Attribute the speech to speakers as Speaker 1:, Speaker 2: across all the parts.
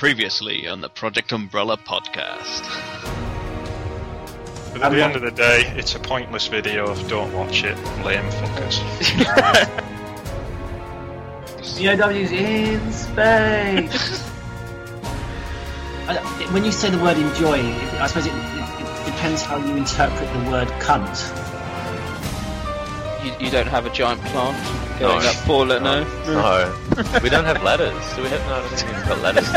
Speaker 1: Previously on the Project Umbrella podcast.
Speaker 2: But at the end of the day, it's a pointless video of don't watch it, lame fuckers.
Speaker 3: POW's in space. I when you say the word enjoy, I suppose it, it, it depends how you interpret the word cunt.
Speaker 4: You, you don't have a giant plant going
Speaker 5: No.
Speaker 4: up four no. no.
Speaker 5: No, we don't have letters. Do we have? No, I don't think we've got letters.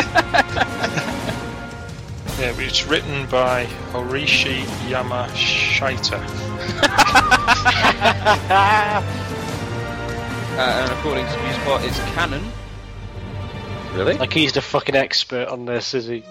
Speaker 2: yeah, it's written by Horishi Yamashita.
Speaker 4: Uh, and according to Newsbot, it's canon.
Speaker 5: really?
Speaker 6: Like he's the fucking expert on this, is he?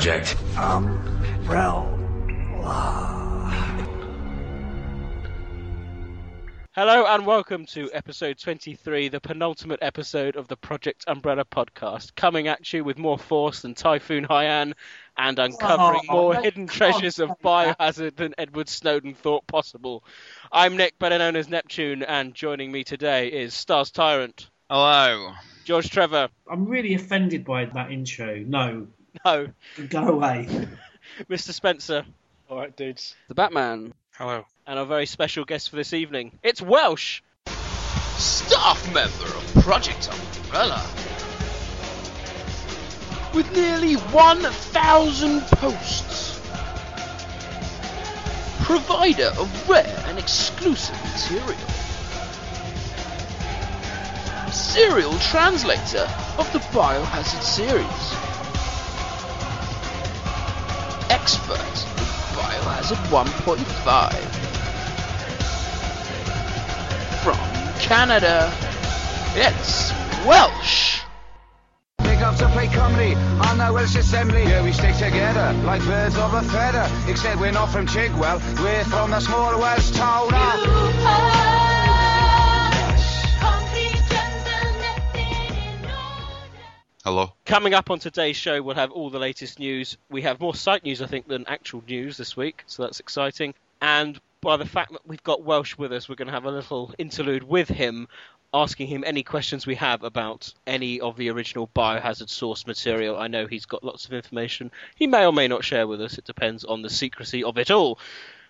Speaker 7: Project um, uh.
Speaker 6: Hello and welcome to episode 23, the penultimate episode of the Project Umbrella podcast, coming at you with more force than Typhoon Haiyan and uncovering
Speaker 3: Oh,
Speaker 6: more hidden treasures of biohazard than Edward Snowden thought possible. I'm Nick, better known as Neptune, and joining me today is Stars Tyrant,
Speaker 1: Hello.
Speaker 6: George Trevor,
Speaker 3: I'm really offended by that intro. No,
Speaker 6: no,
Speaker 3: go away.
Speaker 6: Mr. Spencer,
Speaker 8: Alright, dudes.
Speaker 6: the Batman,
Speaker 2: Hello.
Speaker 6: and our very special guest for this evening. It's Welsh!
Speaker 1: Staff member of Project Umbrella. With nearly 1,000 posts. Provider of rare and exclusive material. Serial translator of the Biohazard series. Expert in Biohazard 1.5 from Canada. It's Welsh.
Speaker 7: Big up to play comedy on the Welsh Assembly. Yeah, we stick together like birds of a feather. Except we're not from Chigwell, we're from the small Welsh town.
Speaker 1: Hello.
Speaker 6: Coming up on today's show, we'll have all the latest news. We have more site news, I think, than actual news this week, so that's exciting. And by the fact that we've got Welsh with us, we're going to have a little interlude with him, asking him any questions we have about any of the original biohazard source material. I know he's got lots of information he may or may not share with us, it depends on the secrecy of it all.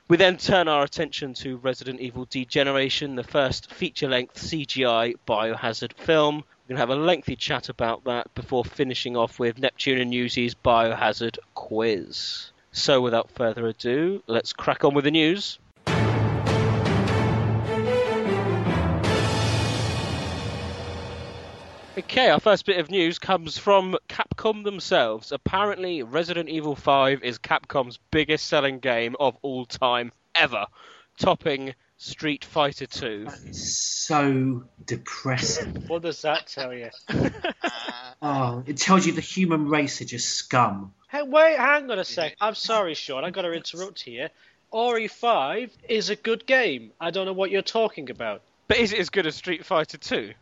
Speaker 6: We then turn our attention to Resident Evil Degeneration, the first feature length CGI biohazard film. We're going to have a lengthy chat about that before finishing off with Neptune and Newsy's biohazard quiz. So, without further ado, let's crack on with the news. Okay, our first bit of news comes from Capcom themselves. Apparently, Resident Evil 5 is Capcom's biggest selling game of all time ever, topping Street Fighter 2.
Speaker 3: So depressing.
Speaker 8: What does that tell you?
Speaker 3: Oh, it tells you the human race are just scum.
Speaker 8: Hey, wait, hang on a sec. I'm sorry, Sean. I've got to interrupt here. Ori 5 is a good game. I don't know what you're talking about.
Speaker 6: But is it as good as Street Fighter 2?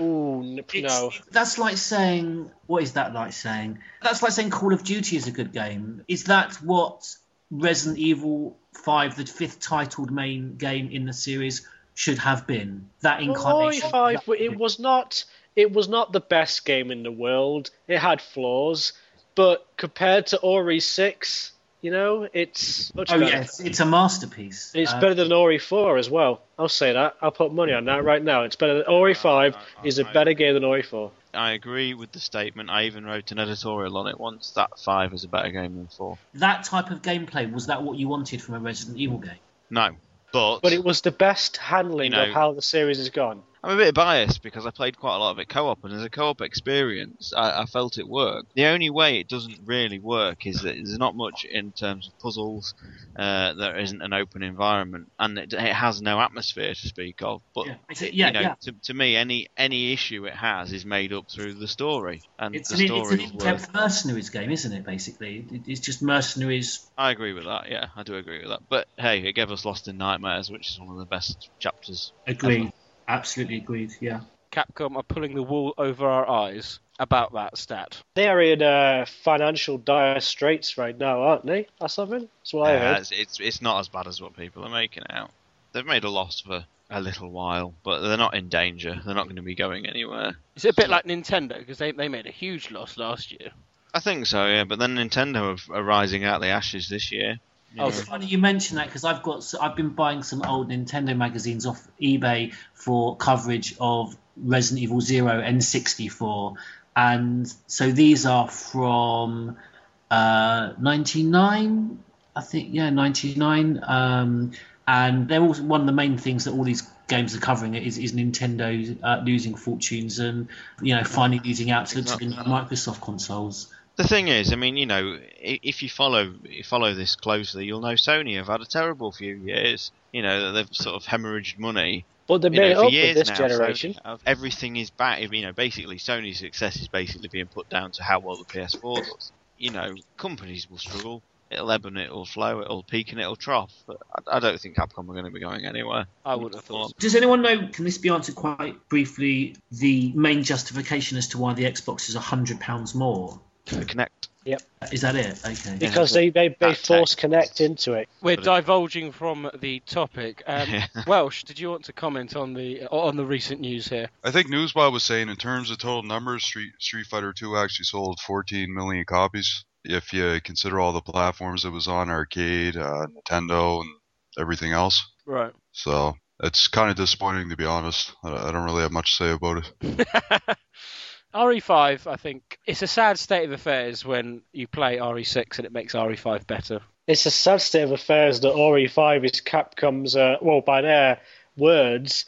Speaker 8: Ooh, n-
Speaker 3: It's-
Speaker 8: no.
Speaker 3: That's like saying, what is that like saying? That's like saying Call of Duty is a good game. Is that what Resident Evil 5, the fifth titled main game in the series, should have been? That
Speaker 8: Well,
Speaker 3: incarnation.
Speaker 8: 5, it was not. It was not the best game in the world. It had flaws, but compared to Ori 6, you know, it's much
Speaker 3: Oh
Speaker 8: better.
Speaker 3: yes, it's a masterpiece.
Speaker 8: It's
Speaker 3: Uh,
Speaker 8: better than Ori 4 as well. I'll say that. I'll put money on that right now. It's better than Ori 5 is a better game than Ori 4.
Speaker 1: I agree with the statement. I even wrote an editorial on it once. That 5 is a better game than 4.
Speaker 3: that type of gameplay was that what you wanted from a Resident Evil game?
Speaker 1: No. But,
Speaker 8: But it was the best handling
Speaker 1: You know-
Speaker 8: of how the series has gone.
Speaker 1: I'm a bit biased because I played quite a lot of it co-op, and as a co-op experience, I, I felt it worked. The only way it doesn't really work is that there's not much in terms of puzzles. Uh, there isn't an open environment, and it, it has no atmosphere to speak of. But
Speaker 3: Yeah, it's yeah,
Speaker 1: you know,
Speaker 3: yeah.
Speaker 1: to, to me, any any issue it has is made up through the story, and
Speaker 3: It's
Speaker 1: the
Speaker 3: an, it's
Speaker 1: story
Speaker 3: an
Speaker 1: is worth.
Speaker 3: mercenaries game, isn't it? Basically, it's just mercenaries.
Speaker 1: I agree with that. Yeah, I do agree with that. But hey, it gave us Lost in Nightmares, which is one of the best chapters.
Speaker 3: Agreed. Absolutely agreed. Yeah.
Speaker 6: Capcom are pulling the wool over our eyes about that stat.
Speaker 8: They are in uh, financial dire straits right now, aren't they? Or something? That's what I
Speaker 1: Yeah,
Speaker 8: heard.
Speaker 1: it's, it's it's not as bad as what people are making it out. They've made a loss for a little while, but they're not in danger. They're not going to be going anywhere.
Speaker 6: Is it a bit like Nintendo because they they made a huge loss last year?
Speaker 1: I think so, yeah. But then Nintendo are, are rising out of the ashes this year. You
Speaker 6: Oh.
Speaker 3: It's funny you mention that because I've got so I've been buying some old Nintendo magazines off eBay for coverage of Resident Evil Zero and 64, and so these are from uh, 99, I think, yeah, 99, um, and they're also one of the main things that all these games are covering is, is Nintendo uh, losing fortunes and you know finally losing out to, to the Microsoft consoles.
Speaker 1: The thing is, I mean, you know, if you follow you follow this closely, you'll know Sony have had a terrible few years. You know, they've sort of hemorrhaged money.
Speaker 8: But they
Speaker 1: You
Speaker 8: made
Speaker 1: know, for
Speaker 8: up
Speaker 1: years
Speaker 8: with this
Speaker 1: now,
Speaker 8: generation.
Speaker 1: Sony have- everything is back. You know, basically Sony's success is basically being put down to how well the PS4 does. You know, companies will struggle. It'll ebb and it'll flow. It'll peak and it'll trough. But I, I don't think Capcom are going to be going anywhere.
Speaker 6: I would have thought.
Speaker 3: Does anyone know? Can this be answered quite briefly? The main justification as to why the Xbox is hundred pounds more.
Speaker 1: The Kinect. Yep.
Speaker 3: Is that it? Okay.
Speaker 8: Because they, they, they
Speaker 1: That
Speaker 8: force
Speaker 1: text.
Speaker 8: Kinect into it.
Speaker 6: We're divulging from the topic. Um,
Speaker 1: Yeah.
Speaker 6: Welsh, did you want to comment on the on the recent news here?
Speaker 9: I think Newsbot was saying in terms of total numbers, Street Street Fighter 2 actually sold 14 million copies. If you consider all the platforms it was on, arcade, uh, Nintendo, and everything else.
Speaker 6: Right.
Speaker 9: So it's kind of disappointing to be honest. I I don't really have much to say about it.
Speaker 6: RE5, I think it's a sad state of affairs when you play RE6 and it makes RE5 better.
Speaker 8: It's a sad state of affairs that RE5 is Capcom's, uh, well, by their words,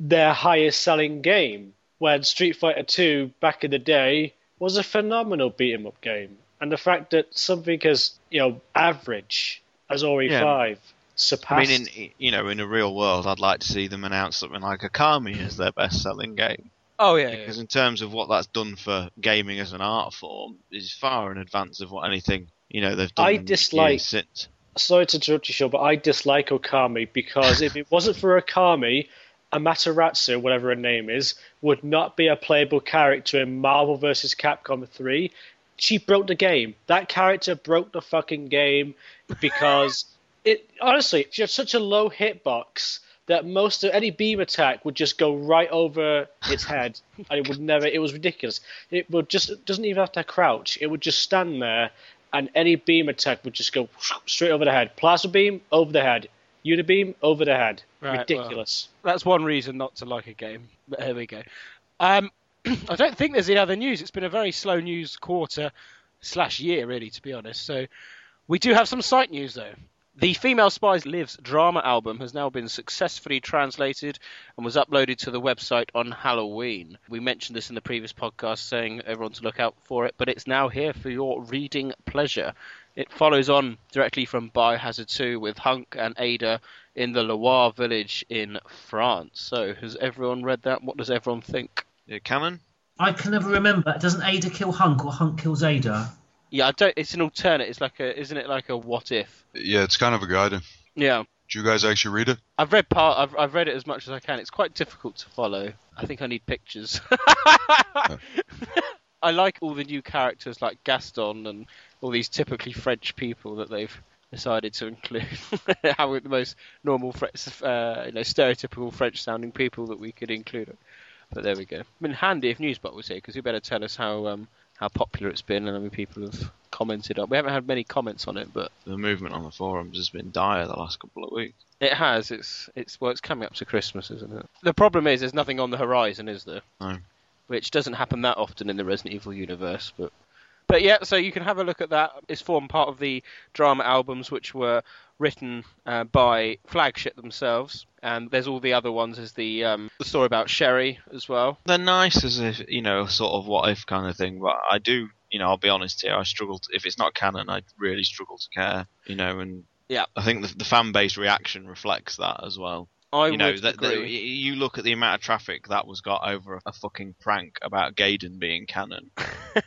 Speaker 8: their highest selling game. When Street Fighter 2 back in the day was a phenomenal beat 'em up game. And the fact that something as, you know, average as RE5
Speaker 1: I
Speaker 8: surpassed.
Speaker 1: mean, in you know, in a real world, I'd like to see them announce something like Okami as their best-selling game.
Speaker 6: Oh yeah, yeah.
Speaker 1: Because in terms of what that's done for gaming as an art form, is far in advance of what anything you know they've done.
Speaker 8: I dislike-
Speaker 1: since.
Speaker 8: sorry to interrupt you, Sean, but I dislike Okami because if it wasn't for Okami, Amaterasu, whatever her name is, would not be a playable character in Marvel vs. Capcom 3. She broke the game. That character broke the fucking game because it honestly, she had such a low hitbox that most of any beam attack would just go right over its head and it would never it was ridiculous. It would just it doesn't even have to crouch. It would just stand there and any beam attack would just go straight over the head. Plasma beam over the head. Unibeam over the head.
Speaker 6: Right, well.
Speaker 8: Ridiculous.
Speaker 6: That's one reason not to like a game. But here we go. Um, I don't think there's any other news. It's been a very slow news quarter slash year, really, to be honest. So we do have some site news though. The Female Spies Lives drama album has now been successfully translated and was uploaded to the website on Halloween. We mentioned this in the previous podcast, saying everyone to look out for it, but it's now here for your reading pleasure. It follows on directly from Biohazard 2 with Hunk and Ada in the Loire village in France. So, has everyone read that? What does everyone think?
Speaker 1: Yeah, canon.
Speaker 3: I can never remember. Doesn't Ada kill Hunk or Hunk kills Ada?
Speaker 6: Yeah, I don't. It's an alternate. It's like a, isn't it like a what if?
Speaker 9: Yeah, it's kind of a guide.
Speaker 6: Yeah,
Speaker 9: Do you guys actually read it?
Speaker 6: I've read part. I've I've read it as much as I can. It's quite difficult to follow. I think I need pictures. I like all the new characters like Gaston and all these typically French people that they've decided to include. How the most normal, uh, you know, stereotypical French-sounding people that we could include. But there we go. I mean, handy if Newsbot was here because he better tell us how um, how popular it's been and how many people have commented on. We haven't had many comments on it, but
Speaker 1: The movement on the forums has been dire the last couple of weeks.
Speaker 6: it has. It's it's well, it's coming up to Christmas, isn't it? The problem is there's nothing on the horizon, is there?
Speaker 1: No.
Speaker 6: Which doesn't happen that often in the Resident Evil universe, but But yeah, so you can have a look at that. It's formed part of the drama albums which were written uh, by Flagship themselves, and there's all the other ones. There's the um, the story about Sherry as well.
Speaker 1: They're nice as if you know, sort of what if kind of thing. But I do, you know, I'll be honest here. I struggle to, if it's not canon. I really struggle to care. You know, and
Speaker 6: Yeah.
Speaker 1: I think the, the fan base reaction reflects that as well.
Speaker 6: I
Speaker 1: you know, that, you look at the amount of traffic that was got over a fucking prank about Gaiden being canon,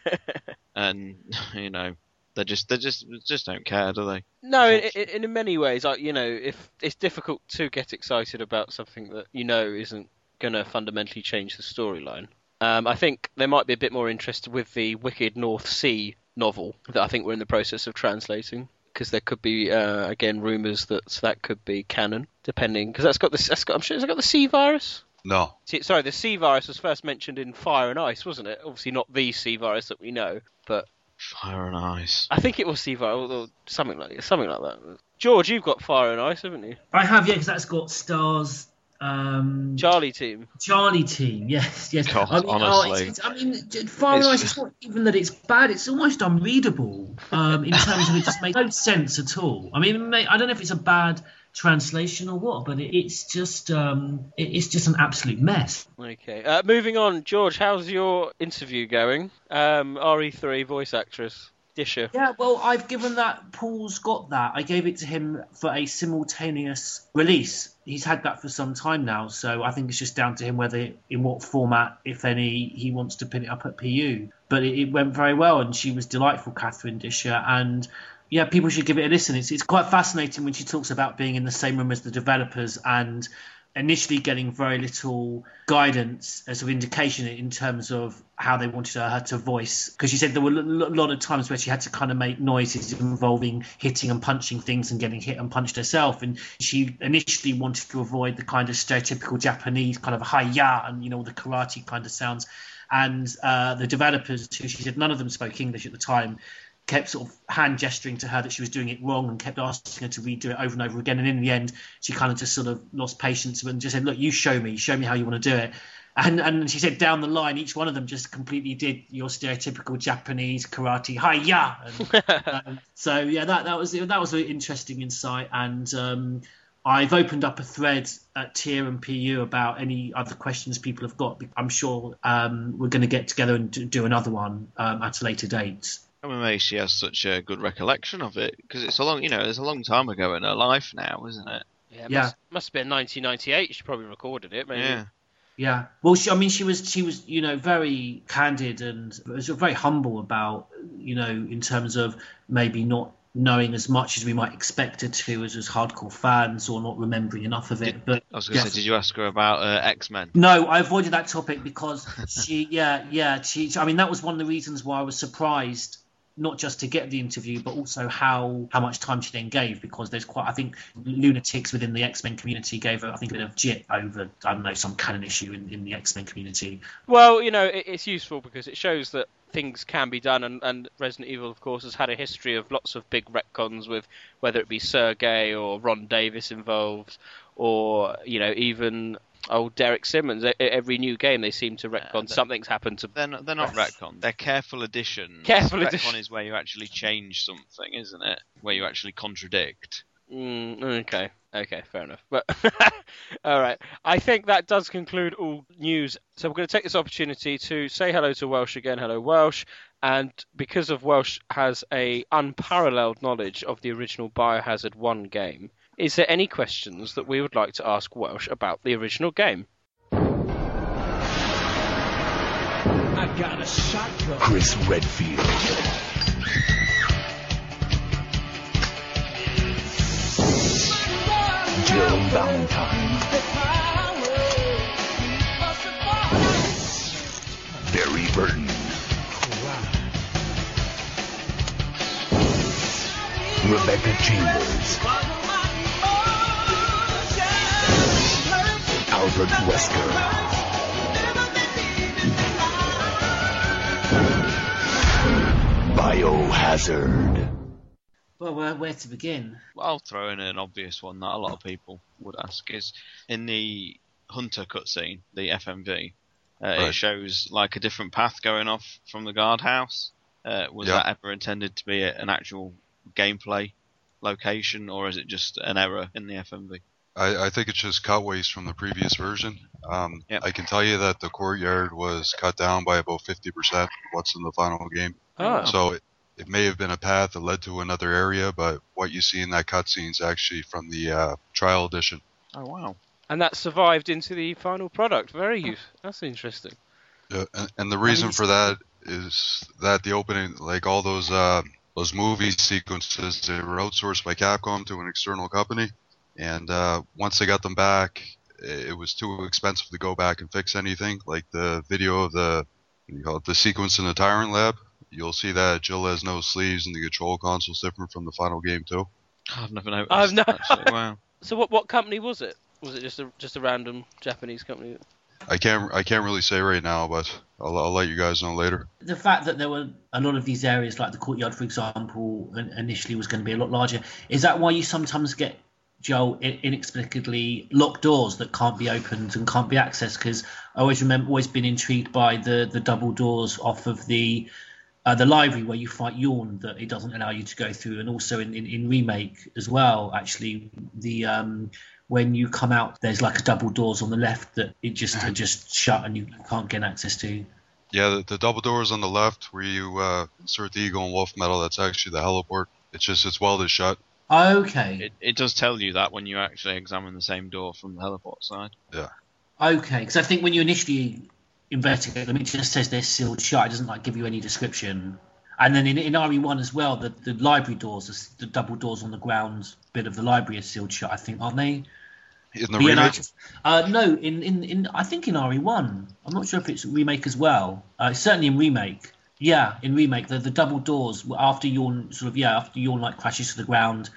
Speaker 1: and you know, they just they just just don't care, do they?
Speaker 6: No, in, in, many ways, I, you know, if it's difficult to get excited about something that you know isn't going to fundamentally change the storyline. Um, I think there might be a bit more interest with the Wicked North Sea novel that I think we're in the process of translating. Because there could be uh, again rumours that that could be canon, depending. Because that's got this. That's got. I'm sure it's got the sea virus.
Speaker 9: No.
Speaker 6: See, sorry, the sea virus was first mentioned in Fire and Ice, wasn't it? Obviously not the sea virus that we know, but
Speaker 1: Fire and ice.
Speaker 6: I think it was sea virus or something like something like that. George, you've got Fire and Ice, haven't you?
Speaker 3: I have, yeah, because that's got stars. Um,
Speaker 6: Charlie team.
Speaker 3: Charlie team, yes, yes.
Speaker 1: God,
Speaker 3: I mean,
Speaker 1: honestly.
Speaker 3: oh, it's, it's, I mean, j- Fire and
Speaker 1: It's-
Speaker 3: Ice. It's not even that it's bad; it's almost unreadable um, in terms of it just makes no sense at all. I mean, may, I don't know if it's a bad translation or what, but it, it's just um, it, it's just an absolute mess.
Speaker 6: Okay. Uh, moving on, George, how's your interview going? Um, RE3 voice actress Disher.
Speaker 3: Yeah, well, I've given that. Paul's got that. I gave it to him for a simultaneous release. He's had that for some time now, so I think it's just down to him whether, in what format, if any, he wants to pin it up at PU. But it, it went very well, and she was delightful, Catherine Disher, and yeah, people should give it a listen. It's it's quite fascinating when she talks about being in the same room as the developers and initially getting very little guidance as of indication in terms of how they wanted her to voice. Because she said there were a lot of times where she had to kind of make noises involving hitting and punching things and getting hit and punched herself. And she initially wanted to avoid the kind of stereotypical japanese kind of hi-ya and you know the karate kind of sounds. And uh, the developers who she said none of them spoke english at the time kept sort of hand gesturing to her that she was doing it wrong and kept asking her to redo it over and over again. And in the end, she kind of just sort of lost patience and just said, "Look, you show me, show me how you want to do it." And and she said down the line, each one of them just completely did your stereotypical Japanese karate hi ya. um, so yeah, that that was that was an interesting insight and. Um, I've opened up a thread at Tier and PU about any other questions people have got. I'm sure um, we're going to get together and do do another one um, at a later date.
Speaker 1: I'm amazed she has such a good recollection of it because it's a long, you know, it's a long time ago in her life now, isn't it?
Speaker 6: Yeah, it
Speaker 3: Yeah.
Speaker 6: Must, must have been 1998. She probably recorded it, maybe.
Speaker 1: Yeah.
Speaker 3: Yeah. Well, she, I mean, she was she was you know very candid and was very humble about you know in terms of maybe not knowing as much as we might expect her to as as hardcore fans or not remembering enough of it. But
Speaker 1: I was going to
Speaker 3: yes.
Speaker 1: say, did you ask her about uh, X Men?
Speaker 3: No, I avoided that topic because she, yeah, yeah, she. I mean, that was one of the reasons why I was surprised, not just to get the interview, but also how how much time she then gave. Because there's quite, I think, lunatics within the X Men community gave her, I think, a bit of jit over, I don't know, some canon issue in, in the X Men community.
Speaker 6: Well, you know, it, it's useful because it shows that things can be done, and, and Resident Evil, of course, has had a history of lots of big retcons with whether it be Sergey or Ron Davis involved, or you know even old Derek Simmons. E- Every new game they seem to retcon something's happened to.
Speaker 1: They're not, they're not retcon. They're careful additions.
Speaker 6: Careful
Speaker 1: retcon
Speaker 6: addition.
Speaker 1: is where you actually change something, isn't it? Where you actually contradict.
Speaker 6: Mm, okay, okay, fair enough. But all right, I think that does conclude all news. So we're going to take this opportunity to say hello to Welsh again. Hello, Welsh. And because of Welsh has a unparalleled knowledge of the original Biohazard One game, is there any questions that we would like to ask Welsh about the original game?
Speaker 10: I got a shotgun.
Speaker 11: Chris Redfield. Jill Valentine. Barry Burton. Rebecca Chambers. Albert Wesker. Biohazard.
Speaker 3: Well, where, where to begin?
Speaker 1: Well, I'll throw in an obvious one that a lot of people would ask is in the Hunter cutscene, the FMV, uh, it shows like a different path going off from the guardhouse. Uh, was
Speaker 9: Yeah.
Speaker 1: that ever intended to be an actual gameplay location, or is it just an error in the FMV?
Speaker 9: I, I think it's just cut waste from the previous version. Um,
Speaker 1: Yep.
Speaker 9: I can tell you that the courtyard was cut down by about 50% what's in the final game.
Speaker 6: Oh.
Speaker 9: So it, it may have been a path that led to another area, but what you see in that cutscene is actually from the uh, trial edition.
Speaker 1: Oh wow!
Speaker 6: And that survived into the final product. Very useful. That's interesting.
Speaker 9: Yeah, and, and the reason for that is that the opening, like all those uh, those movie sequences, they were outsourced by Capcom to an external company, and uh, once they got them back, it was too expensive to go back and fix anything. Like the video of the what do you call it, the sequence in the Tyrant Lab, you'll see that Jill has no sleeves, and the control console's different from the final game too.
Speaker 1: I've never noticed.
Speaker 6: I've no-
Speaker 1: actually. Wow.
Speaker 6: So what what company was it? Was it just a just a random Japanese company?
Speaker 9: I can't I can't really say right now, but I'll, I'll let you guys know later.
Speaker 3: the fact that there were a lot of these areas, like the courtyard, for example, initially was going to be a lot larger. Is that why you sometimes get Joel inexplicably locked doors that can't be opened and can't be accessed? Because I always remember, always been intrigued by the the double doors off of the uh, the library where you fight Yawn that it doesn't allow you to go through, and also in, in, in remake as well. Actually, the um, when you come out, there's like a double doors on the left that it just are just shut and you can't get access to.
Speaker 9: Yeah, the, the double doors on the left where you uh, insert the Eagle and Wolf metal, that's actually the heliport. It's just it's welded shut.
Speaker 3: Okay.
Speaker 1: It, it does tell you that when you actually examine the same door from the heliport side.
Speaker 9: Yeah.
Speaker 3: Okay, because I think when you initially investigate them, it just says they're sealed shut. It doesn't like give you any description. And then in, in RE1 as well, the, the library doors, the, the double doors on the ground bit of the library are sealed shut. I think, aren't they?
Speaker 9: In the
Speaker 3: But yeah, no,
Speaker 9: remake,
Speaker 3: uh, no, in, in, in I think in RE1. I'm not sure if it's remake as well. Uh, certainly in remake. Yeah, in remake, the, the double doors after Yawn sort of yeah after Yawn like crashes to the ground,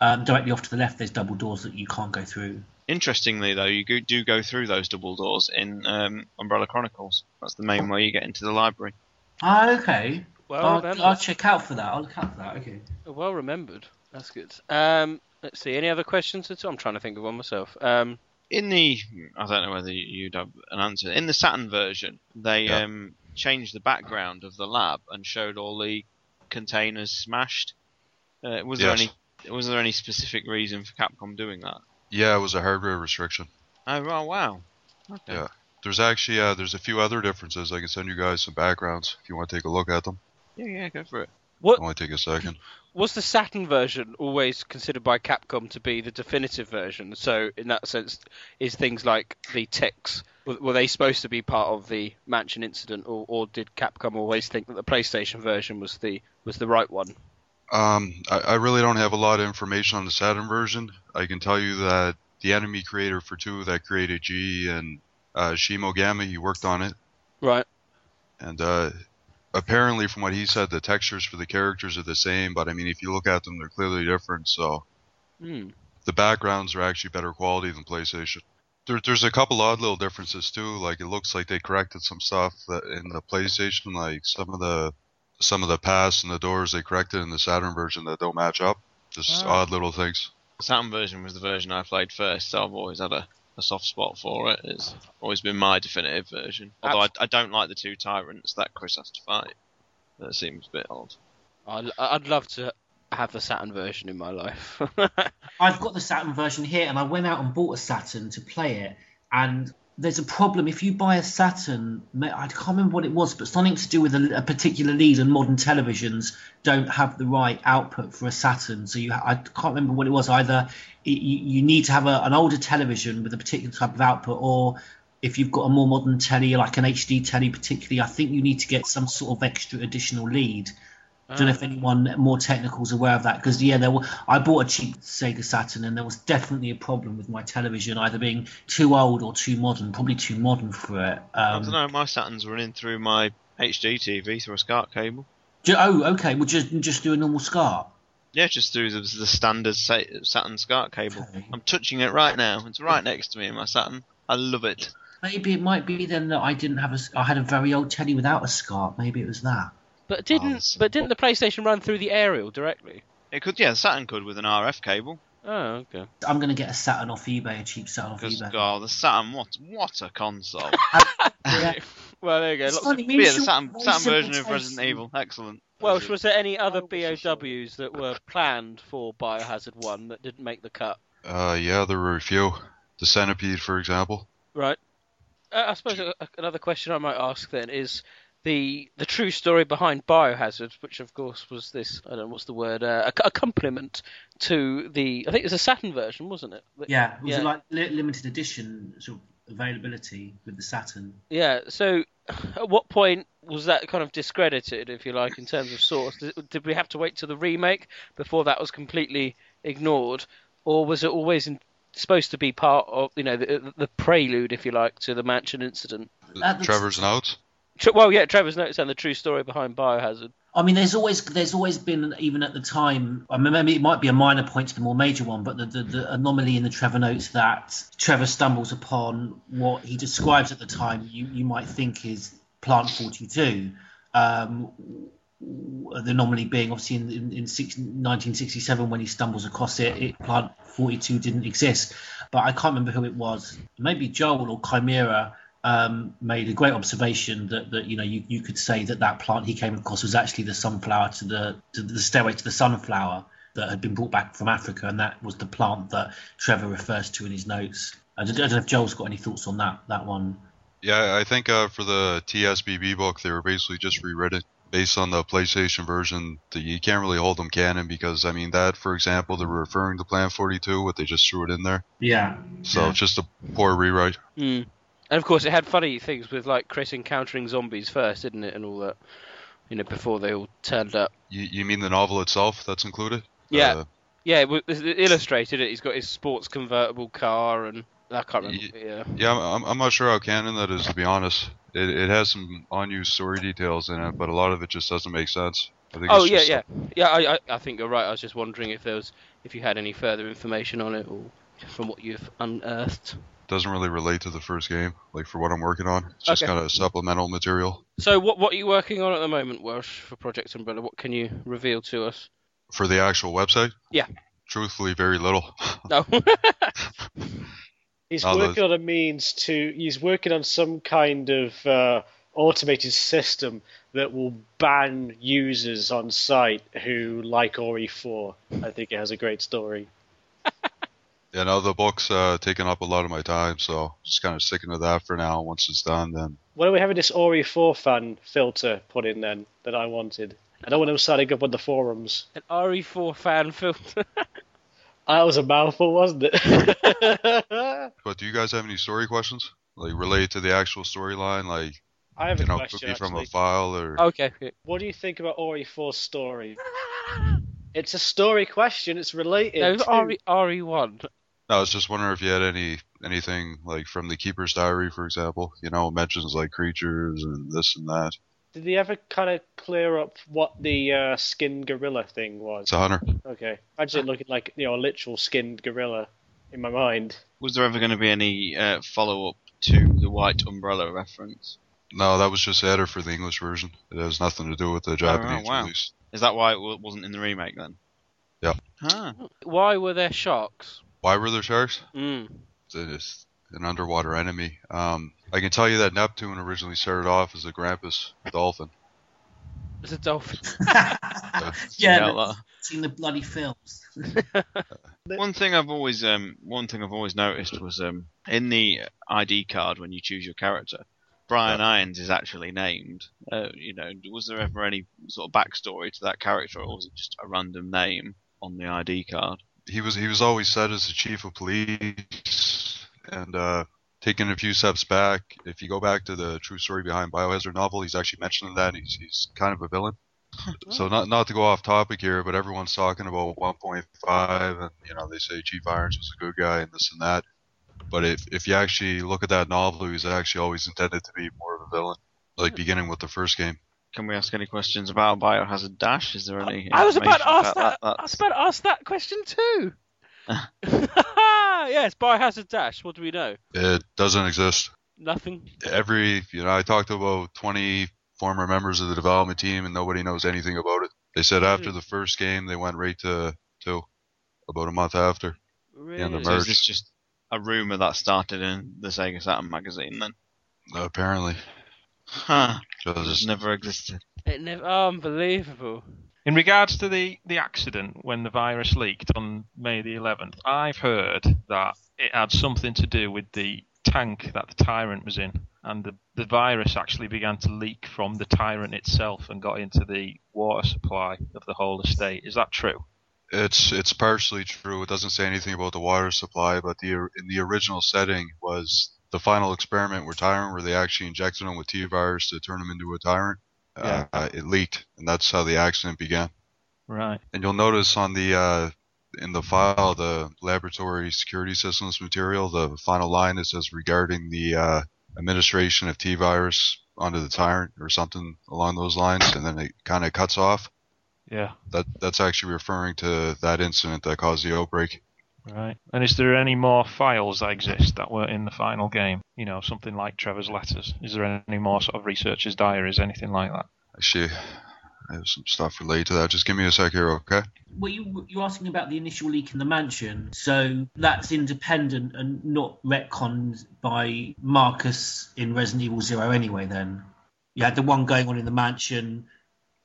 Speaker 3: um, directly off to the left, there's double doors that you can't go through.
Speaker 1: Interestingly, though, you do go through those double doors in um, Umbrella Chronicles. That's the main way you get into the library.
Speaker 3: Ah, okay.
Speaker 6: Well
Speaker 3: I'll. I'll check out for that. I'll look out for that. Okay.
Speaker 6: Well remembered. That's good. Um, let's see. Any other questions at all? I'm trying to think of one myself. Um,
Speaker 1: In the, I don't know whether you'd have an answer. In the Saturn version, they
Speaker 9: Yeah.
Speaker 1: Changed the background of the lab and showed all the containers smashed. Uh, was there any? Was there any specific reason for Capcom doing that?
Speaker 9: yeah, it was a hardware restriction.
Speaker 1: Oh wow! wow. Okay.
Speaker 9: Yeah. There's actually uh, there's a few other differences. I can send you guys some backgrounds if you want to take a look at them.
Speaker 1: Yeah, yeah, go for it.
Speaker 6: what
Speaker 9: Only take a second.
Speaker 6: Was the Saturn version always considered by Capcom to be the definitive version? So in that sense, is things like the ticks were, were they supposed to be part of the mansion incident, or, or did Capcom always think that the PlayStation version was the was the right one?
Speaker 9: Um, I, I really don't have a lot of information on the Saturn version. I can tell you that the enemy creator for two that created G and uh, Shimogami, he worked on it,
Speaker 6: Right.
Speaker 9: and uh, apparently, from what he said, the textures for the characters are the same. But I mean, if you look at them, they're clearly different. So
Speaker 6: Hmm.
Speaker 9: the backgrounds are actually better quality than PlayStation. There, there's a couple odd little differences too. Like it looks like they corrected some stuff that in the PlayStation, like some of the some of the paths and the doors they corrected in the Saturn version that don't match up. Just
Speaker 1: Ah.
Speaker 9: odd little things.
Speaker 1: The Saturn version was the version I played first, so I've always had a, a soft spot for it. It's always been my definitive version. Although I, I don't like the two tyrants that Chris has to fight. That seems a bit odd.
Speaker 6: I'd, I'd love to have the Saturn version in my life.
Speaker 3: I've got the Saturn version here, and I went out and bought a Saturn to play it. And there's a problem if you buy a Saturn. I can't remember what it was, but something to do with a, a particular lead. And modern televisions don't have the right output for a Saturn, so you I can't remember what it was. Either it, you, you need to have a, an older television with a particular type of output, or if you've got a more modern telly, like an HD telly, particularly, I think you need to get some sort of extra additional lead. I don't know if anyone more technical is aware of that because yeah, there were. I bought a cheap Sega Saturn and there was definitely a problem with my television either being too old or too modern. Probably too modern for it.
Speaker 1: I
Speaker 3: Um,
Speaker 1: don't know. My Saturn's running through my HD TV through a SCART cable.
Speaker 3: ju- oh, okay. Well, just just do a normal SCART.
Speaker 1: Yeah, just through the, the standard Sa- Saturn SCART cable.
Speaker 3: Okay.
Speaker 1: I'm touching it right now. It's right next to me in my Saturn. I love it.
Speaker 3: Maybe it might be then that I didn't have a. I had a very old telly without a SCART. Maybe it was that.
Speaker 6: but didn't
Speaker 1: that's
Speaker 6: but didn't the PlayStation run through the aerial directly?
Speaker 1: It could, yeah, Saturn could with an RF cable.
Speaker 6: Oh, okay.
Speaker 3: I'm going to get a Saturn off eBay, a cheap Saturn off eBay.
Speaker 1: God, the Saturn, what what a console!
Speaker 3: Yeah.
Speaker 6: Well, there you go. Lots
Speaker 3: funny,
Speaker 6: of-
Speaker 3: me and
Speaker 1: yeah, the Saturn, Saturn version of
Speaker 3: taste.
Speaker 1: Resident Evil, excellent.
Speaker 6: Welsh, was there any other BOWs that were planned for Biohazard 1 that didn't make the cut?
Speaker 9: Uh, yeah, there were a few. The Centipede, for example.
Speaker 6: Right. Uh, I suppose a, a- another question I might ask then is the the true story behind Biohazard, which of course was this I don't know what's the word uh, ac- accompaniment to the I think it was a Saturn version, wasn't it?
Speaker 3: Yeah, it was
Speaker 6: Yeah.
Speaker 3: like limited edition sort of availability with the Saturn.
Speaker 6: Yeah. So, at what point was that kind of discredited, if you like, in terms of source? Did, did we have to wait to the remake before that was completely ignored, or was it always in, supposed to be part of you know the, the prelude, if you like, to the Mansion incident?
Speaker 3: At
Speaker 9: Trevor's notes.
Speaker 6: Well, yeah, Trevor's notes and the true story behind Biohazard.
Speaker 3: I mean, there's always there's always been even at the time. I mean, maybe it might be a minor point to the more major one, but the, the, the anomaly in the Trevor notes that Trevor stumbles upon what he describes at the time, you you might think is Plant 42. Um, the anomaly being obviously in, in, in six, 1967 when he stumbles across it, it, Plant 42 didn't exist. But I can't remember who it was. Maybe Joel or Chimera um, made a great observation that, that you know you, you could say that that plant he came across was actually the sunflower to the to the stairway to the sunflower that had been brought back from Africa, and that was the plant that Trevor refers to in his notes. I don't, I don't know if Joel's got any thoughts on that that one.
Speaker 9: Yeah, I think uh, for the TSBB book, they were basically just rewritten based on the PlayStation version. The, you can't really hold them canon because, I mean, that, for example, they were referring to Plant 42, but they just threw it in there.
Speaker 3: Yeah.
Speaker 9: So
Speaker 3: Yeah.
Speaker 9: it's just a poor rewrite.
Speaker 6: Mm. And of course, it had funny things with like Chris encountering zombies first, didn't it, and all that. You know, before they all turned up.
Speaker 9: You, you mean the novel itself that's included?
Speaker 6: Yeah.
Speaker 9: Uh,
Speaker 6: Yeah, it, it illustrated it. He's got his sports convertible car, and I can't remember. Yeah.
Speaker 9: yeah, I'm, I'm not sure how canon that is, to be honest. It, it has some unused story details in it, but a lot of it just doesn't make sense. I think
Speaker 6: Oh yeah,
Speaker 9: just
Speaker 6: yeah, yeah. I, I, I think you're right. I was just wondering if there was, if you had any further information on it, or from what you've unearthed.
Speaker 9: doesn't really relate to the first game, like for what I'm working on. It's just
Speaker 6: Okay.
Speaker 9: kind of supplemental material.
Speaker 6: So, what what are you working on at the moment, Welsh, for Project Umbrella? What can you reveal to us?
Speaker 9: For the actual website,
Speaker 6: Yeah.
Speaker 9: truthfully, very little.
Speaker 6: No.
Speaker 8: He's
Speaker 9: Oh,
Speaker 8: working on a means to. He's working on some kind of uh, automated system that will ban users on site who like RE4. I think it has a great story.
Speaker 9: Yeah, no, the book's uh, taking up a lot of my time, so just kind of sticking to that for now. Once it's done, then
Speaker 8: When are we having this RE4 fan filter put in then that I wanted? I don't want him signing up on the forums.
Speaker 6: An RE4 fan filter.
Speaker 8: That was a mouthful, wasn't it?
Speaker 9: But do you guys have any story questions, like related to the actual storyline? Like,
Speaker 8: I have a
Speaker 9: you know,
Speaker 8: question,
Speaker 9: could be from a file or.
Speaker 6: okay.
Speaker 8: What do you think about RE4's story? It's a story question. It's related.
Speaker 6: No,
Speaker 8: to...
Speaker 6: RE RE1.
Speaker 9: No, I was just wondering if you had any anything like from the Keeper's Diary, for example. You know, mentions like creatures and this and that.
Speaker 8: Did they ever kind of clear up what the uh, skinned gorilla thing was?
Speaker 9: It's a hunter.
Speaker 8: Okay, I just looking like you know a literal skinned gorilla in my mind.
Speaker 1: Was there ever going to be any uh, follow up to the White Umbrella reference?
Speaker 9: No, that was just added for the English version. It has nothing to do with the Japanese
Speaker 1: wow.
Speaker 9: release.
Speaker 1: Is that why it wasn't in the remake then?
Speaker 9: Yeah.
Speaker 1: Huh.
Speaker 6: Why were there sharks?
Speaker 9: Why were there sharks?
Speaker 6: Mm.
Speaker 9: It's an underwater enemy. Um, I can tell you that Neptune originally started off as a Grampus dolphin.
Speaker 6: It's a dolphin.
Speaker 3: yeah,
Speaker 1: Yeah,
Speaker 3: but seen the bloody films.
Speaker 1: One thing I've always um one thing I've always noticed was um in the ID card when you choose your character, Brian Irons is actually named. Uh, you know, was there ever any sort of backstory to that character, or was it just a random name on the ID card?
Speaker 9: He was he was always said as the chief of police, and uh, taking a few steps back, if you go back to the true story behind Biohazard novel, he's actually mentioning that he's he's kind of a villain. So not not to go off topic here, but everyone's talking about 1.5, and you know they say Chief Irons was a good guy and this and that. But if if you actually look at that novel, he's actually always intended to be more of a villain, like beginning with the first game.
Speaker 1: Can we ask any questions about Biohazard Dash? Is there any?
Speaker 6: I was about to
Speaker 1: information
Speaker 6: ask that.
Speaker 1: about
Speaker 6: I was about to ask that question too. yes, Biohazard Dash. What do we know?
Speaker 9: It doesn't exist.
Speaker 6: Nothing.
Speaker 9: Every you know, I talked to about 20 former members of the development team, and nobody knows anything about it. They said after
Speaker 6: Hmm.
Speaker 9: the first game, they went right to two. about a month after the end of
Speaker 1: So is this just a rumor that started in the Sega Saturn magazine then?
Speaker 9: Apparently,
Speaker 1: Huh.
Speaker 9: Just-
Speaker 1: Just never existed.
Speaker 6: It never, unbelievable.
Speaker 2: In regards to the, the accident when the virus leaked on May the 11th, I've heard that it had something to do with the tank that the Tyrant was in, and the, the virus actually began to leak from the Tyrant itself and got into the water supply of the whole estate. Is that true?
Speaker 9: It's it's partially true. It doesn't say anything about the water supply, but the in the original setting was the final experiment where Tyrant, where they actually injected him with T virus to turn him into a Tyrant.
Speaker 2: Yeah.
Speaker 9: Uh, it leaked, and that's how the accident began.
Speaker 2: Right.
Speaker 9: And you'll notice on the uh, in the file, the laboratory security systems material, the final line it says regarding the uh, administration of T virus onto the Tyrant or something along those lines, and then it kind of cuts off.
Speaker 2: Yeah.
Speaker 9: That that's actually referring to that incident that caused the outbreak.
Speaker 2: Right. And is there any more files that exist that were in the final game? You know, something like Trevor's letters. Is there any more sort of researchers' diaries, anything like that?
Speaker 9: Actually, I have some stuff related to that. Just give me a sec here, okay?
Speaker 3: Well, you, you're asking about the initial leak in the mansion, so that's independent and not retconned by Marcus in Resident Evil Zero anyway. Then you had the one going on in the mansion,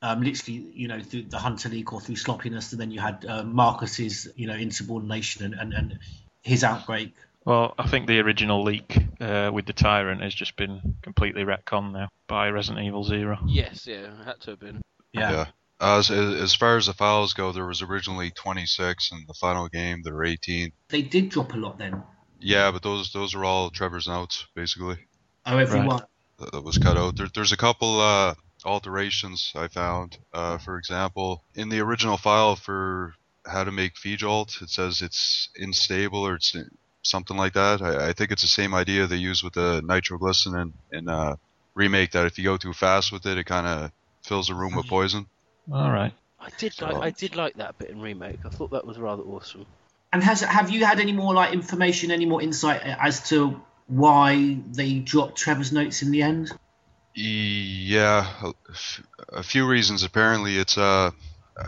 Speaker 3: um, literally, you know, through the Hunter leak or through sloppiness, and then you had uh, Marcus's, you know, insubordination and, and, and his outbreak.
Speaker 2: Well, I think the original leak uh, with the Tyrant has just been completely retconned now by Resident Evil Zero.
Speaker 6: Yes, yeah, it had to have been.
Speaker 3: Yeah.
Speaker 9: As as far as the files go, there was originally 26, and the final game there were 18.
Speaker 3: They did drop a lot then.
Speaker 9: Yeah, but those those are all Trevor's notes basically.
Speaker 3: Oh, everyone.
Speaker 9: That, that was cut out. There, there's a couple uh, alterations I found. Uh, for example, in the original file for how to make Jolt, it says it's unstable or it's something like that. I, I think it's the same idea they use with the nitroglycerin in, in uh, remake. That if you go too fast with it, it kind of fills the room with poison.
Speaker 2: All right.
Speaker 6: I did like I did like that bit in remake. I thought that was rather awesome.
Speaker 3: And has have you had any more like information, any more insight as to why they dropped Trevor's notes in the end?
Speaker 9: Yeah, a, a few reasons. Apparently, it's uh,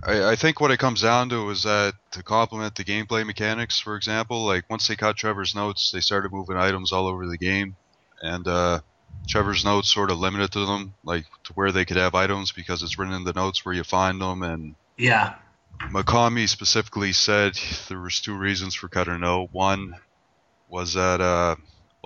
Speaker 9: I, I think what it comes down to is that to complement the gameplay mechanics, for example, like once they caught Trevor's notes, they started moving items all over the game, and uh, Trevor's notes sort of limited to them, like to where they could have items because it's written in the notes where you find them, and
Speaker 3: Yeah.
Speaker 9: Mikami specifically said there was two reasons for cutting a note. One was that, uh,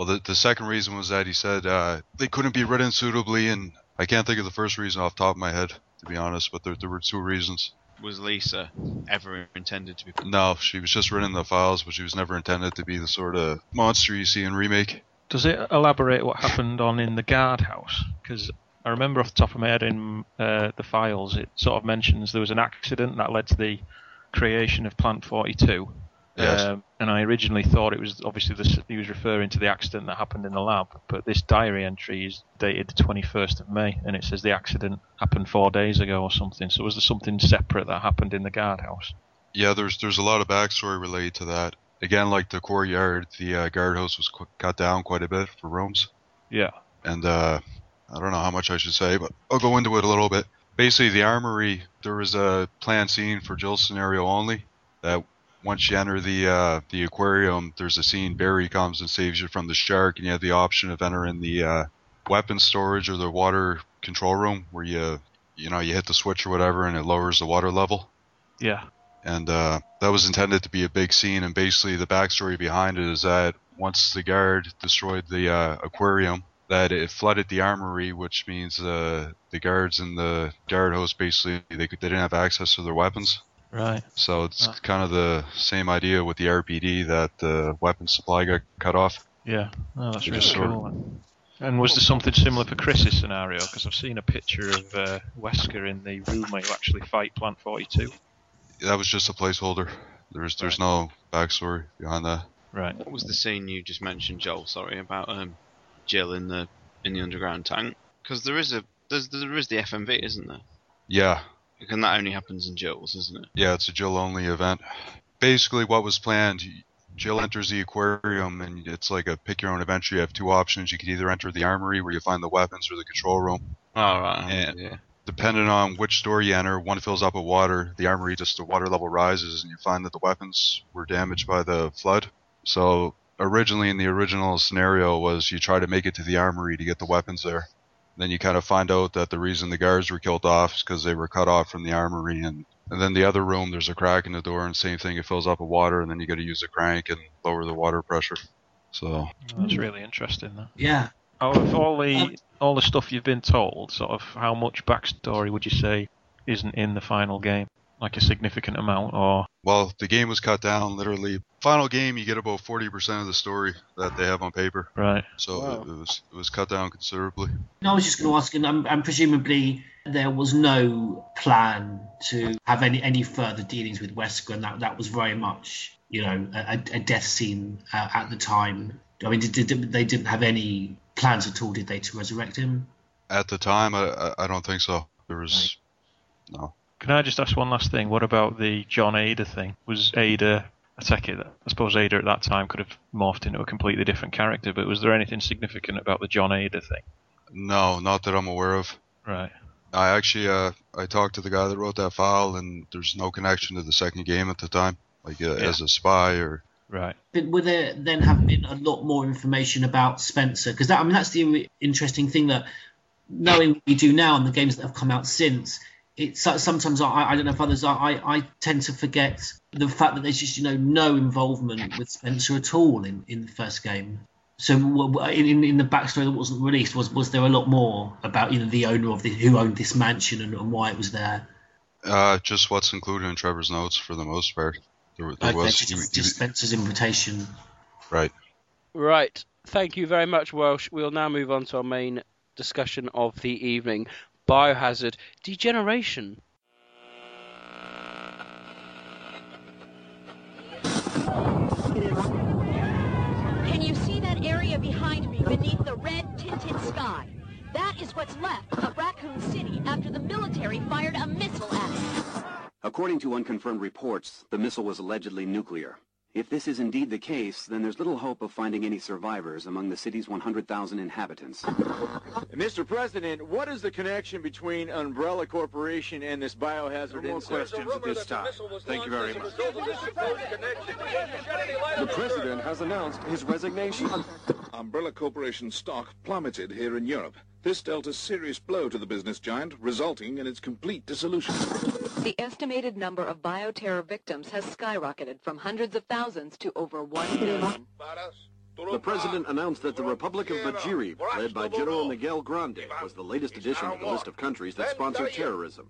Speaker 9: well, the, the second reason was that he said uh, they couldn't be written suitably, and I can't think of the first reason off the top of my head, to be honest, but there, there were two reasons.
Speaker 1: Was Lisa ever intended to be?
Speaker 9: No, she was just written in the files, but she was never intended to be the sort of monster you see in Remake.
Speaker 2: Does it elaborate what happened on in the guardhouse? Because I remember off the top of my head in uh, the files, it sort of mentions there was an accident that led to the creation of Plant 42.
Speaker 9: Yes.
Speaker 2: Um, and I originally thought it was obviously this, he was referring to the accident that happened in the lab, but this diary entry is dated the 21st of May, and it says the accident happened four days ago or something. So was there something separate that happened in the guardhouse?
Speaker 9: Yeah, there's there's a lot of backstory related to that. Again, like the courtyard, the uh, guardhouse was qu- cut down quite a bit for rooms.
Speaker 2: Yeah.
Speaker 9: and uh, I don't know how much I should say, but I'll go into it a little bit. Basically, the armory there was a planned scene for Jill's scenario only. That once you enter the uh, the aquarium, there's a scene Barry comes and saves you from the shark, and you have the option of entering the uh, weapons storage or the water control room where you you know you hit the switch or whatever, and it lowers the water level.
Speaker 2: Yeah.
Speaker 9: And uh, that was intended to be a big scene. And basically, the backstory behind it is that once the guard destroyed the uh, aquarium, that it flooded the armory, which means uh, the guards in the guard house basically they could, they didn't have access to their weapons.
Speaker 2: Right.
Speaker 9: So it's kind of the same idea with the RPD that the weapon supply got cut off.
Speaker 2: Yeah, oh, that's
Speaker 9: They
Speaker 2: really
Speaker 9: just sort of-
Speaker 2: cool. And was there something similar for Chris's scenario? Because I've seen a picture of uh, Wesker in the room where you actually fight Plant 42.
Speaker 9: That was just a placeholder. There's there's no backstory behind that.
Speaker 2: Right.
Speaker 1: What was the scene you just mentioned, Joel? Sorry about um, Jill in the in the underground tank. Because there is a there's, there is the FMV, isn't there?
Speaker 9: Yeah,
Speaker 1: And that only happens in Jill's, isn't it?
Speaker 9: Yeah, it's a Jill only event. Basically, what was planned, Jill enters the aquarium, and it's like a pick your own adventure. You have two options. You can either enter the armory where you find the weapons or the control room.
Speaker 1: Oh right.
Speaker 9: And,
Speaker 1: yeah.
Speaker 9: depending on which store you enter, one fills up with water, the armory just the water level rises, and you find that the weapons were damaged by the flood. So originally, in the original scenario, was you try to make it to the armory to get the weapons there. Then you kind of find out that the reason the guards were killed off is because they were cut off from the armory, and and then the other room, there's a crack in the door, and same thing, it fills up with water, and then you got to use a crank and lower the water pressure. So
Speaker 2: That's really interesting. Though.
Speaker 3: Yeah.
Speaker 2: Out of all the all the stuff you've been told, sort of how much backstory would you say isn't in the final game? Like a significant amount, or
Speaker 9: Well, the game was cut down literally. Final game, you get about 40% of the story that they have on paper.
Speaker 2: right?
Speaker 9: So
Speaker 3: Wow.
Speaker 9: it, it was it was cut down considerably.
Speaker 3: I was just going to ask, and, I'm presumably there was no plan to have any, any further dealings with Wesker, and that, that was very much, you know, a, a death scene uh, at the time. I mean, did, did, they didn't have any plans at all, did they, to resurrect him?
Speaker 9: At the time, I I, I don't think so. There was no.
Speaker 2: Can I just ask one last thing? What about the John Ada thing? Was Ada? I take it. that- I suppose Ada at that time could have morphed into a completely different character, but was there anything significant about the John Ada thing?
Speaker 9: No, not that I'm aware of.
Speaker 2: Right.
Speaker 9: I actually uh I talked to the guy that wrote that file, and there's no connection to the second game at the time, like uh, as a spy or.
Speaker 2: Right.
Speaker 3: But would there then have been a lot more information about Spencer? Because that, I mean, that's the interesting thing that knowing what we do now and the games that have come out since, it's sometimes I, I don't know if others are, I, I tend to forget the fact that there's just you know no involvement with Spencer at all in, in the first game. So w- w- in, in the backstory that wasn't released, was was there a lot more about you know the owner of the who owned this mansion and, and why it was there?
Speaker 9: Uh, just what's included in Trevor's notes for the most part. There, there
Speaker 3: Okay,
Speaker 9: was
Speaker 3: just, just
Speaker 9: he-
Speaker 3: Spencer's invitation.
Speaker 9: right.
Speaker 6: Right. Thank you very much, Welsh. We'll now move on to our main discussion of the evening Biohazard Degeneration.
Speaker 12: Can you see that area behind me beneath the red tinted sky? That is what's left of Raccoon City after the military fired a missile at it.
Speaker 13: According to unconfirmed reports, the missile was allegedly nuclear. If this is indeed the case, then there's little hope of finding any survivors among the city's 100,000 inhabitants.
Speaker 14: Mr. President, what is the connection between Umbrella Corporation and this biohazard
Speaker 15: No more questions at this time. Thank you very much.
Speaker 16: The president has announced his resignation.
Speaker 15: Umbrella Corporation stock plummeted here in Europe. This dealt a serious blow to the business giant, resulting in its complete dissolution.
Speaker 17: The estimated number of bioterror victims has skyrocketed from hundreds of thousands to over one million.
Speaker 16: The president announced that the Republic of Bajiri, led by General Miguel Grande, was the latest addition to the list of countries that sponsor terrorism.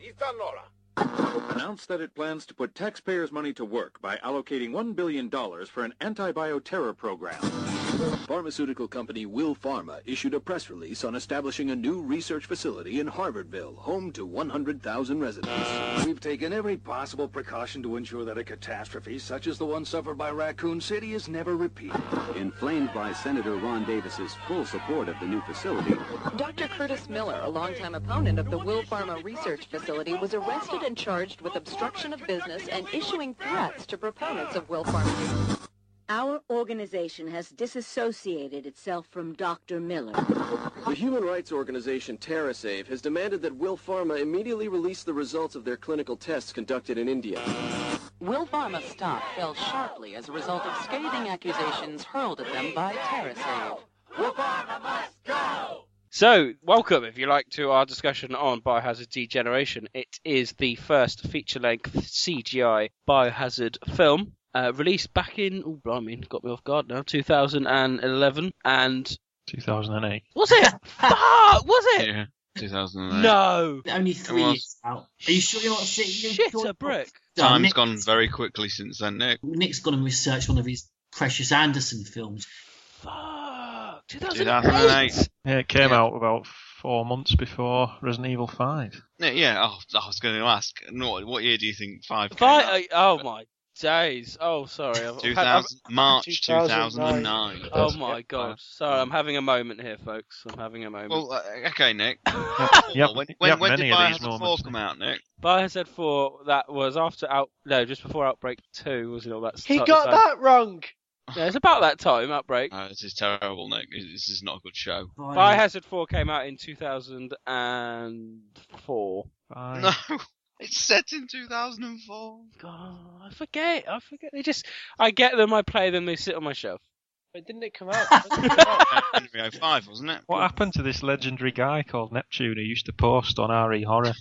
Speaker 18: announced that it plans to put taxpayers' money to work by allocating $1 billion for an anti-bioterror program.
Speaker 19: Pharmaceutical company WilPharma issued a press release on establishing a new research facility in Harvardville, home to 100,000 residents.
Speaker 20: We've taken every possible precaution to ensure that a catastrophe such as the one suffered by Raccoon City is never repeated.
Speaker 13: Inflamed by Senator Ron Davis's full support of the new facility,
Speaker 17: Dr. Curtis Miller, a longtime opponent of the WilPharma research facility, was arrested and charged with obstruction of business and issuing threats to proponents of WilPharma.
Speaker 21: Our organization has disassociated itself from Dr. Miller.
Speaker 19: The human rights organization TerraSave has demanded that WilPharma immediately release the results of their clinical tests conducted in India.
Speaker 17: WilPharma stock fell sharply as a result of scathing accusations hurled at them by TerraSave. WilPharma must go!
Speaker 6: So, welcome, if you like, to our discussion on Biohazard Degeneration. It is the first feature-length CGI Biohazard film, uh, released back in, oh, blimey, got me off guard now, 2011, and...
Speaker 2: 2008.
Speaker 6: Was it? Fuck! Was it?
Speaker 1: Yeah, 2008.
Speaker 6: No!
Speaker 3: Only three
Speaker 1: was.
Speaker 3: years out. Are you sure you're not seeing?
Speaker 6: Shit a brick.
Speaker 1: Time's
Speaker 3: Nick,
Speaker 1: gone very quickly since then, Nick.
Speaker 3: Nick's gone and researched one of his Precious Anderson films.
Speaker 6: Fuck!
Speaker 1: 2008.
Speaker 2: Yeah, it came out about four months before Resident Evil 5.
Speaker 1: Yeah, yeah oh, I was going to ask, what, what year do you think 5 came
Speaker 6: Fi-
Speaker 1: out?
Speaker 6: oh my days. Oh, sorry. I've- I've-
Speaker 1: March
Speaker 8: 2009.
Speaker 1: 2009.
Speaker 6: Oh my god. Sorry, I'm having a moment here, folks. I'm having a moment.
Speaker 1: Well, uh, okay, Nick.
Speaker 2: Yep,
Speaker 1: when when,
Speaker 2: have
Speaker 1: when did
Speaker 2: many of these
Speaker 1: Biohazard 4 come out, Nick?
Speaker 6: Biohazard 4, that was after out. No, just before Outbreak 2, was it all that
Speaker 8: He got
Speaker 6: time?
Speaker 8: that wrong.
Speaker 6: Yeah, it's about that time, Outbreak.
Speaker 1: Uh, this is terrible, Nick. This is not a good show.
Speaker 6: Biohazard 4 came out in 2004.
Speaker 1: No, it's set in 2004.
Speaker 6: God, I forget. I forget. They just, I get them, I play them, they sit on my shelf.
Speaker 8: But didn't it come out?
Speaker 1: January 05, wasn't it?
Speaker 2: What happened to this legendary guy called Neptune who used to post on RE Horror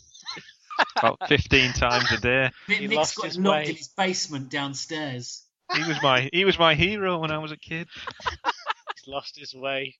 Speaker 2: about 15 times a day?
Speaker 3: Nick- Nick's got knocked in his basement downstairs.
Speaker 2: He was my he was my hero when I was a kid.
Speaker 8: He's lost his way.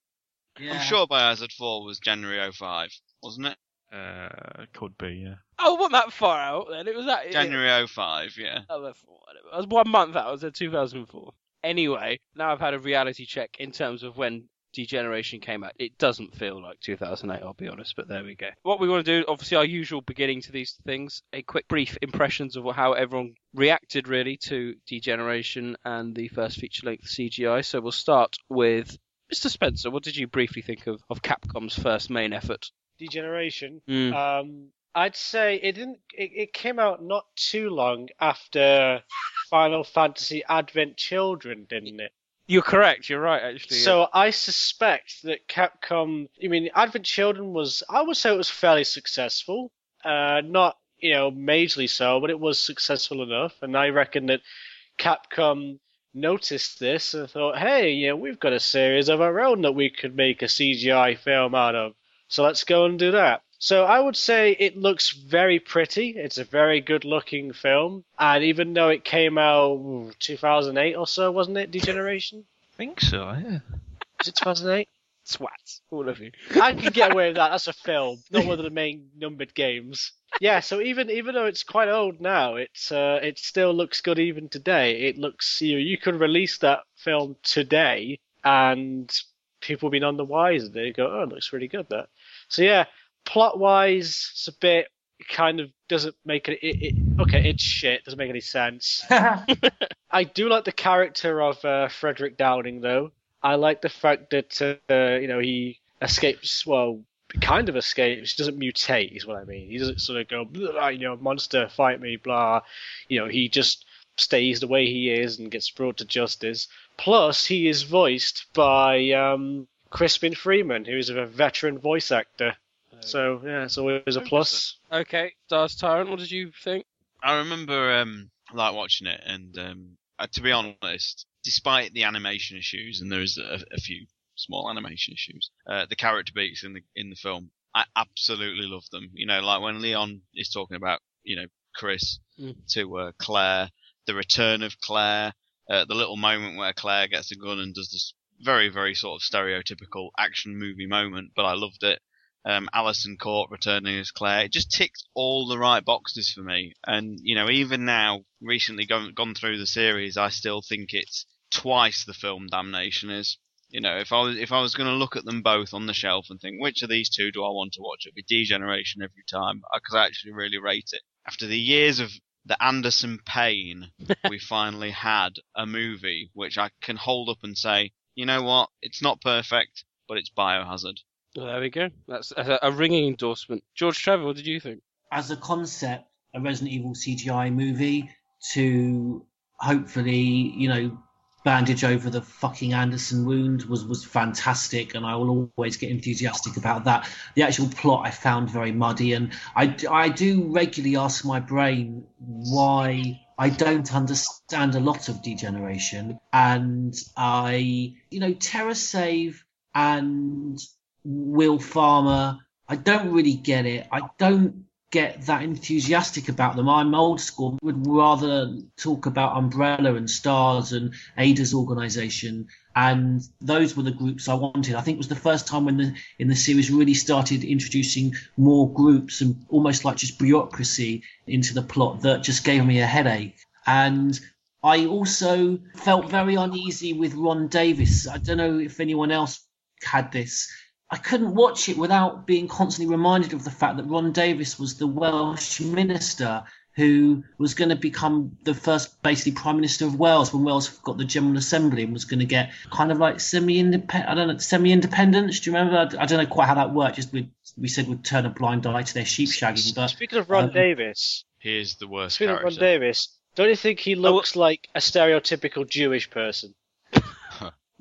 Speaker 1: I'm sure Biohazard 4 was January 05, wasn't it?
Speaker 2: Uh, could be, yeah.
Speaker 6: Oh, wasn't that far out then? It was that.
Speaker 1: January 05, yeah.
Speaker 6: Oh, that's whatever. I was one month out. I was in 2004. Anyway, now I've had a reality check in terms of when Degeneration came out. It doesn't feel like 2008, I'll be honest, but there we go. What we want to do, obviously, our usual beginning to these things, a quick brief impressions of how everyone reacted really to Degeneration and the first feature length CGI. So we'll start with Mr. Spencer. What did you briefly think of, of Capcom's first main effort?
Speaker 8: Degeneration.
Speaker 6: Mm.
Speaker 8: Um, I'd say it didn't. It, it came out not too long after Final Fantasy Advent Children, didn't it?
Speaker 6: You're correct. You're right, actually. yeah.
Speaker 8: So I suspect that Capcom. I mean, Advent Children was. I would say it was fairly successful. Uh, not you know majorly so, but it was successful enough. And I reckon that Capcom noticed this and thought, hey, you know, we've got a series of our own that we could make a CGI film out of. So let's go and do that. So I would say it looks very pretty. It's a very good looking film. And even though it came out ooh, 2008 or so, wasn't it? Degeneration?
Speaker 2: I think so, yeah.
Speaker 8: Was it 2008?
Speaker 6: Swats, all of you.
Speaker 8: I can get away with that. That's a film, not one of the main numbered games. Yeah, so even even though it's quite old now, it's uh, it still looks good even today. It looks you know, you could release that film today and people will be none the wiser. They go, oh, it looks really good that. So yeah, plot wise, it's a bit kind of doesn't make it, it, it. Okay, it's shit. Doesn't make any sense. I do like the character of uh, Frederick Downing though. I like the fact that uh, you know he escapes. Well, kind of escapes. He doesn't mutate, is what I mean. He doesn't sort of go, blah, you know, monster, fight me, blah. You know, he just stays the way he is and gets brought to justice. Plus, he is voiced by um, Crispin Freeman, who is a veteran voice actor. So yeah, it's always a plus.
Speaker 6: Okay, Stars Tyrant, what did you think?
Speaker 1: I remember um, like watching it, and um, uh, to be honest, despite the animation issues, and there is a, a few small animation issues, uh, the character beats in the in the film, I absolutely love them. You know, like when Leon is talking about, you know, Chris
Speaker 6: Mm.
Speaker 1: to uh, Claire, the return of Claire, uh, the little moment where Claire gets a gun and does this very very sort of stereotypical action movie moment, but I loved it. Um, Alyson Court returning as Claire. It just ticked all the right boxes for me. And, you know, even now, recently gone, gone through the series, I still think it's twice the film Damnation is. You know, if I was, if I was going to look at them both on the shelf and think, which of these two do I want to watch? It'd be Degeneration every time, because I actually really rate it. After the years of the Anderson Payne, we finally had a movie which I can hold up and say, you know what? It's not perfect, but it's Biohazard.
Speaker 6: Well, there we go. That's a, a ringing endorsement. George Trevor, what did you think?
Speaker 3: As a concept, a Resident Evil CGI movie to hopefully, you know, bandage over the fucking Anderson wound was was fantastic, and I will always get enthusiastic about that. The actual plot I found very muddy, and I I do regularly ask my brain why I don't understand a lot of degeneration, and I you know TerraSave and WilPharma. I don't really get it. I don't get that enthusiastic about them. I'm old school. Would rather talk about Umbrella and Stars and Ada's organization. And those were the groups I wanted. I think it was the first time when the in the series really started introducing more groups and almost like just bureaucracy into the plot that just gave me a headache. And I also felt very uneasy with Ron Davis. I don't know if anyone else had this. I couldn't watch it without being constantly reminded of the fact that Ron Davis was the Welsh minister who was going to become the first basically prime minister of Wales when Wales got the General Assembly and was going to get kind of like semi-independent. I don't know, semi-independence. Do you remember? I, I don't know quite how that worked. Just we we said we'd turn a blind eye to their sheep shagging. But
Speaker 8: Speaking of Ron
Speaker 3: um,
Speaker 8: Davis,
Speaker 1: He is the worst
Speaker 8: speaking of Ron. Davis, don't you think he looks like a stereotypical Jewish person?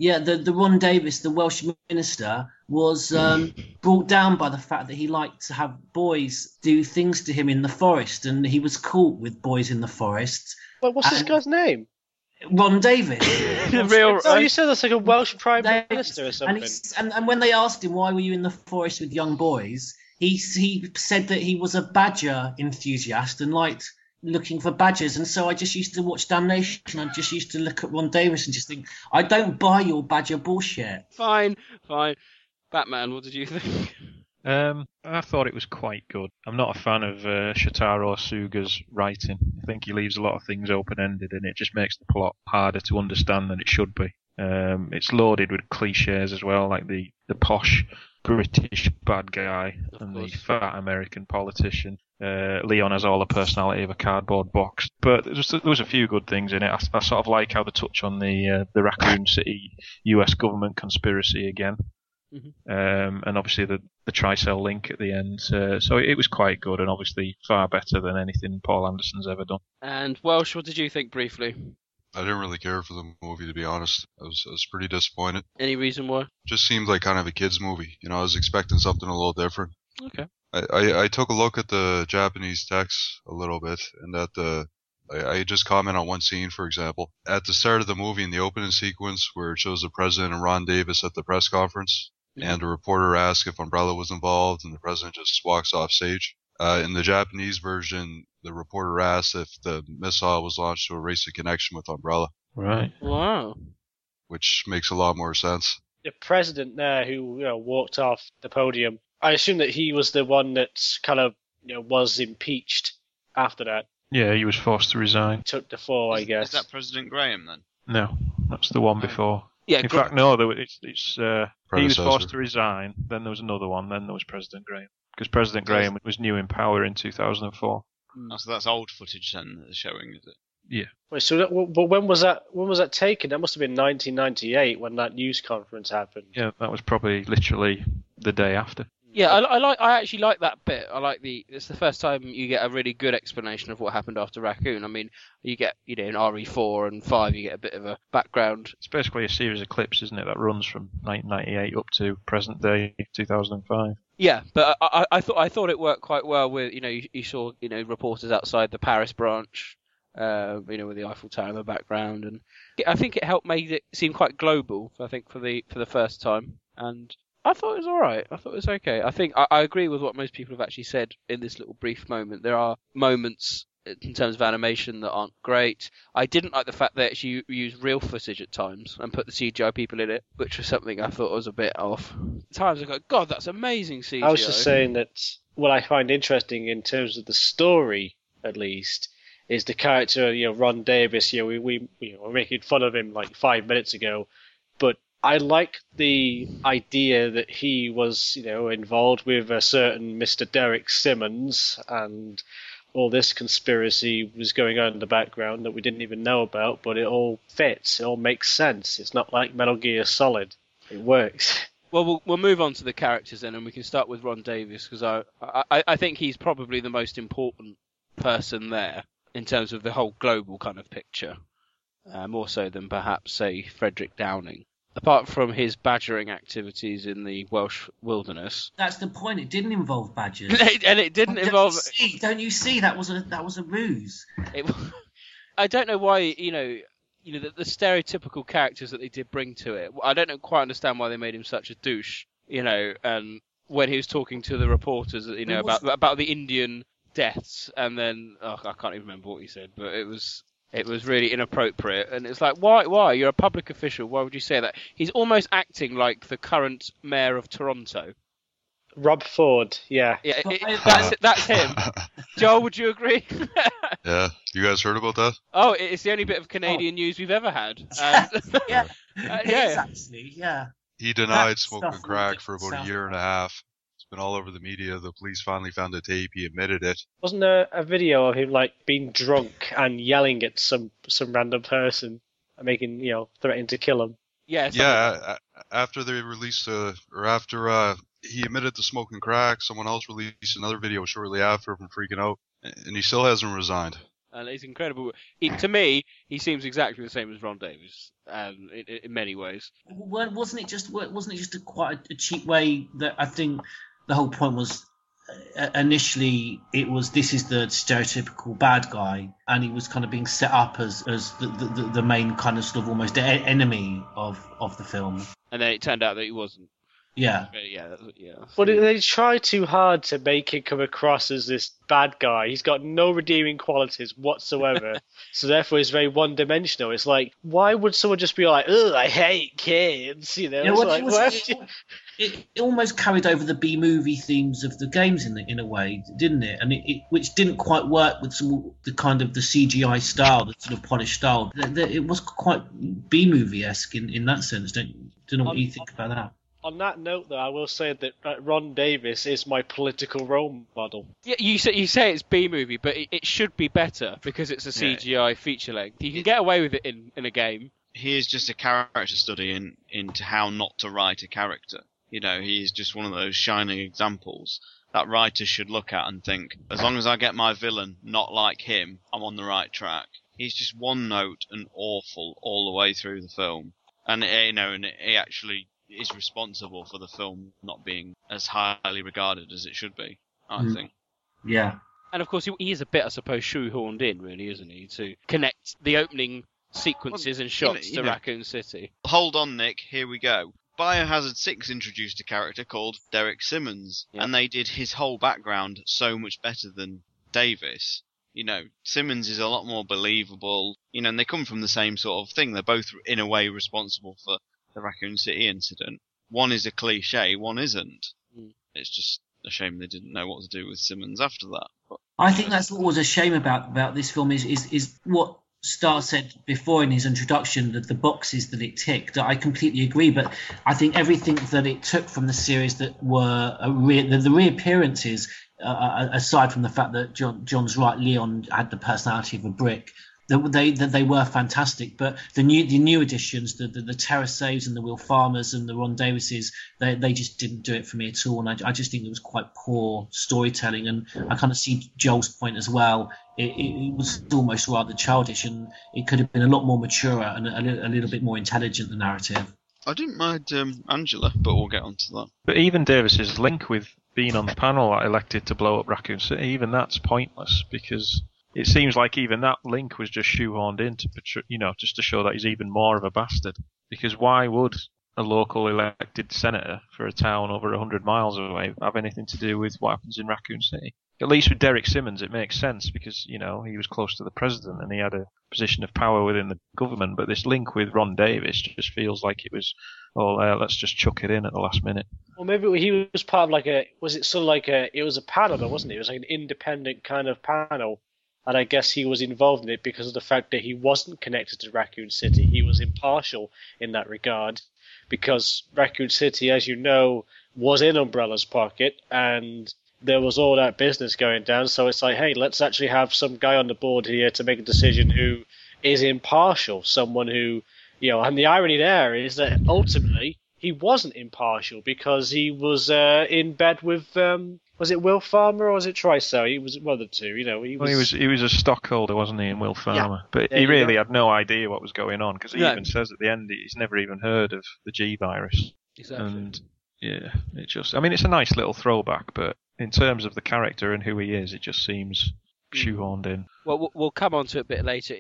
Speaker 3: Yeah, the, the Ron Davis, the Welsh minister, was um, brought down by the fact that he liked to have boys do things to him in the forest, and he was caught with boys in the forest.
Speaker 8: Wait, what's this
Speaker 3: And-
Speaker 8: guy's name?
Speaker 3: Ron Davis.
Speaker 2: The real.
Speaker 8: Oh, you said that's like a Welsh Prime
Speaker 3: Davis.
Speaker 8: Minister or
Speaker 3: And,
Speaker 8: something.
Speaker 3: he's, and and when they asked him why were you in the forest with young boys, he he said that he was a badger enthusiast and liked looking for badgers. And so I just used to watch Damnation. I just used to look at Ron Davis and just think, I don't buy your badger bullshit.
Speaker 6: Fine, fine. Batman, what did you think?
Speaker 2: Um, I thought it was quite good. I'm not a fan of uh, Shotaro Suga's writing. I think he leaves a lot of things open-ended, and it just makes the plot harder to understand than it should be. Um, it's loaded with cliches as well, like the, the posh British bad guy and the fat American politician. Uh, Leon has all the personality of a cardboard box, but there was, there was a few good things in it. I, I sort of like how they touch on the uh, the Raccoon City U.S. government conspiracy again um, and obviously the the Tricell link at the end. Uh, so it was quite good, and obviously far better than anything Paul Anderson's ever done.
Speaker 6: And Welsh, what did you think briefly?
Speaker 9: I didn't really care for the movie to be honest. I was I was pretty disappointed.
Speaker 6: Any reason why?
Speaker 9: Just seemed like kind of a kids movie. You know, I was expecting something a little different.
Speaker 6: Okay.
Speaker 9: I, I, I took a look at the Japanese text a little bit, and at the I, I just comment on one scene, for example. At the start of the movie, in the opening sequence, where it shows the president and Ron Davis at the press conference, and a reporter asks if Umbrella was involved, and the president just walks off stage. Uh, in the Japanese version, the reporter asks if the missile was launched to erase the connection with Umbrella,
Speaker 2: Right.
Speaker 6: Wow.
Speaker 9: which makes a lot more sense.
Speaker 8: the president there who you know walked off the podium. I assume that he was the one that kind of you know was impeached after that.
Speaker 2: Yeah, he was forced to resign.
Speaker 8: Took the fall, I guess.
Speaker 1: Is that President Graham then?
Speaker 2: No, that's the one before.
Speaker 6: Yeah,
Speaker 2: In
Speaker 6: Gra-
Speaker 2: fact, no. There was, it's it's uh, he was
Speaker 9: Predecessor.
Speaker 2: forced to resign. Then there was another one. Then there was President Graham because President Graham was new in power in 2004.
Speaker 1: Oh, so that's old footage then that they're showing, is it?
Speaker 2: Yeah.
Speaker 8: Wait, so that, but when was that? When was that taken? That must have been 1998 when that news conference happened.
Speaker 2: Yeah, that was probably literally the day after.
Speaker 6: Yeah, I, I like. I actually like that bit. I like the. It's the first time you get a really good explanation of what happened after Raccoon. I mean, you get you know in RE4 and five, you get a bit of a background.
Speaker 2: It's basically a series of clips, isn't it, that runs from 1998 up to present day 2005.
Speaker 6: Yeah, but I, I, I thought I thought it worked quite well with you know you, you saw you know reporters outside the Paris branch, uh, you know with the Eiffel Tower in the background, and I think it helped make it seem quite global. I think for the for the first time, and I thought it was all right. I thought it was okay. I think I, I agree with what most people have actually said in this little brief moment. There are moments in terms of animation that aren't great. I didn't like the fact that she used real footage at times and put the CGI people in it, which was something I thought was a bit off. At times I go, God, that's amazing CGI.
Speaker 8: I was just saying that what I find interesting in terms of the story, at least, is the character, you know, Ron Davis. You know, we we you know, were making fun of him like five minutes ago, but I like the idea that he was, you know, involved with a certain Mr. Derek Simmons and all this conspiracy was going on in the background that we didn't even know about, but it all fits. It all makes sense. It's not like Metal Gear Solid. It works.
Speaker 6: Well, we'll we'll move on to the characters then, and we can start with Ron Davis because I, I I think he's probably the most important person there in terms of the whole global kind of picture, uh, more so than perhaps say Frederick Downing. Apart from his badgering activities in the Welsh wilderness,
Speaker 3: That's the point. It didn't involve badgers.
Speaker 6: and it didn't
Speaker 3: Don't
Speaker 6: involve.
Speaker 3: You see, don't you see that was a that was a ruse?
Speaker 6: It, I don't know why you know you know the, the stereotypical characters that they did bring to it. I don't know, quite understand why they made him such a douche. You know, and when he was talking to the reporters, you know about about the Indian deaths, and then oh, I can't even remember what he said, but it was it was really inappropriate. And it's like, why why you're a public official? Why would you say that? He's almost acting like the current mayor of Toronto.
Speaker 8: Rob Ford, yeah.
Speaker 6: Yeah, it, it- that's that's him. Joel, would you agree?
Speaker 9: Yeah, you guys heard about that?
Speaker 6: Oh, it's the only bit of Canadian news we've ever had. Um,
Speaker 3: yeah,
Speaker 6: uh, yeah.
Speaker 3: actually. Yeah.
Speaker 9: He denied
Speaker 3: That
Speaker 9: smoking crack for about a year and a half. It's been all over the media. The police finally found the tape. He admitted it.
Speaker 8: Wasn't there a video of him like being drunk and yelling at some some random person and making you know threatening to kill him?
Speaker 6: Yeah,
Speaker 9: Yeah, a- a- after they released uh or after uh he admitted to smoking crack, someone else released another video shortly after of him freaking out, and he still hasn't resigned.
Speaker 6: and it's incredible. It, to me, he seems exactly the same as Ron Davis, um, in, in many ways.
Speaker 3: Wasn't it just wasn't it just a quite a, cheap way that I think the whole point was uh, initially it was this is the stereotypical bad guy and he was kind of being set up as as the, the, the main kind of sort of almost enemy of of the film.
Speaker 6: And then it turned out that he wasn't
Speaker 3: yeah.
Speaker 6: Yeah, yeah.
Speaker 8: But they try too hard to make him come across as this bad guy. He's got no redeeming qualities whatsoever. so therefore, he's very one-dimensional. It's like, why would someone just be like, "Oh, I hate kids"? You know,
Speaker 3: yeah,
Speaker 8: it's
Speaker 3: well,
Speaker 8: like,
Speaker 3: it, was, it, it, it, almost carried over the B movie themes of the games in the, in a way, didn't it? And it, which didn't quite work with some the kind of the CGI style, the sort of polished style. It was quite B movie esque in, in that sense. Don't don't know what um, you think about that
Speaker 8: on that note, though, I will say that uh, Ron Davis is my political role model.
Speaker 6: Yeah, you say you say it's B movie, but it, it should be better because it's a CGI yeah. feature length. You can get away with it in, in a game.
Speaker 1: He is just a character study in into how not to write a character. You know, he is just one of those shining examples that writers should look at and think, as long as I get my villain not like him, I'm on the right track. He's just one note and awful all the way through the film, and you know, and he actually is responsible for the film not being as highly regarded as it should be. I mm. think.
Speaker 3: Yeah.
Speaker 6: And of course, he is a bit, I suppose, shoehorned in, really, isn't he, to connect the opening sequences well, and shots you know, to know, Raccoon City.
Speaker 1: Hold on, Nick. Here we go. Biohazard 6 introduced a character called Derek Simmons, yeah. and they did his whole background so much better than Davis. You know, Simmons is a lot more believable, you know, and they come from the same sort of thing. They're both, in a way, responsible for the Raccoon City incident. One is a cliche, one isn't. Mm. It's just a shame they didn't know what to do with Simmons after that. But,
Speaker 3: I think that's what was a shame about about this film is is, is what Starr said before in his introduction that the boxes that it ticked. I completely agree, but I think everything that it took from the series that were re- the, the, reappearances, uh, uh, aside from the fact that John, John's right, Leon had the personality of a brick they, they, they were fantastic. But the new the new additions, the the, the TerraSaves and the WilPharmas and the Ron Davises, they, they just didn't do it for me at all. And I, I just think it was quite poor storytelling. And I kind of see Joel's point as well. It, it, it, was almost rather childish, and it could have been a lot more mature and a, a little bit more intelligent. The narrative.
Speaker 1: I didn't mind um, Angela, but we'll get onto that.
Speaker 2: But even Davis's link with being on the panel that elected to blow up Raccoon City, even that's pointless because it seems like even that link was just shoehorned in to, you know, just to show that he's even more of a bastard. Because why would a local elected senator for a town over 100 miles away have anything to do with what happens in Raccoon City? At least with Derek Simmons, it makes sense because, you know, he was close to the president and he had a position of power within the government. But this link with Ron Davis just feels like it was, oh, uh, let's just chuck it in at the last minute.
Speaker 8: Well, maybe he was part of like a, was it sort of like a, it was a panel, wasn't it? It was like an independent kind of panel and I guess he was involved in it because of the fact that he wasn't connected to Raccoon City. He was impartial in that regard because Raccoon City, as you know, was in Umbrella's pocket and there was all that business going down. So it's like, hey, let's actually have some guy on the board here to make a decision who is impartial, someone who, you know, and the irony there is that ultimately he wasn't impartial because he was uh, in bed with um, was it WilPharma or was it Tricell? He was one of the two. You know, he was.
Speaker 2: Well, he was he was a stockholder, wasn't he, in WilPharma? Yeah. But he really had no idea what was going on because he even says at the end he's never even heard of the G virus.
Speaker 6: Exactly.
Speaker 2: And yeah, it just. I mean, it's a nice little throwback, but in terms of the character and who he is, it just seems hmm. shoehorned in.
Speaker 6: Well, we'll come on to it a bit later.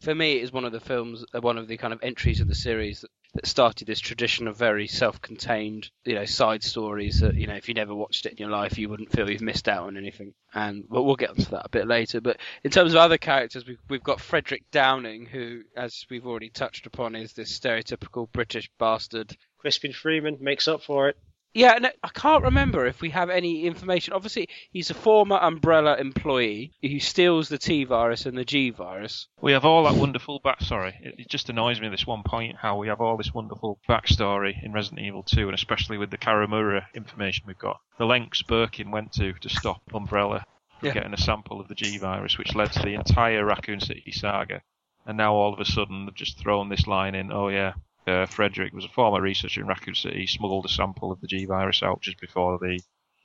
Speaker 6: For me, it is one of the films, uh, one of the kind of entries of the series that that started this tradition of very self-contained, you know, side stories that you know if you never watched it in your life, you wouldn't feel you've missed out on anything. And well, we'll get onto that a bit later. But in terms of other characters, we've we've got Frederick Downing, who, as we've already touched upon, is this stereotypical British bastard.
Speaker 8: Crispin Freeman makes up for it.
Speaker 6: Yeah, no, I can't remember if we have any information. Obviously, he's a former Umbrella employee who steals the T virus and the G virus.
Speaker 2: We have all that wonderful back. Sorry, it, just annoys me this one point how we have all this wonderful backstory in Resident Evil 2, and especially with the Karamura information we've got. The lengths Birkin went to to stop Umbrella from yeah. getting a sample of the G virus, which led to the entire Raccoon City saga. And now all of a sudden they've just thrown this line in. Oh yeah, uh, Frederick was a former researcher in Raccoon City. He smuggled a sample of the G virus out just before the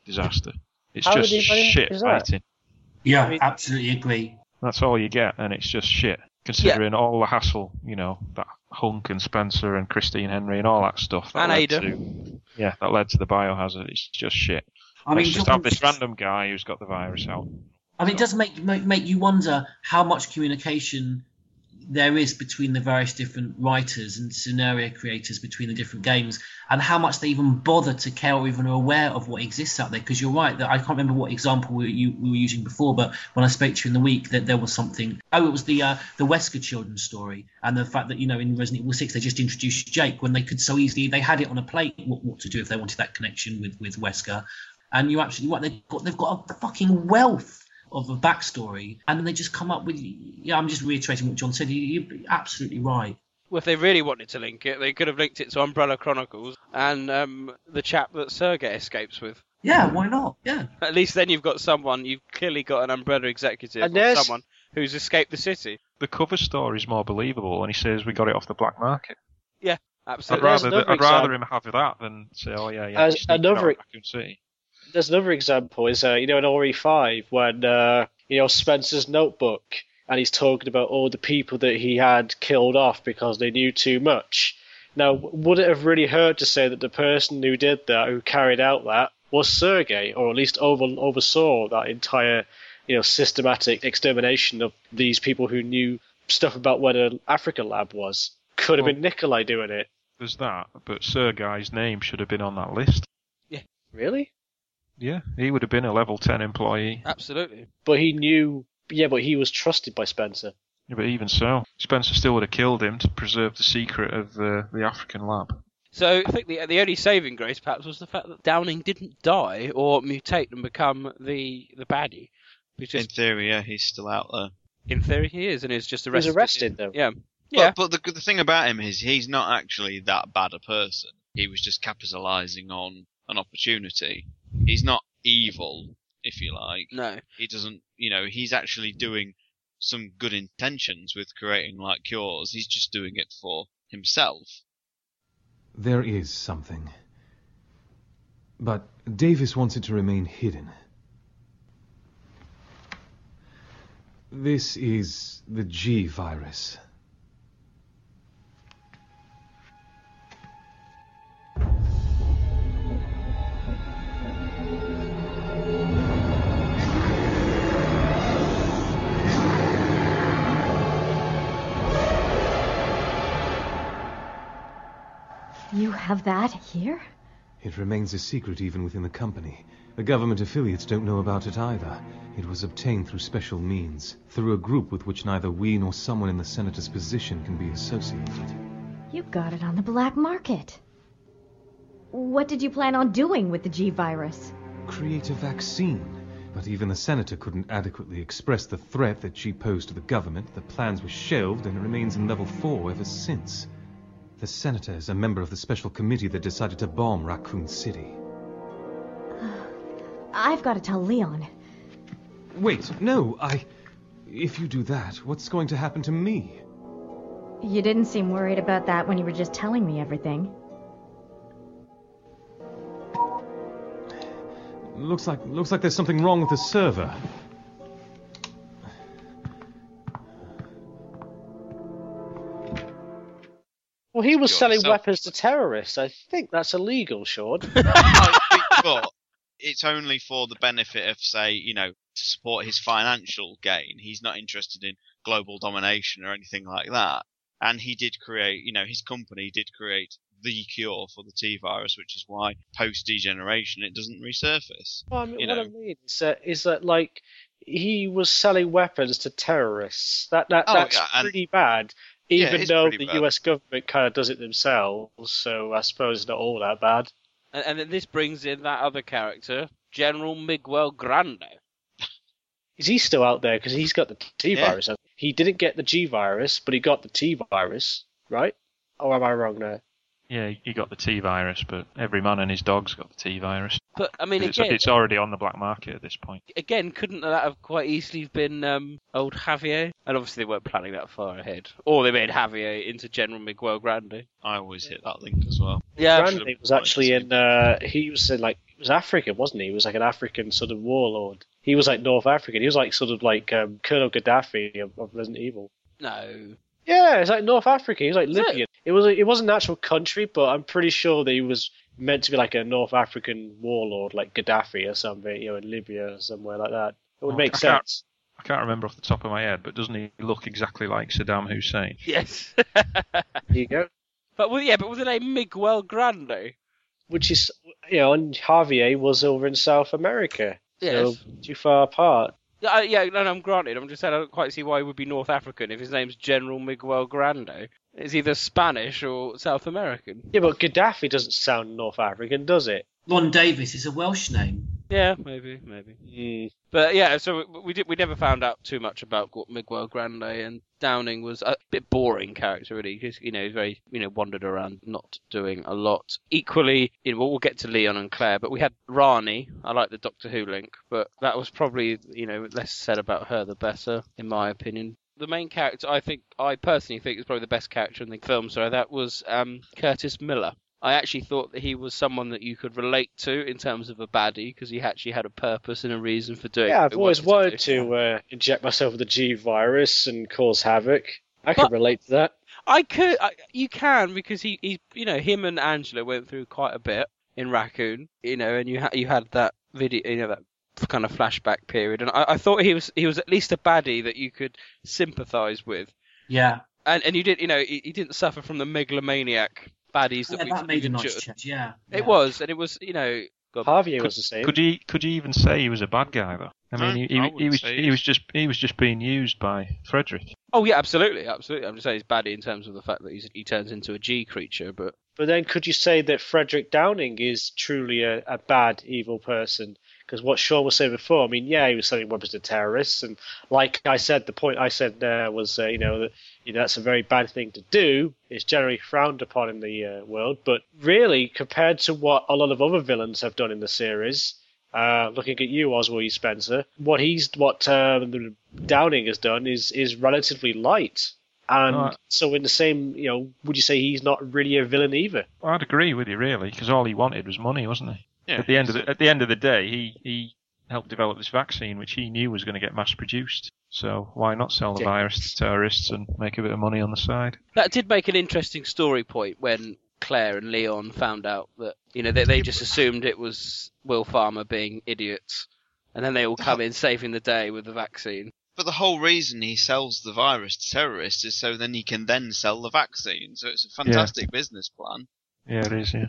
Speaker 2: disaster. It's
Speaker 8: How
Speaker 2: just shit writing.
Speaker 3: Yeah, I mean, absolutely agree.
Speaker 2: That's all you get, and it's just shit. Considering all the hassle, you know, that Hunk and Spencer and Christine Henry and all that stuff. That
Speaker 6: And
Speaker 2: led
Speaker 6: Ada.
Speaker 2: To, yeah, that led to the biohazard. It's just shit.
Speaker 3: I mean,
Speaker 2: Let's just have this random guy who's got the virus out.
Speaker 3: I mean, it does make, make make you wonder how much communication there is between the various different writers and scenario creators between the different games, and how much they even bother to care or even are aware of what exists out there. Because you're right that I can't remember what example we, you, we were using before, but when I spoke to you in the week, that there was something. Oh, it was the uh, the Wesker children's story, and the fact that you know in Resident Evil Six they just introduced Jake when they could so easily they had it on a plate what, what to do if they wanted that connection with with Wesker. And you're absolutely right. They've got they've got a fucking wealth of a backstory, and then they just come up with. Yeah, I'm just reiterating what John said. You, you're absolutely right.
Speaker 6: Well, if they really wanted to link it, they could have linked it to Umbrella Chronicles and um, the chap that Sergei escapes with.
Speaker 3: Yeah, why not? Yeah.
Speaker 6: At least then you've got someone, you've clearly got an Umbrella executive,
Speaker 2: And
Speaker 6: or someone who's escaped the city.
Speaker 2: The cover story is more believable, and he says we got it off the black market.
Speaker 6: Yeah,
Speaker 2: I'd
Speaker 6: absolutely.
Speaker 2: rather,
Speaker 8: another
Speaker 2: I'd rather him have that than say, oh yeah, yeah.
Speaker 8: As
Speaker 2: we
Speaker 8: another-
Speaker 2: out of Raccoon City.
Speaker 8: There's another example is uh, you know in RE5 when uh, you know Spencer's notebook and he's talking about all the people that he had killed off because they knew too much. Now, would it have really hurt to say that the person who did that, who carried out that, was Sergei, or at least over, oversaw that entire, you know, systematic extermination of these people who knew stuff about where the Africa lab was? Could have
Speaker 2: Well-
Speaker 8: been Nikolai doing it.
Speaker 2: There's that, but Sergei's name should have been on that list. Yeah.
Speaker 8: Really?
Speaker 2: Yeah, he would have been a level 10 employee.
Speaker 6: Absolutely.
Speaker 8: But he knew. Yeah, but he was trusted by Spencer.
Speaker 2: Yeah, but even so, Spencer still would have killed him to preserve the secret of the, the African lab.
Speaker 6: So I think the the only saving grace perhaps was the fact that Downing didn't die or mutate and become the the baddie. Because
Speaker 1: In theory, yeah, he's still out there.
Speaker 6: in theory he is, and is just
Speaker 8: He was
Speaker 6: arrested.
Speaker 8: arrested, though.
Speaker 6: Yeah.
Speaker 1: But,
Speaker 6: Yeah.
Speaker 1: but the the thing about him is he's not actually that bad a person. He was just capitalizing on an opportunity. He's not evil, if you like.
Speaker 6: No.
Speaker 1: He doesn't, you know, he's actually doing some good intentions with creating like cures. He's just doing it for himself.
Speaker 11: There is something. But Davis wants it to remain hidden. This is the G virus.
Speaker 22: Have that here?
Speaker 11: It remains a secret even within the company. The government affiliates don't know about it either. It was obtained through special means, through a group with which neither we nor someone in the senator's position can be associated.
Speaker 22: You got it on the black market. What did you plan on doing with the G virus?
Speaker 11: Create a vaccine. But even the senator couldn't adequately express the threat that she posed to the government. The plans were shelved and it remains in level 4 ever since. The senator is a member of the special committee that decided to bomb Raccoon City.
Speaker 22: I've got to tell Leon.
Speaker 11: Wait, no, I. If you do that, what's going to happen to me?
Speaker 22: You didn't seem worried about that when you were just telling me everything.
Speaker 11: Looks like looks like there's something wrong with the server.
Speaker 8: Well, he was selling
Speaker 1: self-
Speaker 8: weapons to terrorists. I think that's illegal, Sean.
Speaker 1: But it's only for the benefit of, say, you know, to support his financial gain. He's not interested in global domination or anything like that. And he did create, you know, his company did create the cure for the T virus, which is why post degeneration it doesn't resurface.
Speaker 8: Well, I mean,
Speaker 1: you
Speaker 8: what
Speaker 1: know,
Speaker 8: I mean is that, is that like he was selling weapons to terrorists. That that
Speaker 1: Oh,
Speaker 8: that's
Speaker 1: yeah, and-
Speaker 8: pretty bad.
Speaker 1: Yeah,
Speaker 8: Even
Speaker 1: it's
Speaker 8: though the
Speaker 1: bad.
Speaker 8: U.S. government kind of does it themselves, so I suppose it's not all that bad.
Speaker 6: And, and then this brings in that other character, General Miguel Grande.
Speaker 8: Is he still out there? Because he's got the T
Speaker 6: Yeah.
Speaker 8: virus. He didn't get the G virus, but he got the T virus, right? Or am I wrong there?
Speaker 2: Yeah, he got the T virus, but every man and his dog's got the T virus.
Speaker 6: But I mean,
Speaker 2: it's,
Speaker 6: again,
Speaker 2: it's already on the black market at this point.
Speaker 6: again, couldn't that have quite easily been um, old Javier? And obviously they weren't planning that far ahead. Or they made Javier into General Miguel Grande.
Speaker 1: I always hit that link as well.
Speaker 6: Yeah,
Speaker 8: Grande was actually in. Uh, he was in like he was African, wasn't he? He was like an African sort of warlord. He was like North African. He was like sort of like um, Colonel Gaddafi of, of Resident Evil.
Speaker 6: No.
Speaker 8: Yeah, it's like North Africa. He was like
Speaker 6: Is?
Speaker 8: Libyan. It? was it wasn't an actual country, but I'm pretty sure that he was meant to be like a North African warlord, like Gaddafi or something, you know, in Libya or somewhere like that. It would
Speaker 2: Oh,
Speaker 8: make
Speaker 2: I can't-
Speaker 8: sense.
Speaker 2: I can't remember off the top of my head, but doesn't he look exactly like Saddam Hussein?
Speaker 6: Yes.
Speaker 8: There you go.
Speaker 6: but well, yeah, but with the name Miguel Grande.
Speaker 8: Which is, you know, and Javier was over in South America.
Speaker 6: Yes.
Speaker 8: So too far apart.
Speaker 6: Yeah, I- yeah, no, no, I'm granted. I'm just saying I don't quite see why he would be North African if his name's General Miguel Grande. It's either Spanish or South American.
Speaker 8: Yeah, but Gaddafi doesn't sound North African, does it?
Speaker 3: Ron Davis is a Welsh name.
Speaker 6: Yeah, maybe, maybe.
Speaker 8: Mm.
Speaker 6: But yeah, so we- we did we never found out too much about Miguel Grande, and Downing was a bit boring character really, because you know he's very you know wandered around, not doing a lot. Equally, you know, we'll get to Leon and Claire, but we had Rani. I like the Doctor Who link, but that was probably you know less said about her the better, in my opinion. The main character, I think, I personally think is probably the best character in the film. So that was um, Curtis Miller. I actually thought that he was someone that you could relate to in terms of a baddie because he actually had a purpose and a reason for doing.
Speaker 8: It.
Speaker 6: Yeah,
Speaker 8: I've
Speaker 6: he
Speaker 8: always
Speaker 6: wanted
Speaker 8: wanted to uh, inject myself with the G virus and cause havoc. I can
Speaker 6: But-
Speaker 8: relate to that.
Speaker 6: I could, I, you can because he, he, you know, him and Angela went through quite a bit in Raccoon, you know, and you had you had that video, you know, that kind of flashback period, and I, I thought he was he was at least a baddie that you could sympathise with,
Speaker 3: Yeah.
Speaker 6: and and you did, you know, he, he didn't suffer from the megalomaniac baddies that
Speaker 3: Yeah,
Speaker 6: we
Speaker 3: that made a
Speaker 6: we
Speaker 3: nice
Speaker 6: endured.
Speaker 3: change. Yeah.
Speaker 6: It was, and it was, you know, God,
Speaker 8: Javier
Speaker 2: Could,
Speaker 8: was the same.
Speaker 2: could you could you even say he was a bad guy though? I mean,
Speaker 1: No,
Speaker 2: he,
Speaker 1: I
Speaker 2: he, he was he
Speaker 1: he
Speaker 2: was just he was just being used by Frederick.
Speaker 6: Oh yeah, absolutely, absolutely. I'm just saying he's baddie in terms of the fact that he's, he turns into a G creature, but
Speaker 8: But then could you say that Frederick Downing is truly a, a bad, evil person? Because what Sean was saying before, I mean, yeah, he was selling weapons to terrorists, and like I said, the point I said there was, uh, you know, that you know that's a very bad thing to do. It's generally frowned upon in the uh, world, but really, compared to what a lot of other villains have done in the series, uh, looking at you, Oswald Spencer, what he's what um, Downing has done is is relatively light. And
Speaker 2: Right.
Speaker 8: so, in the same, you know, would you say he's not really a villain either?
Speaker 2: Well, I'd agree with you really, because all he wanted was money, wasn't he?
Speaker 1: Yeah,
Speaker 2: at the end of the at the end of the day, he he helped develop this vaccine, which he knew was going to get mass produced. So why not sell the
Speaker 8: Yeah.
Speaker 2: virus to terrorists and make a bit of money on the side?
Speaker 6: That did make an interesting story point when Claire and Leon found out that you know they, they just assumed it was WilPharma being idiots, and then they all come in saving the day with the vaccine.
Speaker 1: But the whole reason he sells the virus to terrorists is so then he can then sell the vaccine. So it's a fantastic business plan.
Speaker 2: Yeah, it is. Yeah.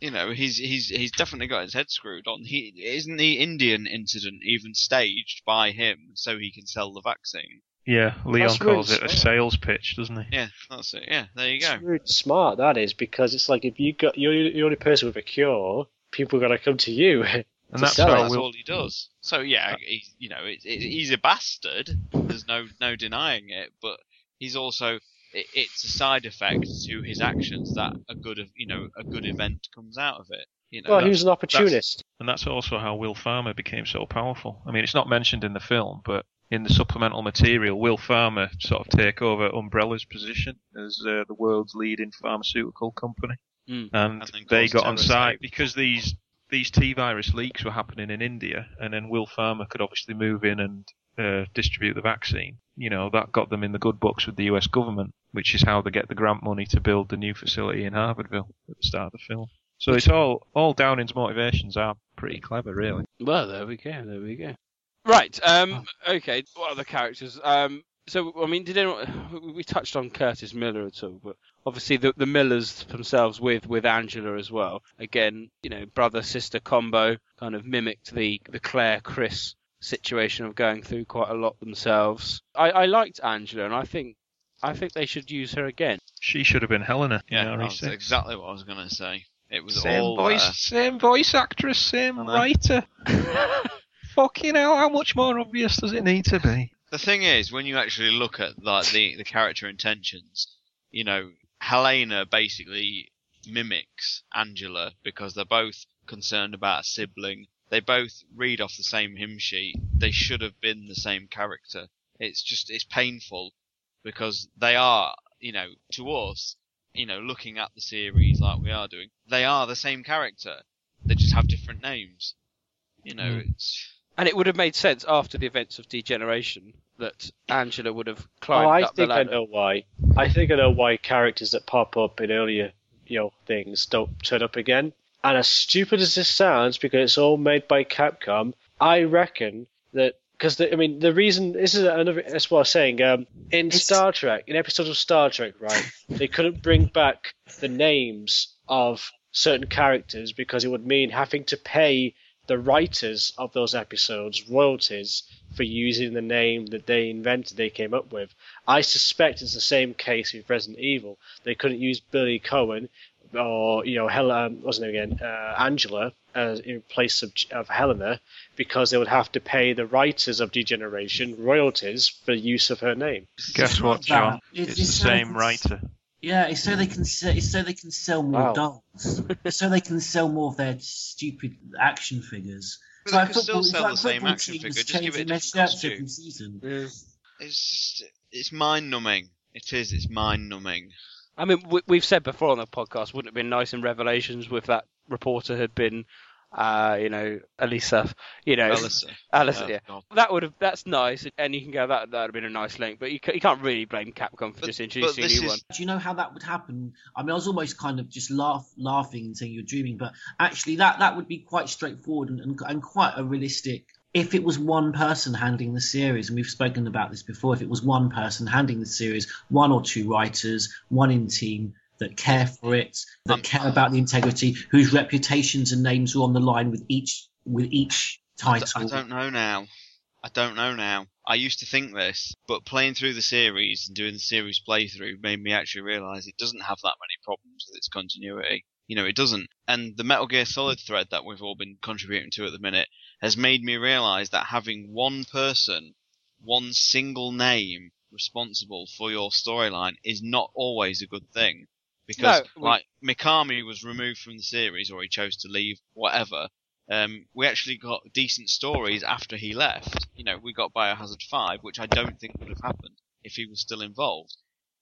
Speaker 1: You know, he's he's he's definitely got his head screwed on. He isn't the Indian incident even staged by him so he can sell the vaccine.
Speaker 2: Yeah, Leon
Speaker 8: That's really
Speaker 2: calls it a sales pitch, doesn't he?
Speaker 1: Yeah, that's it. Yeah, there you go.
Speaker 8: Really smart that is because it's like if you got you're the only person with a cure, people are gonna come to you.
Speaker 2: And
Speaker 8: to
Speaker 2: that's
Speaker 8: sell
Speaker 2: how
Speaker 8: it.
Speaker 1: That's all he does. So yeah, uh, he, you know, it, it, he's a bastard. There's no no denying it. But he's also it, it's a side effect to his actions that a good you know a good event comes out of it. You know,
Speaker 8: Well, he was an opportunist.
Speaker 2: And that's also how WilPharma became so powerful. I mean, it's not mentioned in the film, but in the supplemental material, WilPharma sort of take over Umbrella's position as uh, the world's leading pharmaceutical company,
Speaker 6: Mm.
Speaker 2: and,
Speaker 1: And
Speaker 2: they got on site because these these T virus leaks were happening in India, and then WilPharma could obviously move in and uh, distribute the vaccine. You know, that got them in the good books with the U.S. government, which is how they get the grant money to build the new facility in Harvardville at the start of the film. So it's all all Downing's motivations are pretty clever, really.
Speaker 6: Well, there we go. There we go. Right. Um. Okay. What other characters? Um. So, I mean, did anyone? We touched on Curtis Miller at all, but obviously the the Millers themselves with with Angela as well. Again, you know, brother sister combo kind of mimicked the the Claire Chris situation of going through quite a lot themselves. I I liked Angela, and I think I think they should use her again.
Speaker 2: She should have been Helena. in
Speaker 1: yeah, that's exactly what I was gonna say. It was
Speaker 2: Same
Speaker 1: all
Speaker 2: voice,
Speaker 1: there.
Speaker 2: same voice actress, same
Speaker 1: I know.
Speaker 2: writer. Fucking hell, how much more obvious does it need to be?
Speaker 1: The thing is, when you actually look at like the the character intentions, you know, Helena basically mimics Angela because they're both concerned about a sibling. They both read off the same hymn sheet. They should have been the same character. It's just it's painful because they are, you know, to us, you know, looking at the series like we are doing, they are the same character. They just have different names. You know,
Speaker 6: Mm.
Speaker 1: it's
Speaker 6: And it would have made sense after the events of Degeneration that Angela would have climbed
Speaker 8: Oh, I
Speaker 6: up the
Speaker 8: think I know why. I think I know why characters that pop up in earlier, you know, things don't turn up again. And as stupid as this sounds, because it's all made by Capcom, I reckon that because I mean the reason this is another that's what I was saying. Um, in Star Trek, in episodes of Star Trek, right, they couldn't bring back the names of certain characters because it would mean having to pay the writers of those episodes royalties for using the name that they invented, they came up with. I suspect it's the same case with Resident Evil. They couldn't use Billy Coen or you know Hel- um, what's her name again, uh, Angela, as in place of, of Helena, because they would have to pay the writers of Degeneration royalties for use of her name.
Speaker 2: Guess what, John?
Speaker 3: It's-
Speaker 2: It's,
Speaker 3: it's
Speaker 2: the
Speaker 3: so-
Speaker 2: same writer.
Speaker 3: Yeah, it's so they can se- it's so they can sell more
Speaker 2: Wow.
Speaker 3: dolls. So they can sell more of their stupid action figures.
Speaker 1: But
Speaker 3: It's
Speaker 1: they
Speaker 3: like
Speaker 1: could
Speaker 3: football-
Speaker 1: still sell
Speaker 3: like
Speaker 1: the same action
Speaker 3: teams
Speaker 1: figure, just give it a
Speaker 3: their
Speaker 1: different
Speaker 3: shirts every
Speaker 1: costume.
Speaker 3: season.
Speaker 1: it's just it's mind numbing. It is. It's mind numbing.
Speaker 6: I mean, we, we've said before on the podcast, wouldn't it have been nice in Revelations if that reporter had been, uh, you know, Elisa, you know,
Speaker 1: Alyssa.
Speaker 6: Alyssa,
Speaker 1: Oh,
Speaker 6: yeah. That would have, that's nice, and you can go, that that would have been a nice link, but you, you can't really blame Capcom for just introducing a new one.
Speaker 3: Do you know how that would happen? I mean, I was almost kind of just laugh, laughing and saying you're dreaming, but actually, that that would be quite straightforward and, and, and quite a realistic. If it was one person handling the series, and we've spoken about this before, if it was one person handling the series, one or two writers, one in team that care for it, that care about the integrity, whose reputations and names are on the line with each with each title.
Speaker 1: I don't know now. I don't know now. I used to think this, but playing through the series and doing the series playthrough made me actually realise it doesn't have that many problems with its continuity. You know, it doesn't. And the Metal Gear Solid thread that we've all been contributing to at the minute has made me realise that having one person, one single name responsible for your storyline is not always a good thing. Because,
Speaker 6: No, we-
Speaker 1: like, Mikami was removed from the series or he chose to leave, whatever. Um, we actually got decent stories after he left. You know, we got Biohazard 5, which I don't think would have happened if he was still involved.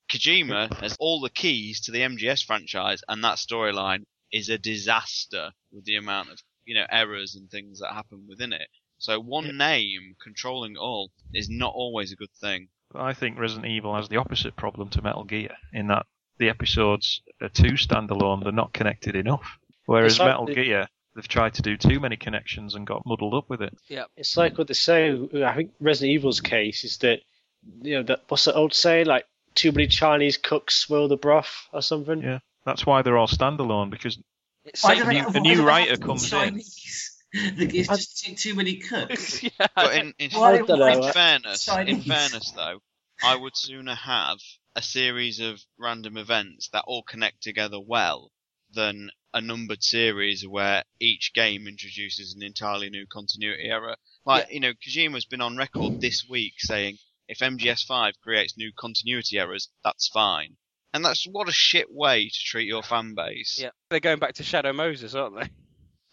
Speaker 1: Kojima has all the keys to the MGS franchise, and that storyline is a disaster with the amount of, you know, errors and things that happen within it. So one name controlling all is not always a good thing.
Speaker 2: But I think Resident Evil has the opposite problem to Metal Gear in that the episodes are too standalone; they're not connected enough. Whereas
Speaker 8: like
Speaker 2: Metal
Speaker 8: the-
Speaker 2: Gear, they've tried to do too many connections and got muddled up with it.
Speaker 6: Yeah.
Speaker 8: It's like what they say. I think Resident Evil's case is that you know that what's the old saying like too many Chinese cooks swirl the broth or something.
Speaker 2: Yeah, that's why they're all standalone because
Speaker 3: Why
Speaker 2: a new, a new writer
Speaker 3: have to
Speaker 2: comes in.
Speaker 3: Chinese? It's just too, too many cooks.
Speaker 1: But in, in,
Speaker 3: Why-
Speaker 1: in
Speaker 3: why-
Speaker 1: fairness, in fairness though, I would sooner have a series of random events that all connect together well than a numbered series where each game introduces an entirely new continuity error. Like, you know, Kojima's been on record this week saying if MGS5 creates new continuity errors, that's fine. And that's what a shit way to treat your fan base.
Speaker 6: Yeah, they're going back to Shadow Moses, aren't they?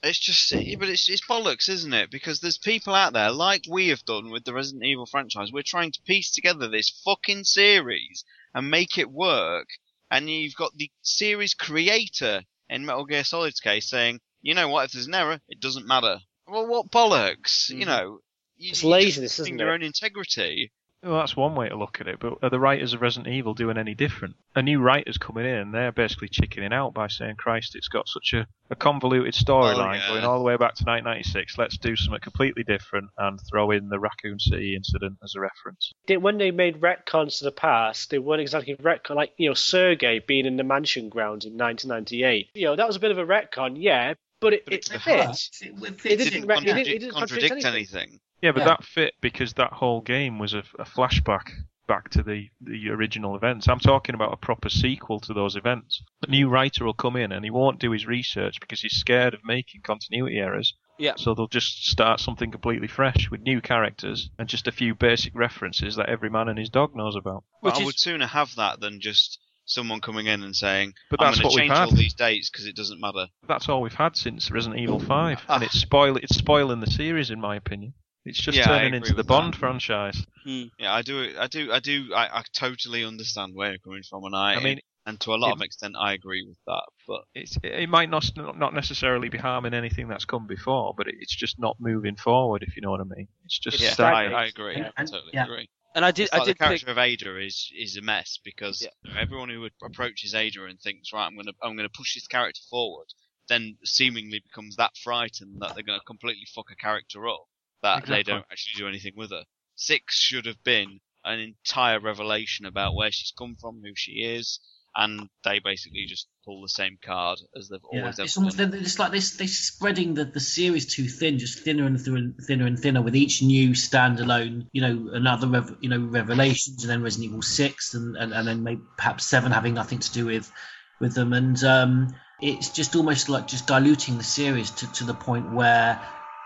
Speaker 1: It's just, yeah, but it's, it's bollocks, isn't it? Because there's people out there, like we have done with the Resident Evil franchise, we're trying to piece together this fucking series and make it work, and you've got the series creator in Metal Gear Solid's case saying, you know what, if there's an error, it doesn't matter. Well, what bollocks? You mm-hmm. know, you,
Speaker 8: It's
Speaker 1: you're
Speaker 8: laziness,
Speaker 1: just losing
Speaker 8: isn't
Speaker 1: your
Speaker 8: it?
Speaker 1: own integrity.
Speaker 2: Well, that's one way to look at it, but are the writers of Resident Evil doing any different? A new writer's coming in and they're basically chickening out by saying, Christ, it's got such a, a convoluted storyline oh,
Speaker 1: yeah.
Speaker 2: going all the way back to 1996. Let's do something completely different and throw in the Raccoon City incident as a reference.
Speaker 8: When they made retcons to the past, they weren't exactly retcon like you know Sergei being in the mansion grounds in 1998. You know that was a bit of a retcon, yeah, but it, it, fit.
Speaker 3: It,
Speaker 8: It didn't,
Speaker 1: didn't
Speaker 8: it
Speaker 1: contradict,
Speaker 8: didn't, it didn't
Speaker 1: contradict
Speaker 8: contradict
Speaker 1: anything.
Speaker 2: Yeah, but
Speaker 8: Yeah.
Speaker 2: that fit because that whole game was a, a flashback back to the, the original events. I'm talking about a proper sequel to those events. A new writer will come in and he won't do his research because he's scared of making continuity errors.
Speaker 6: Yeah.
Speaker 2: So they'll just start something completely fresh with new characters and just a few basic references that every man and his dog knows about.
Speaker 1: But I would sooner have that than just someone coming in and saying,
Speaker 2: But
Speaker 1: I'm
Speaker 2: that's
Speaker 1: going
Speaker 2: what
Speaker 1: to
Speaker 2: we've
Speaker 1: change all these dates because it doesn't matter.
Speaker 2: That's all we've had since Resident Evil 5,
Speaker 1: Ah.
Speaker 2: and it's spoil it's spoiling the series in my opinion. It's just
Speaker 1: Yeah,
Speaker 2: turning into the Bond
Speaker 1: that.
Speaker 2: franchise. Hmm.
Speaker 1: Yeah, I do, I do, I do, I, I totally understand where you're coming from, and I,
Speaker 2: I mean,
Speaker 1: And to a lot
Speaker 2: It-
Speaker 1: of extent, I agree with that. But
Speaker 2: It's, it might not not necessarily be harming anything that's come before, but it's just not moving forward. If you know what I mean, it's just
Speaker 1: yeah, I,
Speaker 2: stagnant.
Speaker 1: I agree.
Speaker 3: And-
Speaker 1: I totally
Speaker 3: yeah.
Speaker 1: agree.
Speaker 6: And I did,
Speaker 1: It's
Speaker 6: I
Speaker 1: like
Speaker 6: did
Speaker 1: the character
Speaker 6: think,
Speaker 1: of Ada is is a mess because everyone who approaches Ada and thinks, right, I'm gonna I'm gonna push this character forward, then seemingly becomes that frightened that they're gonna completely fuck a character up that they don't actually do anything with her. Six should have been an entire revelation about where she's come from, who she is, and they basically just pull the same card as they've
Speaker 3: Yeah,
Speaker 1: always
Speaker 3: it's almost
Speaker 1: done.
Speaker 3: they're, it's like this. They're spreading the, the series too thin, just thinner and thinner, thinner and thinner with each new standalone. You know, another rev, you know revelations, and then Resident Evil Six, and, and, and then maybe perhaps Seven having nothing to do with with them, and um, it's just almost like just diluting the series to, to the point where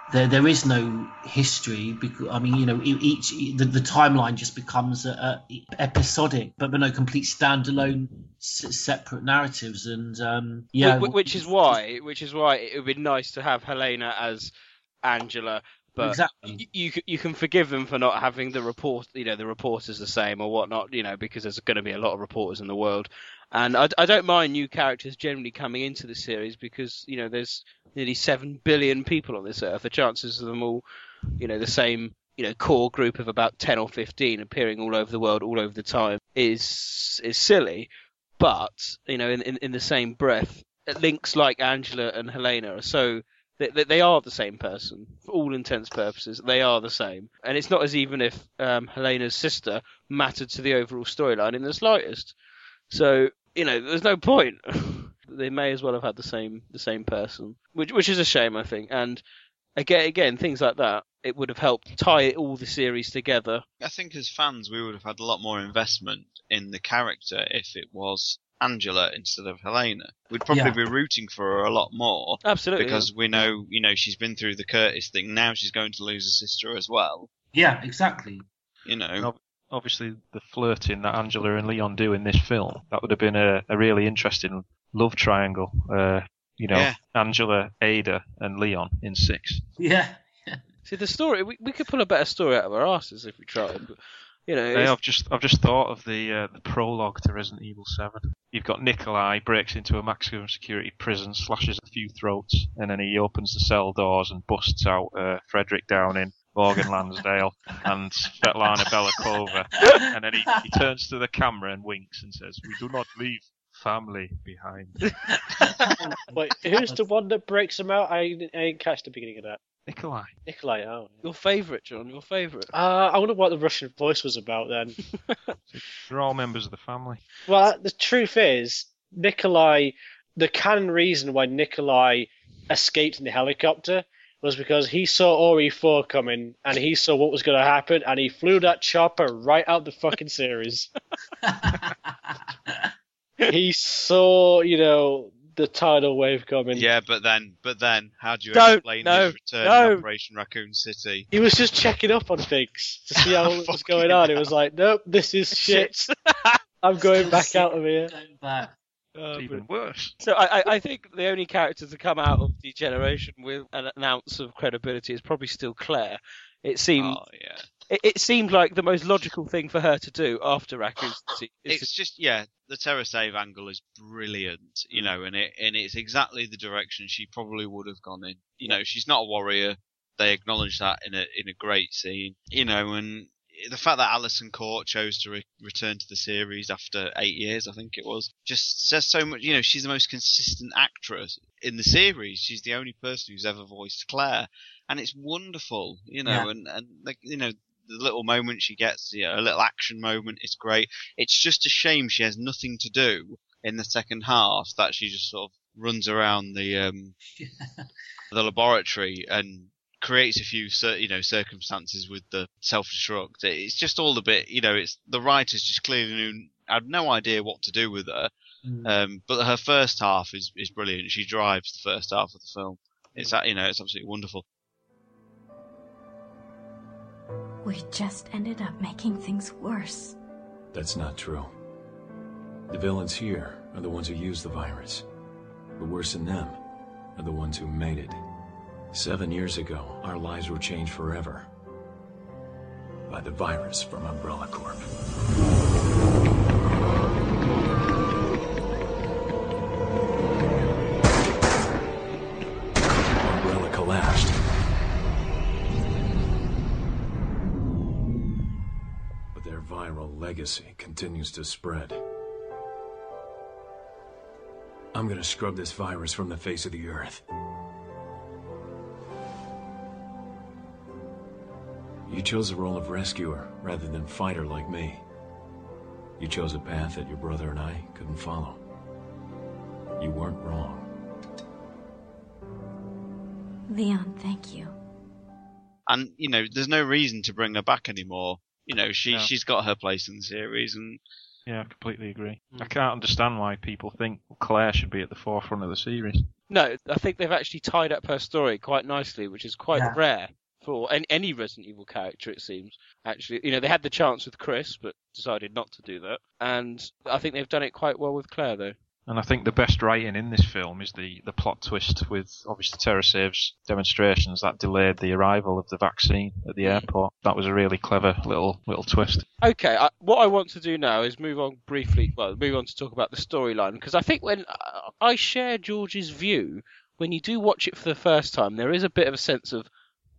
Speaker 3: there there is no history. Because I mean, you know, each the, the timeline just becomes a, a episodic, but but no complete standalone s- separate narratives, and um, yeah,
Speaker 6: Wh- wh- which is why, which is why it would be nice to have Helena as Angela. But
Speaker 3: Exactly.
Speaker 6: you you can forgive them for not having the report, you know, the reporters the same or whatnot, you know, because there's going to be a lot of reporters in the world, and I, I don't mind new characters generally coming into the series because you know there's nearly seven billion people on this earth. The chances of them all, you know, the same, you know, core group of about ten or fifteen appearing all over the world, all over the time is is silly. But you know, in, in, in the same breath, links like Angela and Helena are so they, they, are the same person for all intents and purposes. They are the same, and it's not as even if um, Helena's sister mattered to the overall storyline in the slightest. So you know, there's no point. they may as well have had the same the same person, which which is a shame, I think. And again, again, things like that, it would have helped tie all the series together.
Speaker 1: I think as fans we would have had a lot more investment in the character if it was Angela instead of Helena. We'd probably
Speaker 3: Yeah.
Speaker 1: be rooting for her a lot more.
Speaker 6: Absolutely,
Speaker 1: Because we know, you know, she's been through the Curtis thing. Now she's going to lose a sister as well.
Speaker 3: yeah, exactly.
Speaker 1: You know.
Speaker 2: Ob- obviously, the flirting that Angela and Leon do in this film, that would have been a, a really interesting love triangle. Uh, you know,
Speaker 1: Yeah.
Speaker 2: Angela, Ada, and Leon in six.
Speaker 3: Yeah,
Speaker 6: See, the story we, we could pull a better story out of our asses if we tried. But, you know,
Speaker 2: Hey,
Speaker 6: it's-
Speaker 2: I've just I've just thought of the uh, the prologue to Resident Evil Seven. You've got Nikolai breaks into a maximum security prison, slashes a few throats, and then he opens the cell doors and busts out uh, Frederick Downing, Morgan Lansdale, and Svetlana Belikova. And then he, he turns to the camera and winks and says, "We do not leave family behind."
Speaker 8: Wait, who's the one that breaks them out? I, I didn't catch the beginning of that.
Speaker 2: Nikolai.
Speaker 8: Nikolai, oh.
Speaker 6: your favourite, John, your favourite.
Speaker 8: Uh, I wonder what the Russian voice was about then.
Speaker 2: They're all members of the family.
Speaker 8: well, the truth is, Nikolai, the canon reason why Nikolai escaped in the helicopter was because he saw RE4 coming and he saw what was going to happen and he flew that chopper right out the fucking series. he saw, you know, the tidal wave coming.
Speaker 1: Yeah, but then, but then, how do you
Speaker 8: Don't,
Speaker 1: explain
Speaker 8: no,
Speaker 1: his return
Speaker 8: no.
Speaker 1: in Operation Raccoon City?
Speaker 8: He was just checking up on things to see how it was going on. He was like, nope, this is shit. I'm going back out of here.
Speaker 3: back.
Speaker 2: It's uh, even worse.
Speaker 6: So I, I, I think the only character to come out of Degeneration with an, an ounce of credibility is probably still Claire. It seemed
Speaker 1: Oh yeah.
Speaker 6: it, it seemed like the most logical thing for her to do after Raccoon City. is
Speaker 1: It's just yeah, the TerraSave angle is brilliant, you mm. know, and it and it's exactly the direction she probably would have gone in. You know, she's not a warrior. They acknowledge that in a in a great scene, you know, and the fact that Alyson Court chose to re- return to the series after eight years, I think it was, just says so much. You know, she's the most consistent actress in the series. She's the only person who's ever voiced Claire, and it's wonderful. You know,
Speaker 3: Yeah.
Speaker 1: and and like you know. The little moment she gets, you know, a little action moment is great. It's just a shame she has nothing to do in the second half. That she just sort of runs around the um, the laboratory and creates a few you know circumstances with the self destruct. It's just all a bit you know. It's the writers just clearly knew had no idea what to do with her. Um, but her first half is is brilliant. She drives the first half of the film. It's a- you know it's absolutely wonderful.
Speaker 22: We just ended up making things worse.
Speaker 11: That's not true. The villains here are the ones who use the virus. But worse than them are the ones who made it. Seven years ago, our lives were changed forever by the virus from Umbrella Corp. Umbrella collapsed. But their viral legacy continues to spread. I'm gonna scrub this virus from the face of the earth. You chose the role of rescuer rather than fighter like me. You chose a path that your brother and I couldn't follow. You weren't wrong.
Speaker 22: Leon, thank you.
Speaker 1: And you know, there's no reason to bring her back anymore. You know, she
Speaker 2: No.
Speaker 1: she's got her place in the series, and
Speaker 2: Yeah, I completely agree. Hmm. I can't understand why people think Claire should be at the forefront of the series.
Speaker 6: No, I think they've actually tied up her story quite nicely, which is quite
Speaker 2: Yeah.
Speaker 6: rare for any, any Resident Evil character. It seems actually, you know, they had the chance with Chris, but decided not to do that. And I think they've done it quite well with Claire, though.
Speaker 2: And I think the best writing in this film is the, the plot twist with obviously TerraSave's demonstrations that delayed the arrival of the vaccine at the airport. That was a really clever little little twist.
Speaker 6: Okay, I, what I want to do now is move on briefly. Well, move on to talk about the storyline because I think when uh, I share George's view, when you do watch it for the first time, there is a bit of a sense of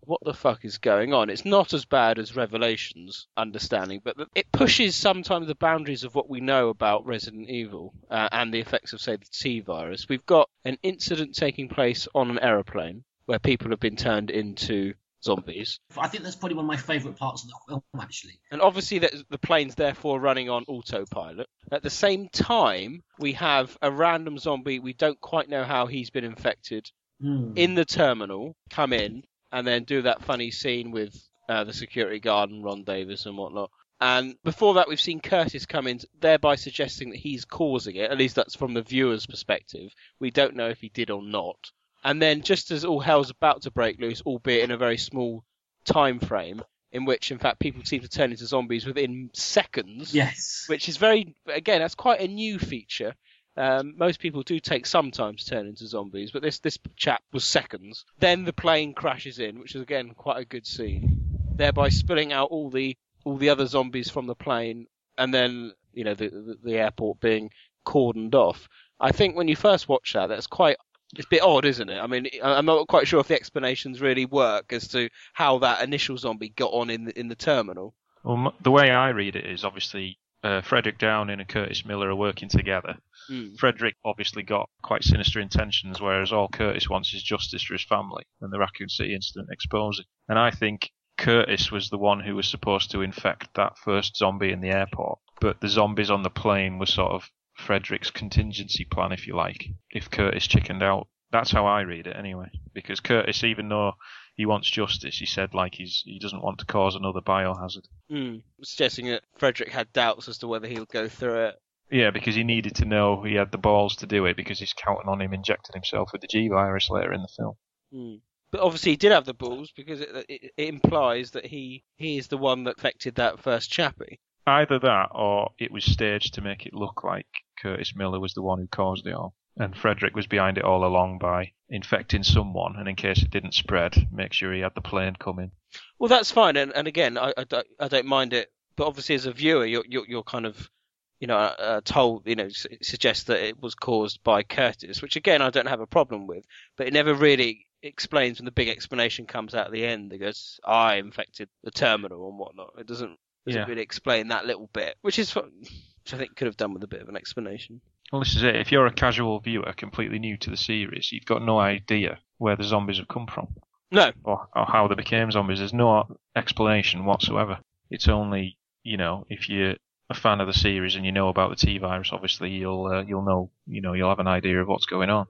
Speaker 6: what the fuck is going on. It's not as bad as Revelations understanding, but it pushes sometimes the boundaries of what we know about Resident Evil uh, and the effects of, say, the T virus. We've got an incident taking place on an aeroplane where people have been turned into zombies.
Speaker 3: I think that's probably one of my favourite parts of the film, actually.
Speaker 6: And obviously, that the plane's therefore running on autopilot. At the same time, we have a random zombie. We don't quite know how he's been infected
Speaker 3: Hmm.
Speaker 6: in the terminal. Come in and then do that funny scene with uh, the security guard and Ron Davis and whatnot. And before that, we've seen Curtis come in, thereby suggesting that he's causing it. At least that's from the viewer's perspective. We don't know if he did or not. And then, just as all hell's about to break loose, albeit in a very small time frame, in which, in fact, people seem to turn into zombies within seconds.
Speaker 3: Yes.
Speaker 6: Which is very, again, that's quite a new feature. Um, most people do take some time to turn into zombies, but this this chap was seconds. Then the plane crashes in, which is again quite a good scene, thereby spilling out all the all the other zombies from the plane, and then you know the the, the airport being cordoned off. I think when you first watch that, that's quite it's a bit odd, isn't it? I mean, I'm not quite sure if the explanations really work as to how that initial zombie got on in the, in the terminal.
Speaker 2: Well, the way I read it is obviously uh, Frederick Downing and Curtis Miller are working together.
Speaker 6: Hmm.
Speaker 2: Frederick obviously got quite sinister intentions, whereas all Curtis wants is justice for his family, and the Raccoon City incident exposes it. And I think Curtis was the one who was supposed to infect that first zombie in the airport, but the zombies on the plane were sort of Frederick's contingency plan, if you like, if Curtis chickened out. That's how I read it anyway. Because Curtis, even though he wants justice, he said like he's he doesn't want to cause another biohazard.
Speaker 6: Mm. Suggesting that Frederick had doubts as to whether he'll go through it.
Speaker 2: Yeah, because he needed to know he had the balls to do it because he's counting on him injecting himself with the G virus later in the film.
Speaker 6: Mm. But obviously, he did have the balls because it, it, it implies that he he is the one that affected that first chappie.
Speaker 2: Either that or it was staged to make it look like Curtis Miller was the one who caused it all. And Frederick was behind it all along by infecting someone, and in case it didn't spread, make sure he had the plane coming.
Speaker 6: Well, that's fine, and, and again, I, I, don't, I don't mind it. But obviously, as a viewer, you're you're, you're kind of you know uh, told you know s- suggests that it was caused by Curtis, which again I don't have a problem with. But it never really explains when the big explanation comes out at the end. It goes, "I infected the terminal and whatnot." It doesn't doesn't
Speaker 2: Yeah.
Speaker 6: really explain that little bit, which is which I think could have done with a bit of an explanation.
Speaker 2: Well, this is it. If you're a casual viewer, completely new to the series, you've got no idea where the zombies have come from.
Speaker 6: No.
Speaker 2: Or, or how they became zombies. There's no explanation whatsoever. It's only, you know, if you're a fan of the series and you know about the T virus, obviously you'll uh, you'll know, you know, you'll have an idea of what's going on.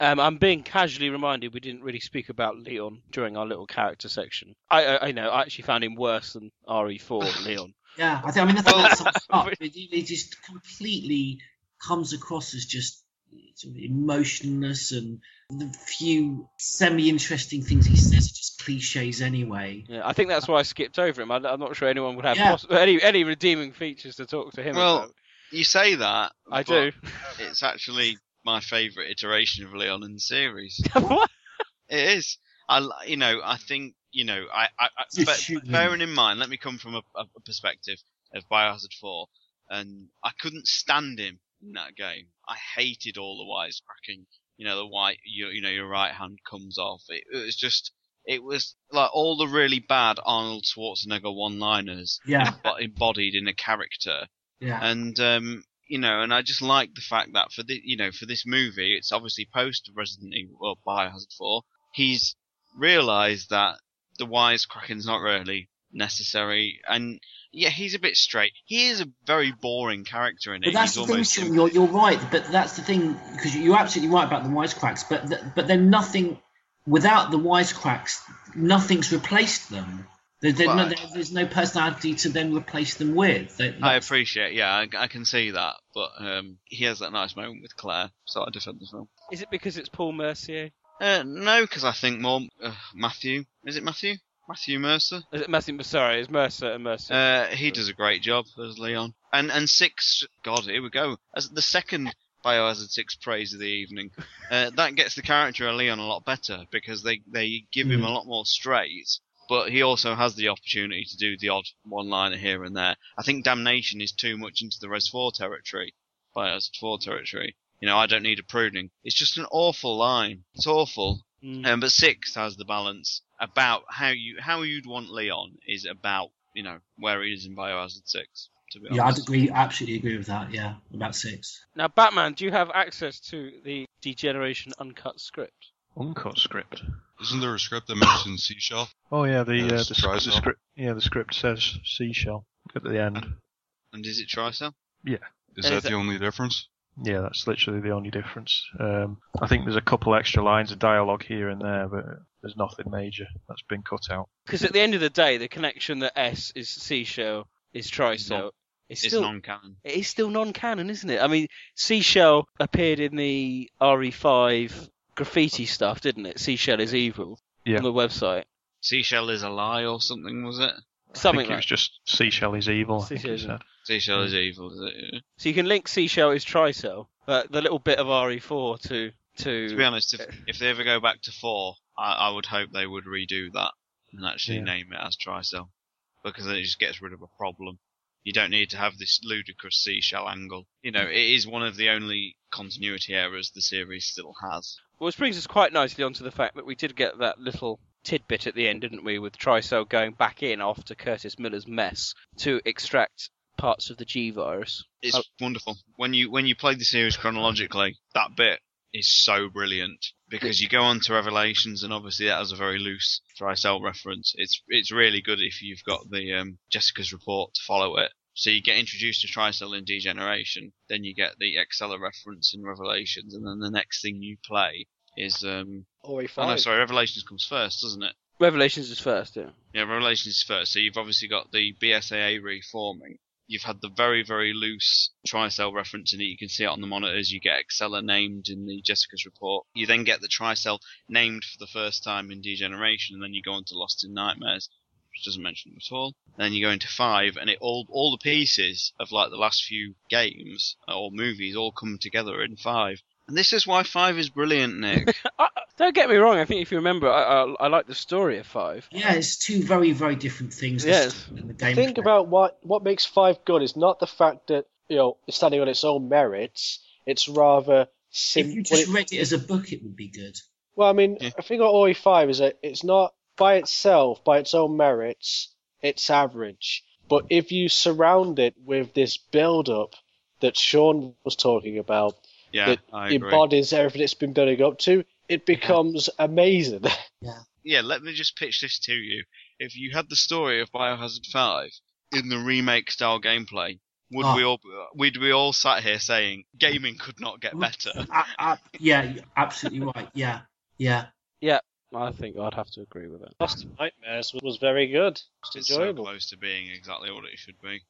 Speaker 6: Um, I'm being casually reminded we didn't really speak about Leon during our little character section. I, I, I know I actually found him worse than RE4 Leon.
Speaker 3: Yeah, I think. I mean, I think that's sums it up. It, it just completely comes across as just sort of emotionless, and the few semi-interesting things he says are just cliches anyway.
Speaker 6: Yeah, I think that's why I skipped over him. I, I'm not sure anyone would have
Speaker 3: Yeah.
Speaker 6: poss- any any redeeming features to talk to him
Speaker 1: Well,
Speaker 6: about.
Speaker 1: you say that.
Speaker 6: I
Speaker 1: but
Speaker 6: do.
Speaker 1: It's actually my favourite iteration of Leon in the series.
Speaker 6: what?
Speaker 1: It is. I, l- you know, I think, you know, I, I, I but bearing in mind, let me come from a, a a perspective of Biohazard 4, and I couldn't stand him in that game. I hated all the wisecracking. You know, the white, you, you know, your right hand comes off. It, it was just, it was like all the really bad Arnold Schwarzenegger one-liners
Speaker 3: Yeah.
Speaker 1: embo- embodied in a character.
Speaker 3: Yeah.
Speaker 1: And um, you know, and I just like the fact that for the you know for this movie, it's obviously post Resident Evil well, Biohazard Four. He's realised that the wisecracking's not really necessary, and yeah, he's a bit straight. He is a very boring character in it.
Speaker 3: But that's
Speaker 1: he's
Speaker 3: the thing,
Speaker 1: almost
Speaker 3: Sean, you're, you're right. But that's the thing because you're absolutely right about the wisecracks. But th- but then nothing without the wisecracks, nothing's replaced them. There, there, no, there- there's no personality to then replace them with. They,
Speaker 1: I appreciate, yeah, I, I can see that, but um, he has that nice moment with Claire, so I defend the film.
Speaker 6: Is it because it's Paul Mercier?
Speaker 1: Uh, no, because I think more uh, Matthew. Is it Matthew? Matthew Mercer.
Speaker 6: Is it Matthew? Sorry, it's Mercer and Mercer.
Speaker 1: Uh, he does a great job as Leon. And and six, God, here we go. As the second Biohazard Six praise of the evening, uh, that gets the character of Leon a lot better because they they give him
Speaker 3: Mm.
Speaker 1: a lot more straight. But he also has the opportunity to do the odd one-liner here and there. I think Damnation is too much into the Res 4 territory, Biohazard 4 territory. You know, I don't need a pruning. It's just an awful line. It's awful.
Speaker 6: Mm.
Speaker 1: Um, but six has the balance about how you how you'd want Leon is about you know where he is in Biohazard Six. To be
Speaker 3: yeah, I'd agree. Absolutely agree with that. Yeah, about six.
Speaker 6: Now, Batman, do you have access to the Degeneration uncut script?
Speaker 2: Uncut script.
Speaker 9: Isn't there a script that mentions seashell?
Speaker 2: Oh yeah, the uh,
Speaker 9: Yes,
Speaker 2: the, sc- the script. Yeah, the script says seashell at the end.
Speaker 1: and is it Tricell?
Speaker 2: Yeah.
Speaker 9: Is
Speaker 1: And
Speaker 9: that
Speaker 1: is
Speaker 9: the
Speaker 1: that-
Speaker 9: only difference?
Speaker 2: Yeah, that's literally the only difference. Um, I think there's a couple extra lines of dialogue here and there, but there's nothing major that's been cut out.
Speaker 6: Because at the end of the day, the connection that S is Seashell is Tricell. It's
Speaker 1: It's
Speaker 6: still
Speaker 1: non-canon.
Speaker 6: it is still non-canon, isn't it? I mean, Seashell appeared in the RE5 graffiti stuff, didn't it? Seashell is evil
Speaker 2: Yeah.
Speaker 6: on the website.
Speaker 1: Seashell is a lie or something, was it?
Speaker 6: Something
Speaker 2: I think it
Speaker 6: like
Speaker 2: was just seashell is evil.
Speaker 6: Seashell
Speaker 2: it
Speaker 6: is
Speaker 2: said.
Speaker 1: Seashell is evil, is it? Yeah.
Speaker 6: So you can link Seashell is Tricell, but the little bit of RE4 to to
Speaker 1: To be honest, if if they ever go back to four, I, I would hope they would redo that and actually
Speaker 2: Yeah.
Speaker 1: name it as Tricell, because then it just gets rid of a problem. You don't need to have this ludicrous seashell angle. You know, it is one of the only continuity errors the series still has.
Speaker 6: Well, which brings us quite nicely onto the fact that we did get that little tidbit at the end, didn't we, with Tricell going back in after Curtis Miller's mess to extract parts of the G virus.
Speaker 1: It's
Speaker 6: Oh.
Speaker 1: wonderful when you when you play the series chronologically. That bit is so brilliant because you go on to Revelations, and obviously that has a very loose Tricell reference. It's it's really good if you've got the um, Jessica's report to follow it. So you get introduced to Tricell in Degeneration, then you get the Excella reference in Revelations, and then the next thing you play is um.
Speaker 6: RE5.
Speaker 1: Oh no, sorry, Revelations comes first, doesn't it?
Speaker 6: Revelations is first, yeah.
Speaker 1: Yeah, Revelations is first. So you've obviously got the BSAA reforming. You've had the very, very loose Tricell reference in it. You can see it on the monitors. You get Excella named in the Jessica's report. You then get the Tricell named for the first time in Degeneration, and then you go on to Lost in Nightmares, which doesn't mention them at all. And then you go into five, and it all all the pieces of like the last few games or movies all come together in five. And this is why five is brilliant, Nick.
Speaker 6: Don't get me wrong. I think if you remember, I, I, I like the story of Five.
Speaker 3: Yeah, it's two very, very different things. the
Speaker 6: Yes.
Speaker 3: story the
Speaker 8: The
Speaker 3: game.
Speaker 8: thing about what what makes Five good is not the fact that you know it's standing on its own merits. It's rather sim-
Speaker 3: if you just
Speaker 8: it-
Speaker 3: read it as a book, it would be good.
Speaker 8: Well, I mean, I think about RE five is that it's not by itself, by its own merits, it's average. But if you surround it with this build up that Sean was talking about,
Speaker 1: Yeah,
Speaker 8: that
Speaker 1: I agree.
Speaker 8: It embodies everything it's been building up to, it becomes amazing.
Speaker 1: yeah, Yeah, let me just pitch this to you. If you had the story of Biohazard 5 in the remake style gameplay, would
Speaker 3: Ah.
Speaker 1: we all we'd we all sat here saying gaming could not get better?
Speaker 3: Uh, uh, yeah, you're absolutely right. Yeah, yeah.
Speaker 6: Yeah, I think I'd have to agree with that.
Speaker 8: Lost Nightmares was very good. It's
Speaker 1: It's so close to being exactly what it should be.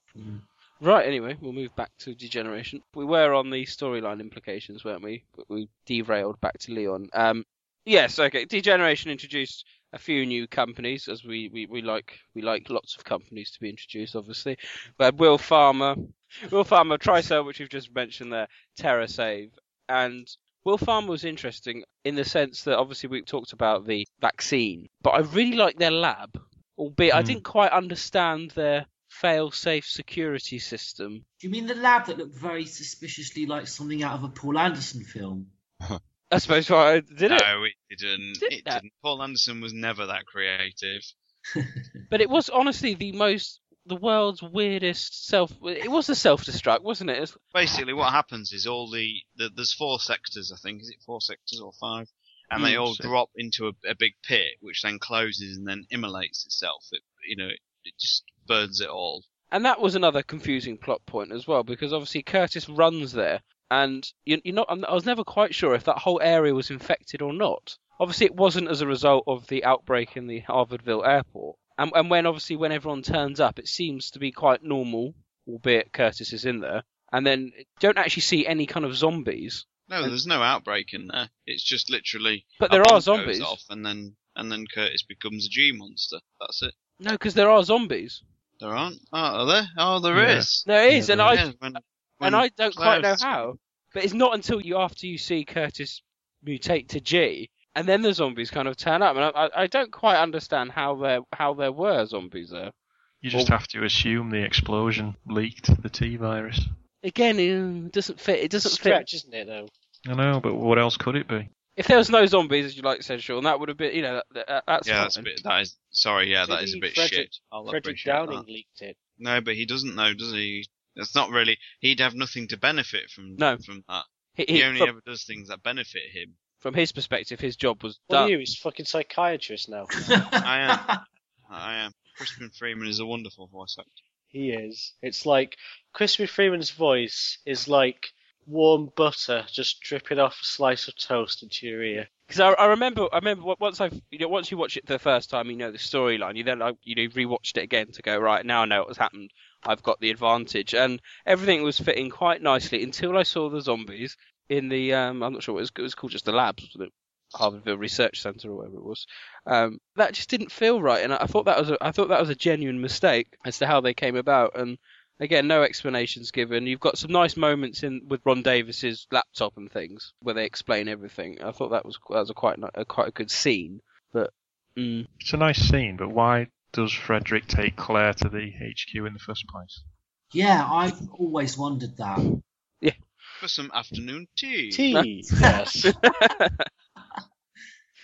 Speaker 6: Right, anyway, we'll move back to Degeneration. We were on the storyline implications, weren't we? But we derailed back to Leon. Um, yes, okay. Degeneration introduced a few new companies, as we, we, we like we like lots of companies to be introduced, obviously. We had WilPharma, Will Farmer, Tricell, which we've just mentioned there, TerraSave, and WilPharma was interesting in the sense that obviously we talked about the vaccine, but I really like their lab, albeit I
Speaker 3: Hmm.
Speaker 6: didn't quite understand their fail-safe security system.
Speaker 3: Do you mean the lab that looked very suspiciously like something out of a Paul Anderson film?
Speaker 6: I suppose I did it.
Speaker 1: No, it didn't.
Speaker 6: Did
Speaker 1: it
Speaker 6: that?
Speaker 1: didn't. Paul Anderson was never that creative.
Speaker 6: But it was honestly the most, the world's weirdest self. It was a self-destruct, wasn't it? It's-
Speaker 1: Basically, what happens is all the, the there's four sectors, I think. Is it four sectors or five? And they
Speaker 2: Hmm,
Speaker 1: all
Speaker 2: six.
Speaker 1: drop into a, a big pit, which then closes and then immolates itself. It, you know, it just burns it all.
Speaker 6: And that was another confusing plot point as well, because obviously Curtis runs there, and you, you're not. I'm- was never quite sure if that whole area was infected or not. Obviously, it wasn't as a result of the outbreak in the Harvardville airport. And, and when obviously when everyone turns up, it seems to be quite normal, albeit Curtis is in there. And then you don't actually see any kind of zombies.
Speaker 1: No, there's no outbreak in there. It's just literally.
Speaker 6: But there are zombies.
Speaker 1: Off and then and then Curtis becomes a G monster. That's it.
Speaker 6: No, because there are zombies.
Speaker 1: There aren't. Oh, are there? Oh, there is.
Speaker 6: Yeah. There is, and I-
Speaker 1: Yeah, when- when
Speaker 6: and I don't quite know how. But it's not until you after you see Curtis mutate to G, and then the zombies kind of turn up, and I, I- I don't quite understand how there how there were zombies there.
Speaker 2: You just have to assume the explosion leaked the T virus.
Speaker 6: Again, it doesn't fit. It doesn't
Speaker 8: Stretch,
Speaker 6: fit.
Speaker 8: isn't it, though?
Speaker 2: I know, but what else could it be?
Speaker 6: If there was no zombies, as you like said, Sean, that would have been, you know, that, that, that's
Speaker 1: yeah,
Speaker 6: fine.
Speaker 1: that's a bit. That is. Sorry, yeah, that is a bit
Speaker 8: Frederick,
Speaker 1: shit. I'll
Speaker 8: Frederick
Speaker 1: appreciate
Speaker 8: Downing
Speaker 1: that.
Speaker 8: leaked it.
Speaker 1: No, but he doesn't know, does he? That's not really. He'd have nothing to benefit from.
Speaker 6: No.
Speaker 1: from that.
Speaker 6: He-
Speaker 1: He,
Speaker 6: he-
Speaker 1: only
Speaker 6: from-
Speaker 1: ever does things that benefit him.
Speaker 6: From his perspective, his job was
Speaker 8: What are you? He's a fucking psychiatrist now.
Speaker 1: I am. I am. Crispin Freeman is a wonderful voice actor.
Speaker 8: he is. It's like Crispin Freeman's voice is like warm butter just dripping off a slice of toast into your ear.
Speaker 6: Because I, I remember, I remember once I've, you know, once you watch it the first time, you know the storyline. You then, like, you know, rewatched it again to go right now. I know what's happened. I've got the advantage, and everything was fitting quite nicely until I saw the zombies in the. Um, I'm not sure what it was, it was called, just the labs, wasn't? Harvardville Research Center or whatever it was. Um, that just didn't feel right, and I, I thought that was a, I thought that was a genuine mistake as to how they came about. And again, no explanations given. You've got some nice moments in with Ron Davis's laptop and things where they explain everything. I thought that was that was a quite a quite a good scene, but mm,
Speaker 2: It's a nice scene, but why does Frederick take Claire to the HQ in the first place?
Speaker 3: Yeah, I've always wondered that.
Speaker 1: Yeah, for some afternoon tea.
Speaker 8: Tea, yes.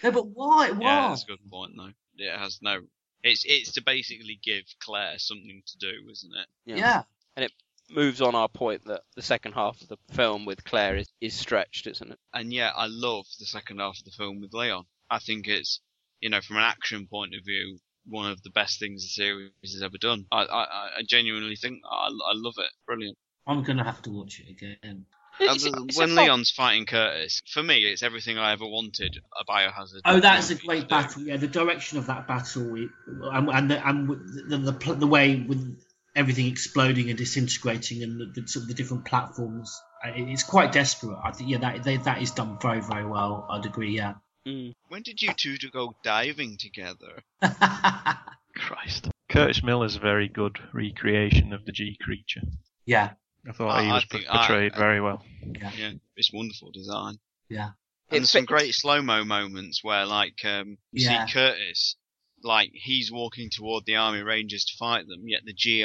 Speaker 3: No, but why? Why?
Speaker 1: Yeah, that's a good point though. It has no. It's it's to basically give Claire something to do, isn't it?
Speaker 3: Yeah.
Speaker 6: and it moves on our point that the second half of the film with Claire is, is stretched, isn't it?
Speaker 1: And yeah, I love the second half of the film with Leon. I think it's, you know, from an action point of view, one of the best things the series has ever done. I I, I genuinely think I, I love it. Brilliant.
Speaker 3: I'm gonna have to watch it again.
Speaker 1: And the- when Leon's fighting Curtis, for me, it's everything I ever wanted a biohazard.
Speaker 3: Oh, that's a great
Speaker 1: to do.
Speaker 3: battle. Yeah, the direction of that battle, it- and and the, and with the, the the way with everything exploding and disintegrating, and the, the sort of the different platforms, uh, it- it's quite desperate. I think yeah, that they, that is done very very well. I'd agree. Yeah.
Speaker 1: When did you two to go diving together?
Speaker 2: Christ. Curtis Miller's a very good recreation of the G creature.
Speaker 3: Yeah.
Speaker 2: I thought he
Speaker 1: I- I
Speaker 2: was
Speaker 1: think-
Speaker 2: portrayed
Speaker 1: I-
Speaker 2: very well.
Speaker 1: Yeah, it's wonderful design.
Speaker 3: Yeah.
Speaker 1: And
Speaker 6: It
Speaker 1: there's some great slow mo moments where, like, um, you
Speaker 3: Yeah.
Speaker 1: see Curtis, like he's walking toward the army rangers to fight them, yet the GI,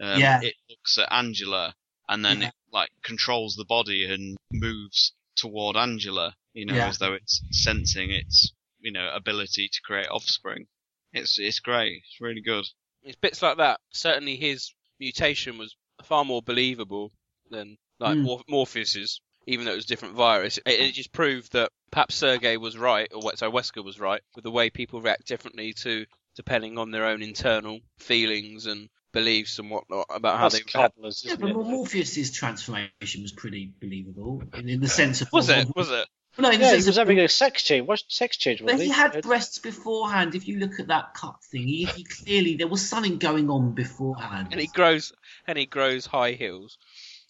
Speaker 1: um,
Speaker 3: Yeah.
Speaker 1: it looks at Angela and then
Speaker 3: Yeah.
Speaker 1: it like controls the body and moves toward Angela, you know,
Speaker 3: Yeah.
Speaker 1: as though it's sensing its, you know, ability to create offspring. It's it's great. It's really good.
Speaker 6: It's bits like that. Certainly, his mutation was far more believable than like
Speaker 3: Mm.
Speaker 6: Mor- Morpheus's, even though it was a different virus. It, it just proved that perhaps Sergei was right, or what- sorry, Wesker was right, with the way people react differently to depending on their own internal feelings and beliefs and whatnot about how
Speaker 8: That's
Speaker 6: they.
Speaker 8: cobblers,
Speaker 3: Yeah, but
Speaker 8: it?
Speaker 3: Morpheus's transformation was pretty believable in, in the sense of
Speaker 6: Was it? Was it?
Speaker 3: No, in the
Speaker 8: Yeah, he was
Speaker 3: of
Speaker 8: having a sex change. What sex change was
Speaker 3: But
Speaker 8: he?
Speaker 3: he had breasts beforehand. If you look at that cut thing, he, he clearly there was something going on beforehand.
Speaker 6: and he grows and he grows high heels.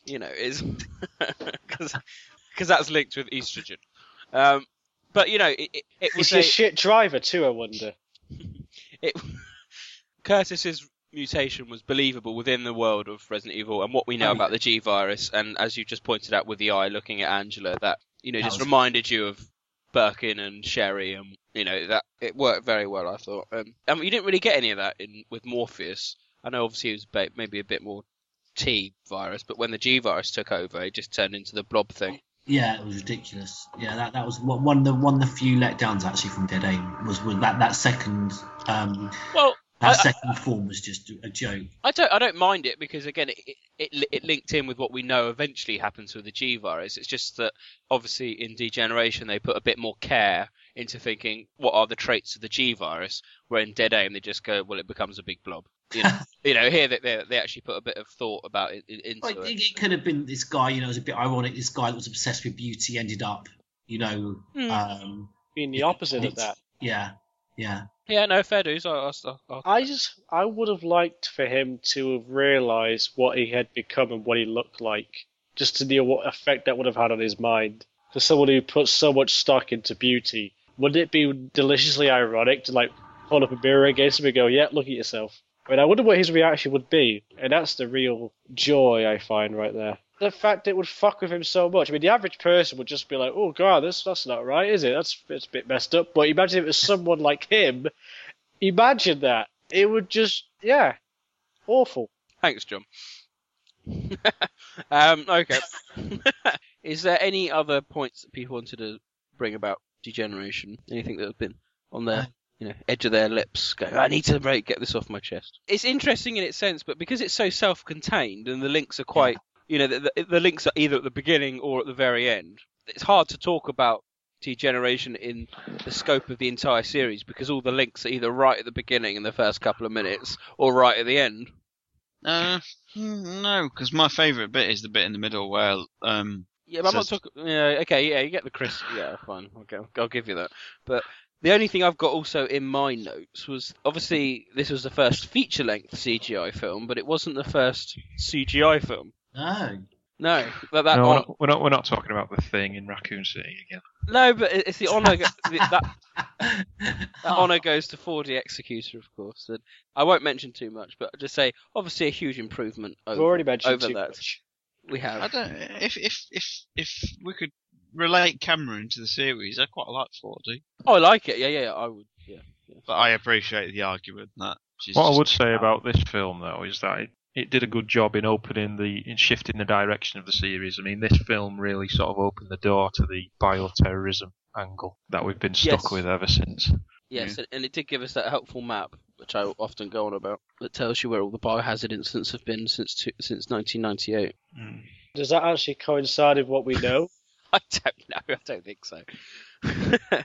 Speaker 6: You know, is because that's linked with estrogen. Um, but you know, it, it, it was
Speaker 8: Is a
Speaker 6: a,
Speaker 8: shit driver too? I wonder.
Speaker 6: it, Curtis's mutation was believable within the world of Resident Evil and what we know
Speaker 3: Oh,
Speaker 6: about the G virus. And as you just pointed out with the eye looking at Angela, that you know
Speaker 3: That
Speaker 6: just
Speaker 3: was-
Speaker 6: reminded you of Birkin and Sherry, and you know that it worked very well. I thought. Um, I mean, you didn't really get any of that in with Morpheus. I know obviously it was ba- maybe a bit more T virus, but when the G virus took over, it just turned into the blob thing.
Speaker 3: Yeah, it was ridiculous. Yeah, that, that was one of the one of the few letdowns actually from Dead Aim was with that that second um
Speaker 6: Well,
Speaker 3: that
Speaker 6: I- I-
Speaker 3: second form was just a joke.
Speaker 6: I don't. I don't mind it because again, it, it it it linked in with what we know eventually happens with the G virus. It's just that obviously in Degeneration they put a bit more care into thinking what are the traits of the G virus, where in Dead Aim they just go, well, it becomes a big blob. You know, you know here they, they they actually put a bit of thought about it into
Speaker 3: Like,
Speaker 6: it.
Speaker 3: it, it could have been this guy, you know, it was a bit ironic. This guy that was obsessed with beauty ended up, you know,
Speaker 6: Hmm.
Speaker 3: um,
Speaker 8: Being the opposite of that.
Speaker 3: yeah, yeah.
Speaker 6: Yeah, no, fair dues. I, I, I,
Speaker 8: I just I would have liked for him to have realised what he had become and what he looked like, just to know what effect that would have had on his mind. For someone who puts so much stock into beauty, wouldn't it be deliciously ironic to like hold up a mirror against him and go, "Yeah, look at yourself"? I mean, I wonder what his reaction would be, and that's the real joy I find right there. The fact it would fuck with him so much. I mean, the average person would just be like, "Oh God, that's that's not right, is it? That's it's a bit messed up." But imagine if it was someone like him. Imagine that. It would just, yeah, awful.
Speaker 6: Thanks, John. um, okay. Is there any other points that people wanted to bring about degeneration? Anything that has been on their you know edge of their lips? Go. I need to right, get this off my chest. It's interesting in its sense, but because it's so self-contained and the links are quite, you know, the, the, the links are either at the beginning or at the very end. It's hard to talk about degeneration in the scope of the entire series because all the links are either right at the beginning in the first couple of minutes or right at the end.
Speaker 1: Uh, no, because my favourite bit is the bit in the middle where um.
Speaker 6: Yeah, but I'm not talking. Yeah, okay, yeah, you get the Chris. Yeah, fine. Okay, I'll give you that. But the only thing I've got also in my notes was obviously this was the first feature length CGI film, but it wasn't the first CGI film.
Speaker 3: No.
Speaker 6: No, but that
Speaker 2: no,
Speaker 6: hon-
Speaker 2: we're not. We're not talking about the thing in Raccoon City again.
Speaker 6: no, but it's the honor go- the, that that oh. honor goes to 4D Executor, of course. And I won't mention too much, but I'll just say obviously a huge improvement.
Speaker 8: We've
Speaker 6: Over,
Speaker 8: already mentioned
Speaker 6: over
Speaker 8: too
Speaker 6: that.
Speaker 8: much.
Speaker 6: We have.
Speaker 1: I don't. If if if if we could relate Cameron to the series, I quite like 4D.
Speaker 6: Oh, I like it. Yeah, yeah, yeah, I would. Yeah.
Speaker 1: But I appreciate the argument that.
Speaker 2: What I would say about this film, though, is that it, it did a good job in opening the, in shifting the direction of the series. I mean, this film really sort of opened the door to the bioterrorism angle that we've been stuck
Speaker 6: Yes.
Speaker 2: with ever since.
Speaker 6: Yes, and- and it did give us that helpful map, which I often go on about, that tells you where all the biohazard incidents have been since two, since 1998. Mm.
Speaker 8: Does that actually coincide with what we know?
Speaker 6: I don't know. I don't think so.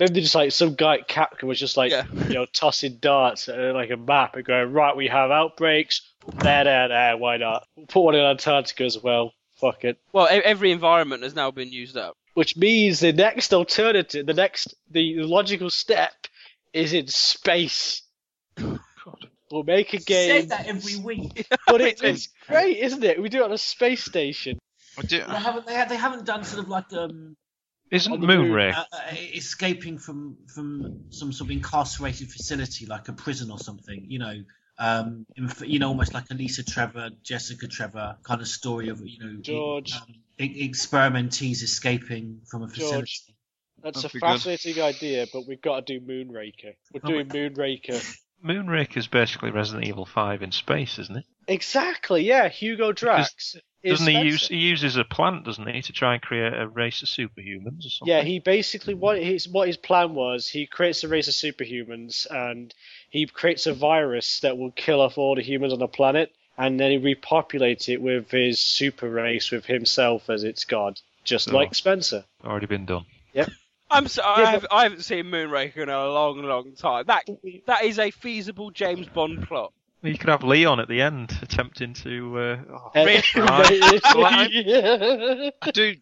Speaker 8: Maybe they just like some guy at Capcom was just like you know tossing darts at uh, like a map and going right. We have outbreaks there, there, there. Why not? We'll Put one in Antarctica as well. Fuck it.
Speaker 6: Well, e- every environment has now been used up.
Speaker 8: Which means the next alternative, the next, the logical step is in space. We'll make a game.
Speaker 3: Say that every week.
Speaker 8: But it, it's great, isn't it? We do it on a space station.
Speaker 3: They haven't. They, ha- they haven't done sort of like um.
Speaker 2: Isn't
Speaker 3: on the
Speaker 2: Moonraker-
Speaker 3: uh, uh, escaping from from some sort of incarcerated facility like a prison or something? You know, um, in, you know, almost like a Lisa Trevor, Jessica Trevor kind of story of you know,
Speaker 8: George.
Speaker 3: um, e- experimentees escaping from a facility.
Speaker 8: George, that's a
Speaker 3: That'd be good.
Speaker 8: fascinating idea, but we've got to do Moonraker. We're doing Moonraker.
Speaker 2: Moonraker is basically Resident Evil 5 in space, isn't it?
Speaker 8: Exactly, yeah. Hugo Drax. is
Speaker 2: Doesn't he use he uses a plant, doesn't he, to try and create a race of superhumans or something?
Speaker 8: Yeah, he basically what his what his plan was. He creates a race of superhumans, and he creates a virus that will kill off all the humans on the planet, and then he repopulates it with his super race, with himself as its god, just
Speaker 2: Oh.
Speaker 8: like Spencer.
Speaker 2: Already been done.
Speaker 8: Yep.
Speaker 6: I'm so,
Speaker 8: Yeah,
Speaker 6: I, have, I haven't seen Moonraker in a long, long time. That mm-hmm. that is a feasible James Bond plot.
Speaker 2: You could have Leon at the end attempting to. Uh, oh,
Speaker 8: Uh,
Speaker 2: right.
Speaker 1: I do,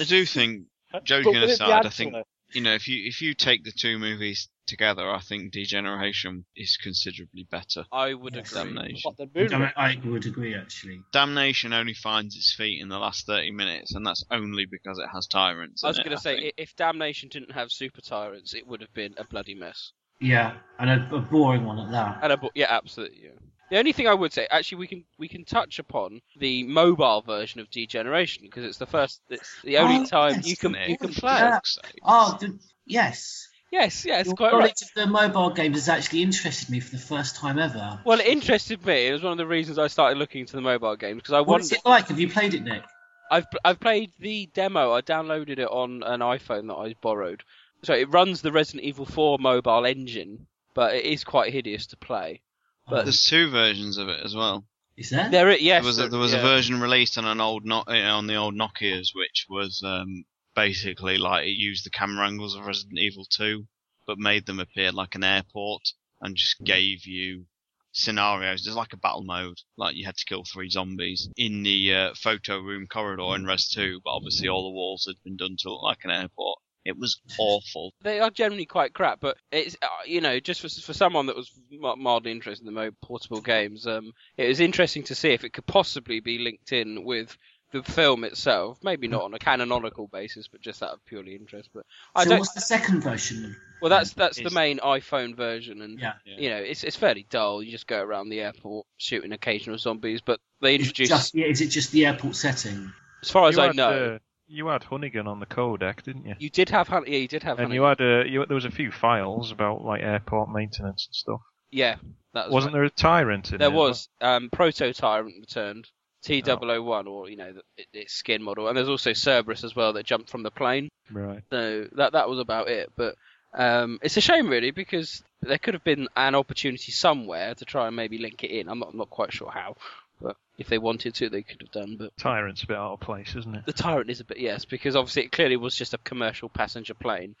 Speaker 1: I do think, joking
Speaker 8: But with it the
Speaker 1: aside, I think you know if you if you take the two movies together, I think Degeneration is considerably better.
Speaker 6: I would
Speaker 1: than
Speaker 6: agree.
Speaker 1: Damnation.
Speaker 8: What,
Speaker 3: I, I would agree actually.
Speaker 1: Damnation only finds its feet in the last thirty minutes, and that's only because it has tyrants.
Speaker 6: I was going to say,
Speaker 1: think.
Speaker 6: if Damnation didn't have super tyrants, it would have been a bloody mess.
Speaker 3: Yeah, and a, a boring one at that.
Speaker 6: And a bo- yeah, absolutely. Yeah. The only thing I would say, actually, we can we can touch upon the mobile version of Degeneration because it's the first, it's the only
Speaker 3: Oh,
Speaker 6: time
Speaker 3: yes.
Speaker 6: you can you can play.
Speaker 3: Yeah. Oh, the, yes.
Speaker 6: Yes, yes,
Speaker 3: Your
Speaker 6: quite
Speaker 3: knowledge
Speaker 6: right.
Speaker 3: of the mobile games has actually interested me for the first time ever.
Speaker 6: Well, it interested me. It was one of the reasons I started looking into the mobile games because I
Speaker 3: What
Speaker 6: wanted.
Speaker 3: is it like? Have you played it, Nick?
Speaker 6: I've I've played the demo. I downloaded it on an iPhone that I borrowed. So it runs the Resident Evil 4 mobile engine, but it is quite hideous to play. But
Speaker 1: There's two versions of it as well.
Speaker 3: Is there?
Speaker 6: there, it yes,
Speaker 1: there was a, there was
Speaker 6: yeah.
Speaker 1: a version released on an old no- uh, on the old Nokia's, which was um, basically like it used the camera angles of Resident Evil 2, but made them appear like an airport and just gave you scenarios. There's like a battle mode, like you had to kill three zombies in the uh, photo room corridor in Res 2, but obviously all the walls had been done to look like an airport. It was awful.
Speaker 6: They are generally quite crap, but it's uh, you know just for for someone that was mildly interested in the mo- portable games, um, it was interesting to see if it could possibly be linked in with the film itself. Maybe not on a canonical basis, but just out of purely interest. But I
Speaker 3: so
Speaker 6: don't.
Speaker 3: what's the second version?
Speaker 6: Well, that's that's the main iPhone version, and
Speaker 3: Yeah.
Speaker 6: you know it's it's fairly dull. You just go around the airport shooting occasional zombies, but they
Speaker 3: Is
Speaker 6: introduce,
Speaker 3: just, yeah, is it just the airport setting?
Speaker 6: as far as
Speaker 2: you
Speaker 6: I know,
Speaker 2: you had Hunnigan on the codec, didn't you?
Speaker 6: you did have Hun- yeah, you did have
Speaker 2: And
Speaker 6: Honey-
Speaker 2: you had uh, you, there was a few files about like airport maintenance and stuff.
Speaker 6: yeah, that was
Speaker 2: Wasn't
Speaker 6: right.
Speaker 2: there a tyrant in
Speaker 6: There
Speaker 2: it?
Speaker 6: was um, Proto Tyrant returned, T001 or you know the, its skin model, and there's also Cerberus as well that jumped from the plane.
Speaker 2: Right.
Speaker 6: So that that was about it. But um, it's a shame really because there could have been an opportunity somewhere to try and maybe link it in. I'm not I'm not quite sure how, but if they wanted to, they could have done. But
Speaker 2: Tyrant's a bit out of place, isn't it?
Speaker 6: the Tyrant is a bit yes because obviously it clearly was just a commercial passenger plane.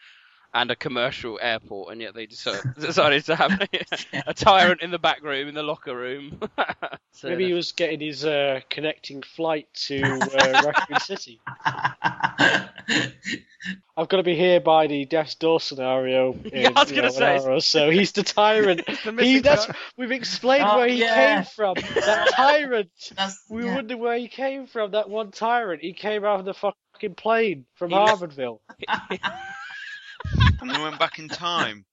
Speaker 6: And a commercial airport, and yet they decided, decided to have a tyrant in the back room, in the locker room. So
Speaker 8: Maybe he was getting his uh, connecting flight to uh, Raccoon City. I've got to be here by the death's door scenario in
Speaker 6: Yeah, I was gonna
Speaker 8: an
Speaker 6: say.
Speaker 8: hour or so. He's the tyrant.
Speaker 2: the
Speaker 8: he, that's, we've explained
Speaker 3: Oh,
Speaker 8: where he
Speaker 3: yeah.
Speaker 8: came from. That tyrant.
Speaker 3: That's,
Speaker 8: We
Speaker 3: yeah.
Speaker 8: wonder where he came from. That one tyrant. He came out of the fucking plane from
Speaker 6: He
Speaker 8: Harvardville.
Speaker 1: And they went back in time.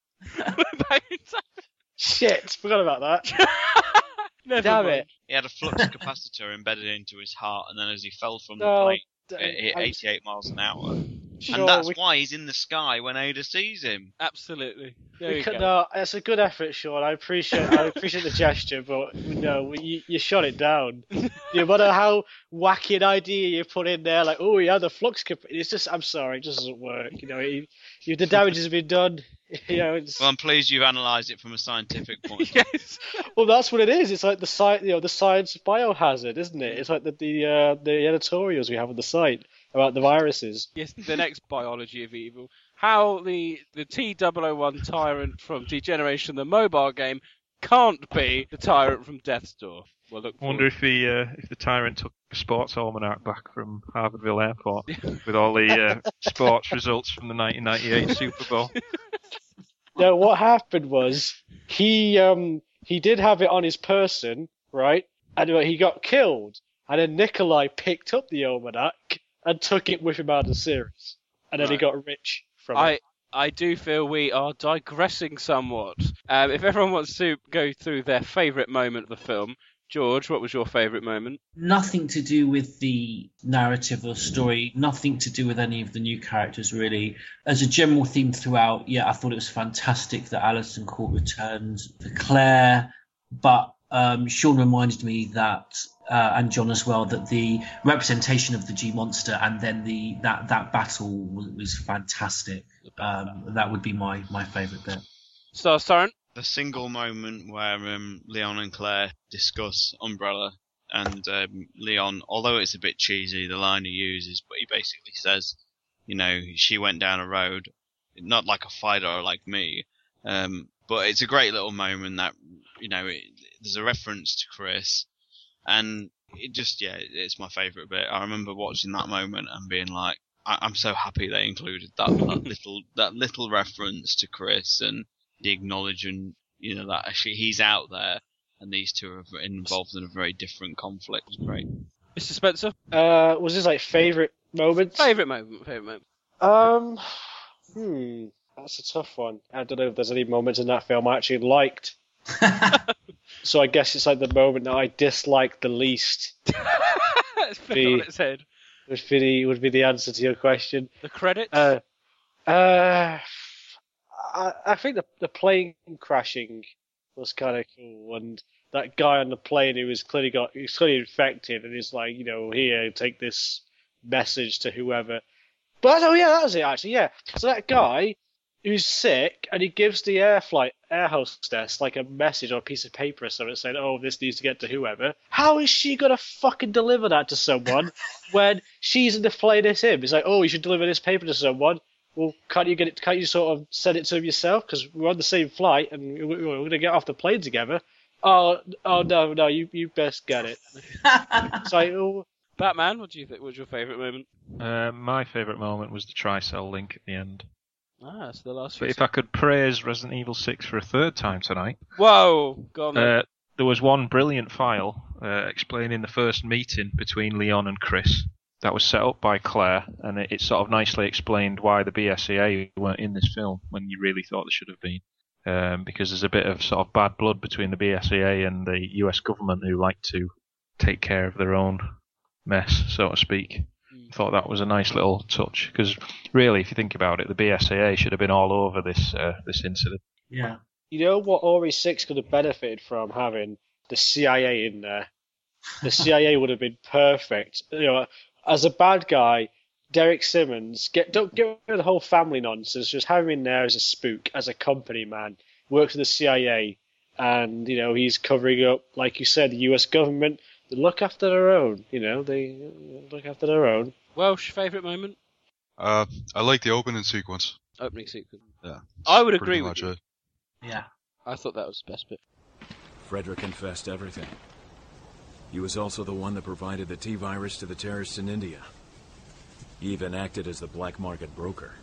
Speaker 8: Shit, forgot about that.
Speaker 6: Never
Speaker 8: Damn
Speaker 6: mind.
Speaker 8: it.
Speaker 1: He had a flux capacitor embedded into his heart, and then as he fell from the
Speaker 8: No,
Speaker 1: plane,
Speaker 8: d-
Speaker 1: it hit
Speaker 8: I'm
Speaker 1: 88 miles an hour.
Speaker 8: Sure
Speaker 1: and that's
Speaker 8: we-
Speaker 1: why he's in the sky when Ada sees him.
Speaker 6: Absolutely. There you
Speaker 8: could,
Speaker 6: go.
Speaker 8: no, it's a good effort, Sean. I appreciate I appreciate the gesture, but no, you, you shot it down. no matter how wacky an idea you put in there, like oh yeah, the flux cap. It's just I'm sorry, it just doesn't work. You know, it, you, the damage has been done. You know, it's,
Speaker 1: Well, I'm pleased you've analysed it from a scientific point.
Speaker 6: yes.
Speaker 8: well, that's what it is. It's like the site, you know, the science of biohazard, isn't it? It's like the the uh, the editorials we have on the site about the viruses.
Speaker 6: Yes, the next biology of evil. How the the T001 tyrant from Degeneration, the mobile game, can't be the tyrant from Death's Door. We'll look
Speaker 2: I wonder if the uh, if the tyrant took a sports almanac back from Harvardville Airport with all the uh, sports results from the 1998 Super Bowl.
Speaker 8: No, what happened was he um he did have it on his person, right? And uh, he got killed. And then Nikolai picked up the almanac and took it with him out of the series. And then he got rich from
Speaker 6: I
Speaker 8: it.
Speaker 6: I do feel we are digressing somewhat. Um, if everyone wants to go through their favourite moment of the film, George, what was your favourite moment?
Speaker 3: nothing to do with the narrative or story, nothing to do with any of the new characters really. As a general theme throughout, yeah, I thought it was fantastic that Alyson Court returned for Claire, but um, Sean reminded me that, uh, and John as well, that the representation of the G monster and then the that that battle was, was fantastic. Um, that would be my my favourite bit.
Speaker 6: Star Tyrant?
Speaker 1: The single moment where um, Leon and Claire discuss Umbrella, and um, Leon, although it's a bit cheesy, the line he uses, but he basically says, you know, she went down a road, not like a fighter like me, um, but it's a great little moment that, you know, it, there's a reference to Chris, and it just, yeah, it's my favourite bit. I remember watching that moment and being like, I, I'm so happy they included that, that little that little reference to Chris and the acknowledging, you know, that actually he's out there and these two are involved in a very different conflict. It's great.
Speaker 6: Mr. Spencer?
Speaker 8: Uh, was his like favorite moment?
Speaker 6: Favourite moment, favourite moment.
Speaker 8: Um, hmm, that's a tough one. I don't know if there's any moments in that film I actually liked. so I guess it's like the moment that I dislike the least
Speaker 6: on its head.
Speaker 8: would be the, would be the answer to your question.
Speaker 6: The credits?
Speaker 8: Uh, uh, I, I think the the plane crashing was kind of cool, and that guy on the plane who was clearly got he was clearly infected, and he's like, you know, here, take this message to whoever. But oh yeah, that was it actually. Yeah. So that guy who's sick and he gives the air flight air hostess like a message or a piece of paper or something saying, "Oh, this needs to get to whoever." How is she gonna fucking deliver that to someone when she's in the flight as him? It's like, "Oh, you should deliver this paper to someone." Well, can't you get it? Can't you sort of send it to him yourself? Because we're on the same flight and we're, we're gonna get off the plane together. Oh, oh no, no, you you best get it. it's like, oh,
Speaker 6: Batman, what do you think was your favourite moment?
Speaker 2: Uh, my favourite moment was the Tricell link at the end.
Speaker 6: Ah, the last.
Speaker 2: But if I could praise Resident Evil 6 for a third time tonight,
Speaker 6: Whoa, go on. then.
Speaker 2: uh, there was one brilliant file uh, explaining the first meeting between Leon and Chris that was set up by Claire, and it, it sort of nicely explained why the BSAA weren't in this film when you really thought they should have been. Um, because there's a bit of sort of bad blood between the BSAA and the US government who like to take care of their own mess, so to speak. I thought that was a nice little touch because really, if you think about it, the BSAA should have been all over this uh, this incident.
Speaker 3: Yeah.
Speaker 8: You know what RE 6 could have benefited from having the CIA in there? The CIA would have been perfect. You know, as a bad guy, Derek Simmons, get don't get rid of the whole family nonsense. Just have him in there as a spook, as a company man. Works for the CIA, and you know he's covering up, like you said, the U.S. government. They look after their own. You know they look after their own.
Speaker 6: Welsh favourite moment?
Speaker 9: Uh, I like the opening sequence.
Speaker 6: Opening sequence.
Speaker 9: Yeah.
Speaker 6: I would agree with you.
Speaker 9: it.
Speaker 3: Yeah.
Speaker 6: I thought that was the best bit.
Speaker 11: Frederick confessed everything. He was also the one that provided the T-virus to the terrorists in India. He even acted as the black market broker.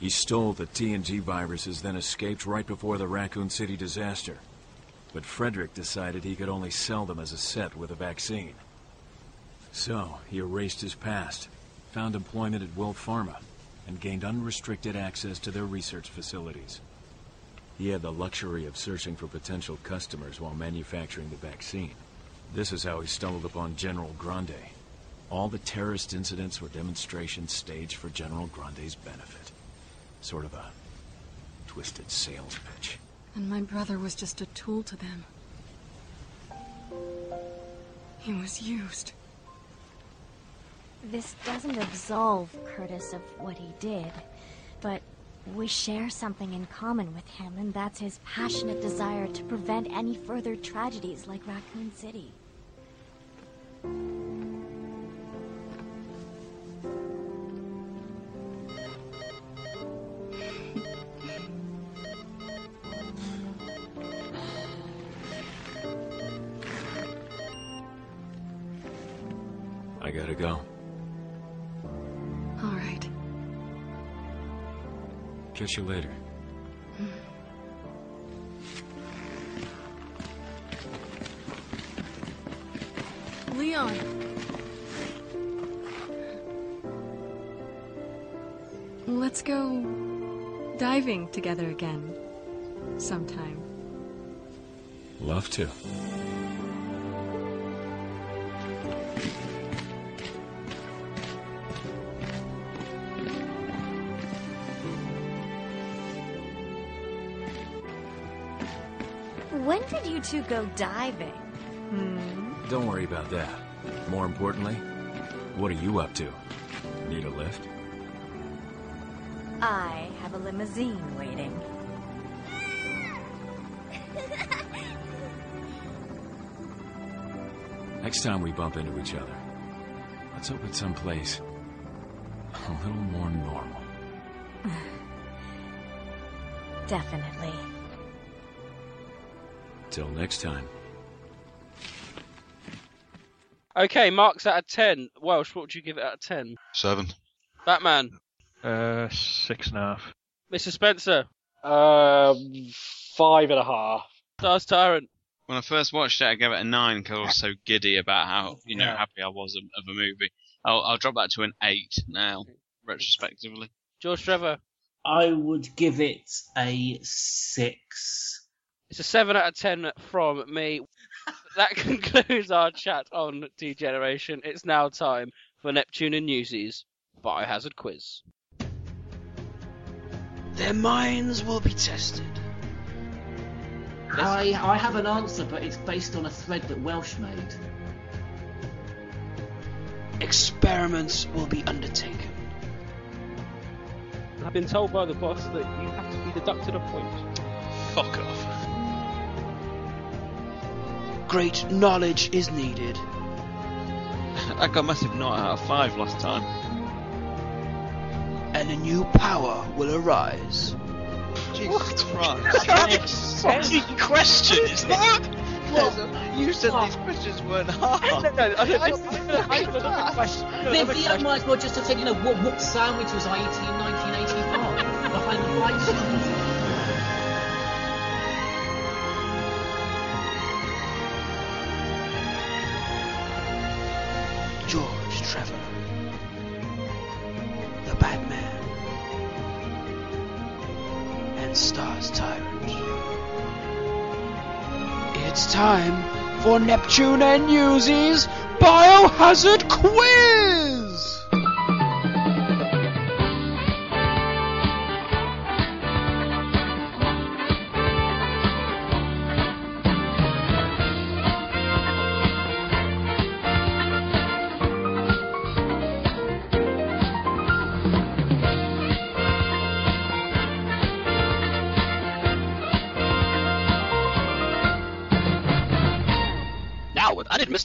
Speaker 11: He stole the TNT viruses, then escaped right before the Raccoon City disaster. But Frederick decided he could only sell them as a set with a vaccine. So, he erased his past, found employment at WilPharma, and gained unrestricted access to their research facilities. He had the luxury of searching for potential customers while manufacturing the vaccine. This is how he stumbled upon General Grande. All the terrorist incidents were demonstrations staged for General Grande's benefit. Sort of a twisted sales pitch.
Speaker 23: And my brother was just a tool to them. He was used.
Speaker 22: This doesn't absolve Curtis of what he did, but we share something in common with him, and that's his passionate desire to prevent any further tragedies like Raccoon City.
Speaker 11: Catch you later.
Speaker 23: Leon. Let's go diving together again. Sometime.
Speaker 11: Love to.
Speaker 22: When did you two go diving? Hmm?
Speaker 11: Don't worry about that. More importantly, what are you up to? Need a lift?
Speaker 22: I have a limousine waiting.
Speaker 11: Next time we bump into each other, let's hope it's someplace a little more normal.
Speaker 22: Definitely.
Speaker 11: Till next time.
Speaker 6: Okay, marks out of 10. Welsh, what would you give it out of 10?
Speaker 9: Seven.
Speaker 6: Batman.
Speaker 2: Uh, six and a half.
Speaker 6: Mr. Spencer.
Speaker 8: Um, five and a half.
Speaker 6: Stars Tyrant.
Speaker 1: When I first watched it, I gave it a nine because I was so giddy about how you know
Speaker 6: Yeah.
Speaker 1: happy I was of, of a movie. I'll, I'll drop that to an eight now, retrospectively.
Speaker 6: George Trevor.
Speaker 3: I would give it a six.
Speaker 6: It's a 7 out of 10 from me. that concludes our chat on Degeneration. It's now time for Neptune and Newsies Biohazard Quiz. Their minds will be tested.
Speaker 3: I, I have an answer, but it's based on a thread that Welsh made.
Speaker 24: experiments will be undertaken.
Speaker 6: I've been told by the boss that you have to be deducted a point.
Speaker 24: Fuck off. Great knowledge is needed.
Speaker 1: I got a massive knot out of five last time.
Speaker 24: And a new power will arise.
Speaker 1: Jesus Christ.
Speaker 24: fucking question is that?
Speaker 1: You said these questions weren't hard.
Speaker 6: No, no, I don't, I, I, I, question.
Speaker 3: Then Theo might as well just have said, you know, what, what sandwich was I eating in 1985? Behind the white
Speaker 24: Trevor. The Batman. And Stars Tyrant. It's time for Neptune and Newsies Biohazard Quiz!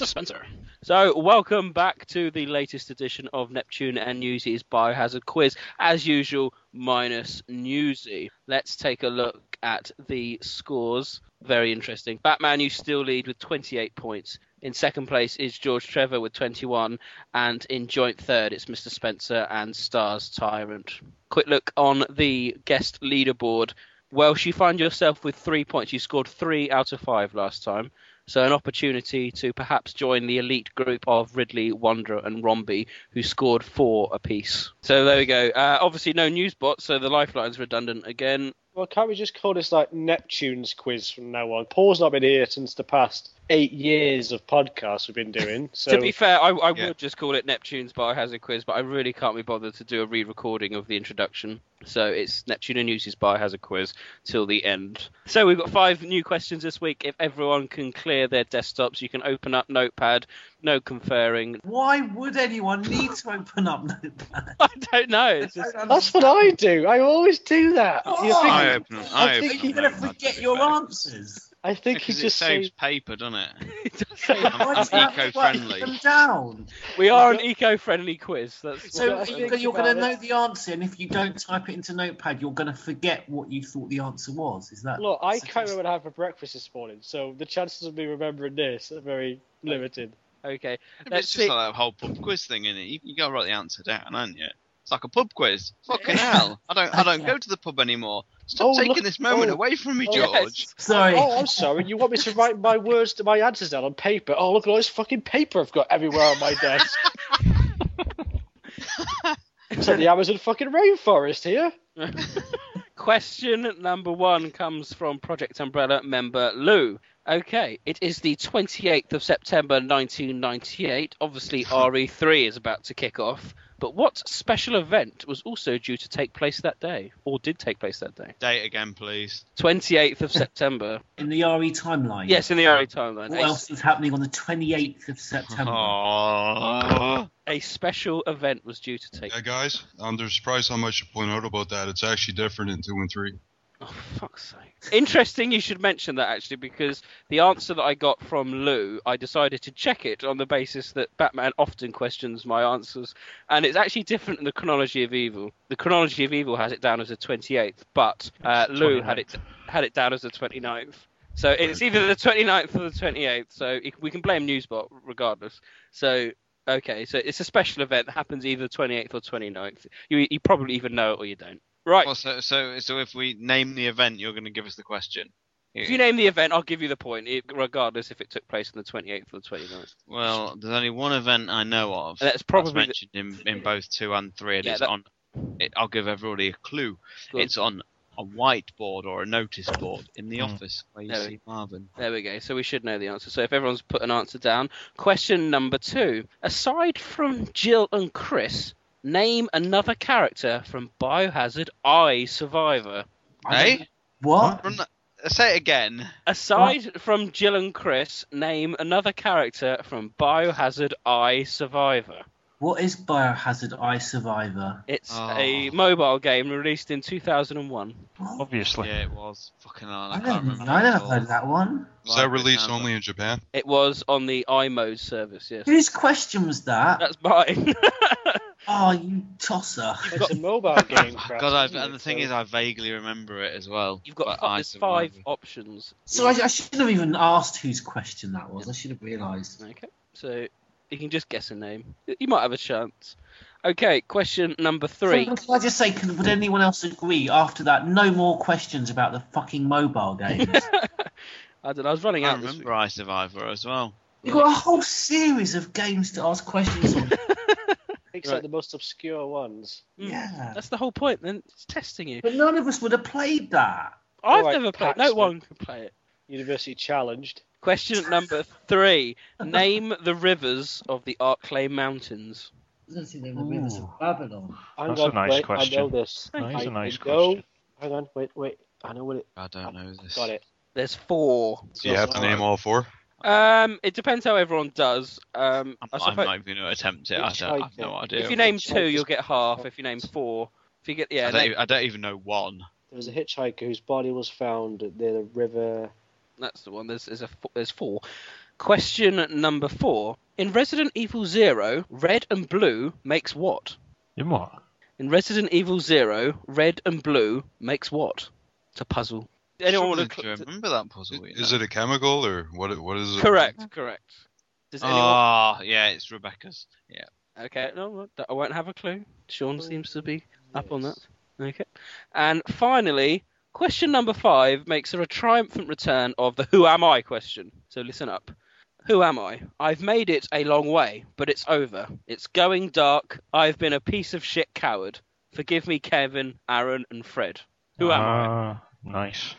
Speaker 24: Mr. Spencer.
Speaker 6: So, welcome back to the latest edition of Neptune and Newsy's Biohazard Quiz. As usual, minus Newsy. Let's take a look at the scores. Very interesting. Batman, you still lead with 28 points. In second place is George Trevor with 21, and in joint third it's Mr. Spencer and Stars Tyrant. Quick look on the guest leaderboard. Welsh, you find yourself with three points. You scored three out of five last time. So an opportunity to perhaps join the elite group of Ridley, Wanderer, and Romby, who scored four apiece. So there we go. Uh, obviously no Newsbot, so the lifeline's redundant again.
Speaker 8: Well, can't we just call this like Neptune's quiz from now on? Paul's not been here since the past eight years of podcasts we've been doing. So
Speaker 6: To be fair, I, I would just call it Neptune's Biohazard Quiz, but I really can't be bothered to do a re-recording of the introduction. So it's Neptune and Newsy's Biohazard Quiz till the end. So we've got five new questions this week. If everyone can clear their desktops, you can open up Notepad. No conferring.
Speaker 3: Why would anyone need to open up Notepad?
Speaker 6: I don't know. It's just...
Speaker 8: That's what I do. I always do that.
Speaker 3: Oh,
Speaker 8: You think-
Speaker 1: I open, I,
Speaker 8: I
Speaker 1: open
Speaker 8: think
Speaker 3: Are you going to forget your answers?
Speaker 8: I think he
Speaker 1: because it
Speaker 8: just
Speaker 1: saves
Speaker 8: says
Speaker 1: paper, doesn't it?
Speaker 3: Why
Speaker 1: I'm,
Speaker 3: does
Speaker 1: I'm
Speaker 3: that write
Speaker 1: eco-friendly.
Speaker 3: them down?
Speaker 6: We are an eco-friendly quiz. That's
Speaker 3: So
Speaker 8: Well,
Speaker 3: you're, going to
Speaker 8: about
Speaker 3: know the answer, and if you don't type it into Notepad, you're going to forget what you thought the answer was. Is that?
Speaker 8: Look, I can't remember what I had for breakfast this morning, so the chances of me remembering this are very limited.
Speaker 6: Okay.
Speaker 1: But
Speaker 6: Let's
Speaker 1: it's just like that whole pub quiz thing, isn't it? You, you got to write the answer down, haven't you? It's like a pub quiz. Fucking hell! I don't, I don't go to the pub anymore. Stop
Speaker 8: Oh,
Speaker 1: taking
Speaker 8: look-
Speaker 1: this moment
Speaker 8: oh.
Speaker 1: away from me,
Speaker 8: Oh,
Speaker 1: George.
Speaker 3: Sorry.
Speaker 8: Oh, I'm sorry. You want me to write my words to my answers down on paper? Oh, look at all this fucking paper I've got everywhere on my desk. it's like the Amazon fucking rainforest here.
Speaker 6: Question number one comes from Project Umbrella member Lou. Okay, it is the 28th of September 1998. Obviously, RE3 is about to kick off. But what special event was also due to take place that day, or did take place that day?
Speaker 1: Date again, please.
Speaker 6: 28th of September.
Speaker 3: In the RE timeline.
Speaker 6: yes, in the RE timeline.
Speaker 3: What
Speaker 6: A,
Speaker 3: else is happening on the 28th of September?
Speaker 6: A special event was due to take.
Speaker 9: Yeah, guys, um, there's probably so much to point out about that. It's actually different in two and three.
Speaker 6: Oh, fuck's sake. Interesting you should mention that actually, because the answer that I got from Lou, I decided to check it on the basis that Batman often questions my answers, and it's actually different in the chronology of evil. The chronology of evil has it down as the 28th, but uh, Lou had it had it down as the 29th. So it's either the 29th or the 28th. So we can blame Newsbot regardless. So okay, so it's a special event that happens either 28th or 29th. You you probably even know it or you don't. Right.
Speaker 1: Well, so, so, so if we name the event, you're going to give us the question.
Speaker 6: If you name the event, I'll give you the point, it- regardless if it took place on the 28th or the 29th.
Speaker 1: Well, there's only one event I know of.
Speaker 6: That's probably the-
Speaker 1: mentioned in, in both two and three, and
Speaker 6: Yeah,
Speaker 1: it's
Speaker 6: that-
Speaker 1: on. It, I'll give everybody a clue.
Speaker 6: Good.
Speaker 1: It's on a whiteboard or a notice board in the
Speaker 6: Hmm.
Speaker 1: office where you
Speaker 6: There
Speaker 1: see Marvin.
Speaker 6: There we go. So we should know the answer. So if everyone's put an answer down, question number two. Aside from Jill and Chris, name another character from Biohazard I Survivor.
Speaker 1: Hey,
Speaker 3: What?
Speaker 1: Run that- uh, say it again.
Speaker 6: Aside from Jill and Chris, name another character from Biohazard I Survivor.
Speaker 3: What is Biohazard I Survivor?
Speaker 6: It's
Speaker 1: Oh.
Speaker 6: a mobile game released in 2001.
Speaker 2: Obviously.
Speaker 1: Yeah, it was. Fucking hell, I,
Speaker 3: I,
Speaker 1: can't
Speaker 3: never,
Speaker 1: remember.
Speaker 3: I never heard that one.
Speaker 9: Was that released only in Japan?
Speaker 6: It was on the iMode service, yes.
Speaker 3: Whose question was that?
Speaker 6: That's mine.
Speaker 3: Oh, you tosser.
Speaker 8: It's a mobile game. Crash,
Speaker 1: God, I,
Speaker 8: isn't
Speaker 1: and the thing
Speaker 8: So-
Speaker 1: is, I vaguely remember it as well.
Speaker 6: You've got
Speaker 1: but
Speaker 6: fi-
Speaker 1: I
Speaker 6: there's five options.
Speaker 3: So I, I should have even asked whose question that was. I should have realised.
Speaker 6: Okay, so you can just guess a name. You might have a chance. Okay, question number three.
Speaker 3: So, can I just say, can, would anyone else agree after that? No more questions about the fucking mobile games.
Speaker 6: I don't know. I was running
Speaker 1: I
Speaker 6: out this week.
Speaker 1: remember I Survivor as well.
Speaker 3: You've got a whole series of games to ask questions on.
Speaker 8: Picks
Speaker 6: Right.
Speaker 8: like the most obscure ones. Hmm.
Speaker 3: yeah.
Speaker 6: That's the whole point. Then it's testing you.
Speaker 3: But none of us would have played that.
Speaker 6: I've
Speaker 8: Alright,
Speaker 6: never played. No one could play it.
Speaker 8: University challenged.
Speaker 6: Question number three. Name the rivers of the Arklay Mountains.
Speaker 3: I don't think they were the rivers of Babylon.
Speaker 8: Hang
Speaker 2: That's a nice
Speaker 8: wait, I know
Speaker 2: question.
Speaker 8: this.
Speaker 2: That is
Speaker 8: I,
Speaker 2: a nice
Speaker 8: I know-
Speaker 2: question.
Speaker 8: Hang on, wait, wait. I know what it.
Speaker 1: I don't know this.
Speaker 8: Got it.
Speaker 6: There's four.
Speaker 9: Do you have to name all four?
Speaker 6: Um, it depends how everyone does. Um, I
Speaker 1: I'm, I'm not even going to attempt it. I, don't, I have no idea.
Speaker 6: if you name two, you'll get half. If you name four, if you get yeah,
Speaker 1: I, don't,
Speaker 6: name-
Speaker 1: I don't even know one.
Speaker 8: There was a hitchhiker whose body was found near the river.
Speaker 6: That's the one. There's, there's a fo- there's four. Question number four. In Resident Evil Zero, red and blue makes what?
Speaker 2: In what?
Speaker 6: In Resident Evil Zero, red and blue makes what? It's a puzzle. Anyone want to?
Speaker 1: to remember that puzzle? you
Speaker 9: Is it a chemical or what? What is it?
Speaker 6: Correct, correct. Does anyone?
Speaker 1: Oh, yeah, it's Rebecca's. Yeah.
Speaker 6: Okay, no, no, I won't have a clue. Sean seems to be up on that. Okay. And finally, question number five makes her a triumphant return of the Who Am I question. So listen up. Who am I? I've made it a long way, but it's over. It's going dark. I've been a piece of shit coward. Forgive me, Kevin, Aaron, and Fred. Who am I?
Speaker 2: Ah, Nice.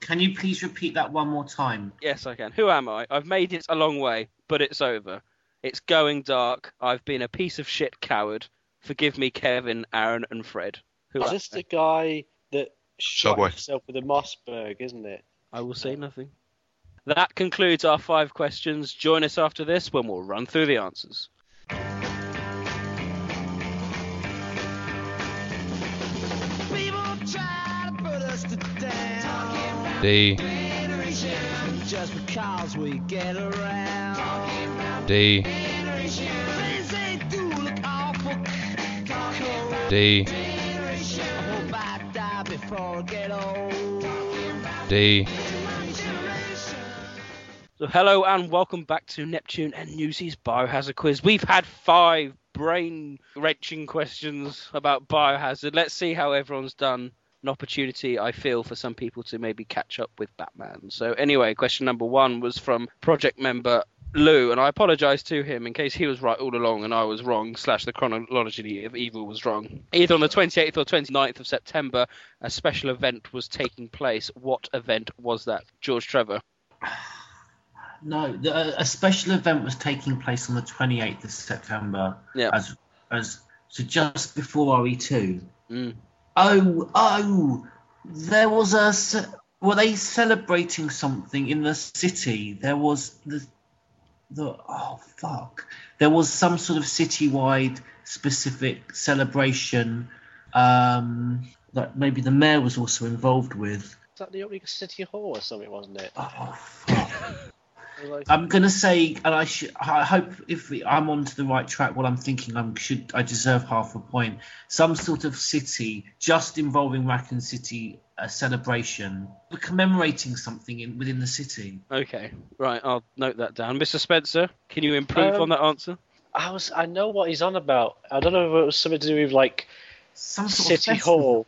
Speaker 3: Can you please repeat that one more time?
Speaker 6: Yes, I can. Who am I? I've made it a long way, but it's over. It's going dark. I've been a piece of shit coward. Forgive me, Kevin, Aaron, and Fred. Who
Speaker 8: Is this
Speaker 6: I?
Speaker 8: the guy that shot
Speaker 9: Subway.
Speaker 8: himself with a Mossberg, isn't it?
Speaker 6: I will say nothing. That concludes our five questions. Join us after this when we'll run through the answers.
Speaker 25: I get old.
Speaker 26: D
Speaker 6: So, hello and welcome back to Neptune and Newsy's Biohazard quiz. We've had five brain wrenching questions about Biohazard. Let's see how everyone's done. An opportunity, I feel, for some people to maybe catch up with Batman. So, anyway, question number one was from project member Lou, and I apologise to him in case he was right all along and I was wrong, slash the chronology of evil was wrong. Either on the 28th or 29th of September, a special event was taking place. What event was that? George Trevor.
Speaker 3: No, the, a special event was taking place on the 28th of September.
Speaker 6: Yeah.
Speaker 3: As, as so just before RE2.
Speaker 6: Mm.
Speaker 3: Oh, oh, there was a. ce- Were they celebrating something in the city? There was the. The oh fuck! There was some sort of citywide specific celebration um, that maybe the mayor was also involved with.
Speaker 8: Is that the of City Hall or something, wasn't it?
Speaker 3: Oh,
Speaker 8: was
Speaker 3: I'm gonna say, and I should. I hope if we, I'm onto the right track, what I'm thinking, I should. I deserve half a point. Some sort of city, just involving Raccoon City, a celebration, We're commemorating something in, within the city.
Speaker 6: Okay, right, I'll note that down. Mr. Spencer, can you improve
Speaker 8: Um,
Speaker 6: on that answer?
Speaker 8: I was. I know what he's on about. I don't know if it was something to do with like
Speaker 3: Some sort of
Speaker 8: City
Speaker 3: festival.
Speaker 8: Hall.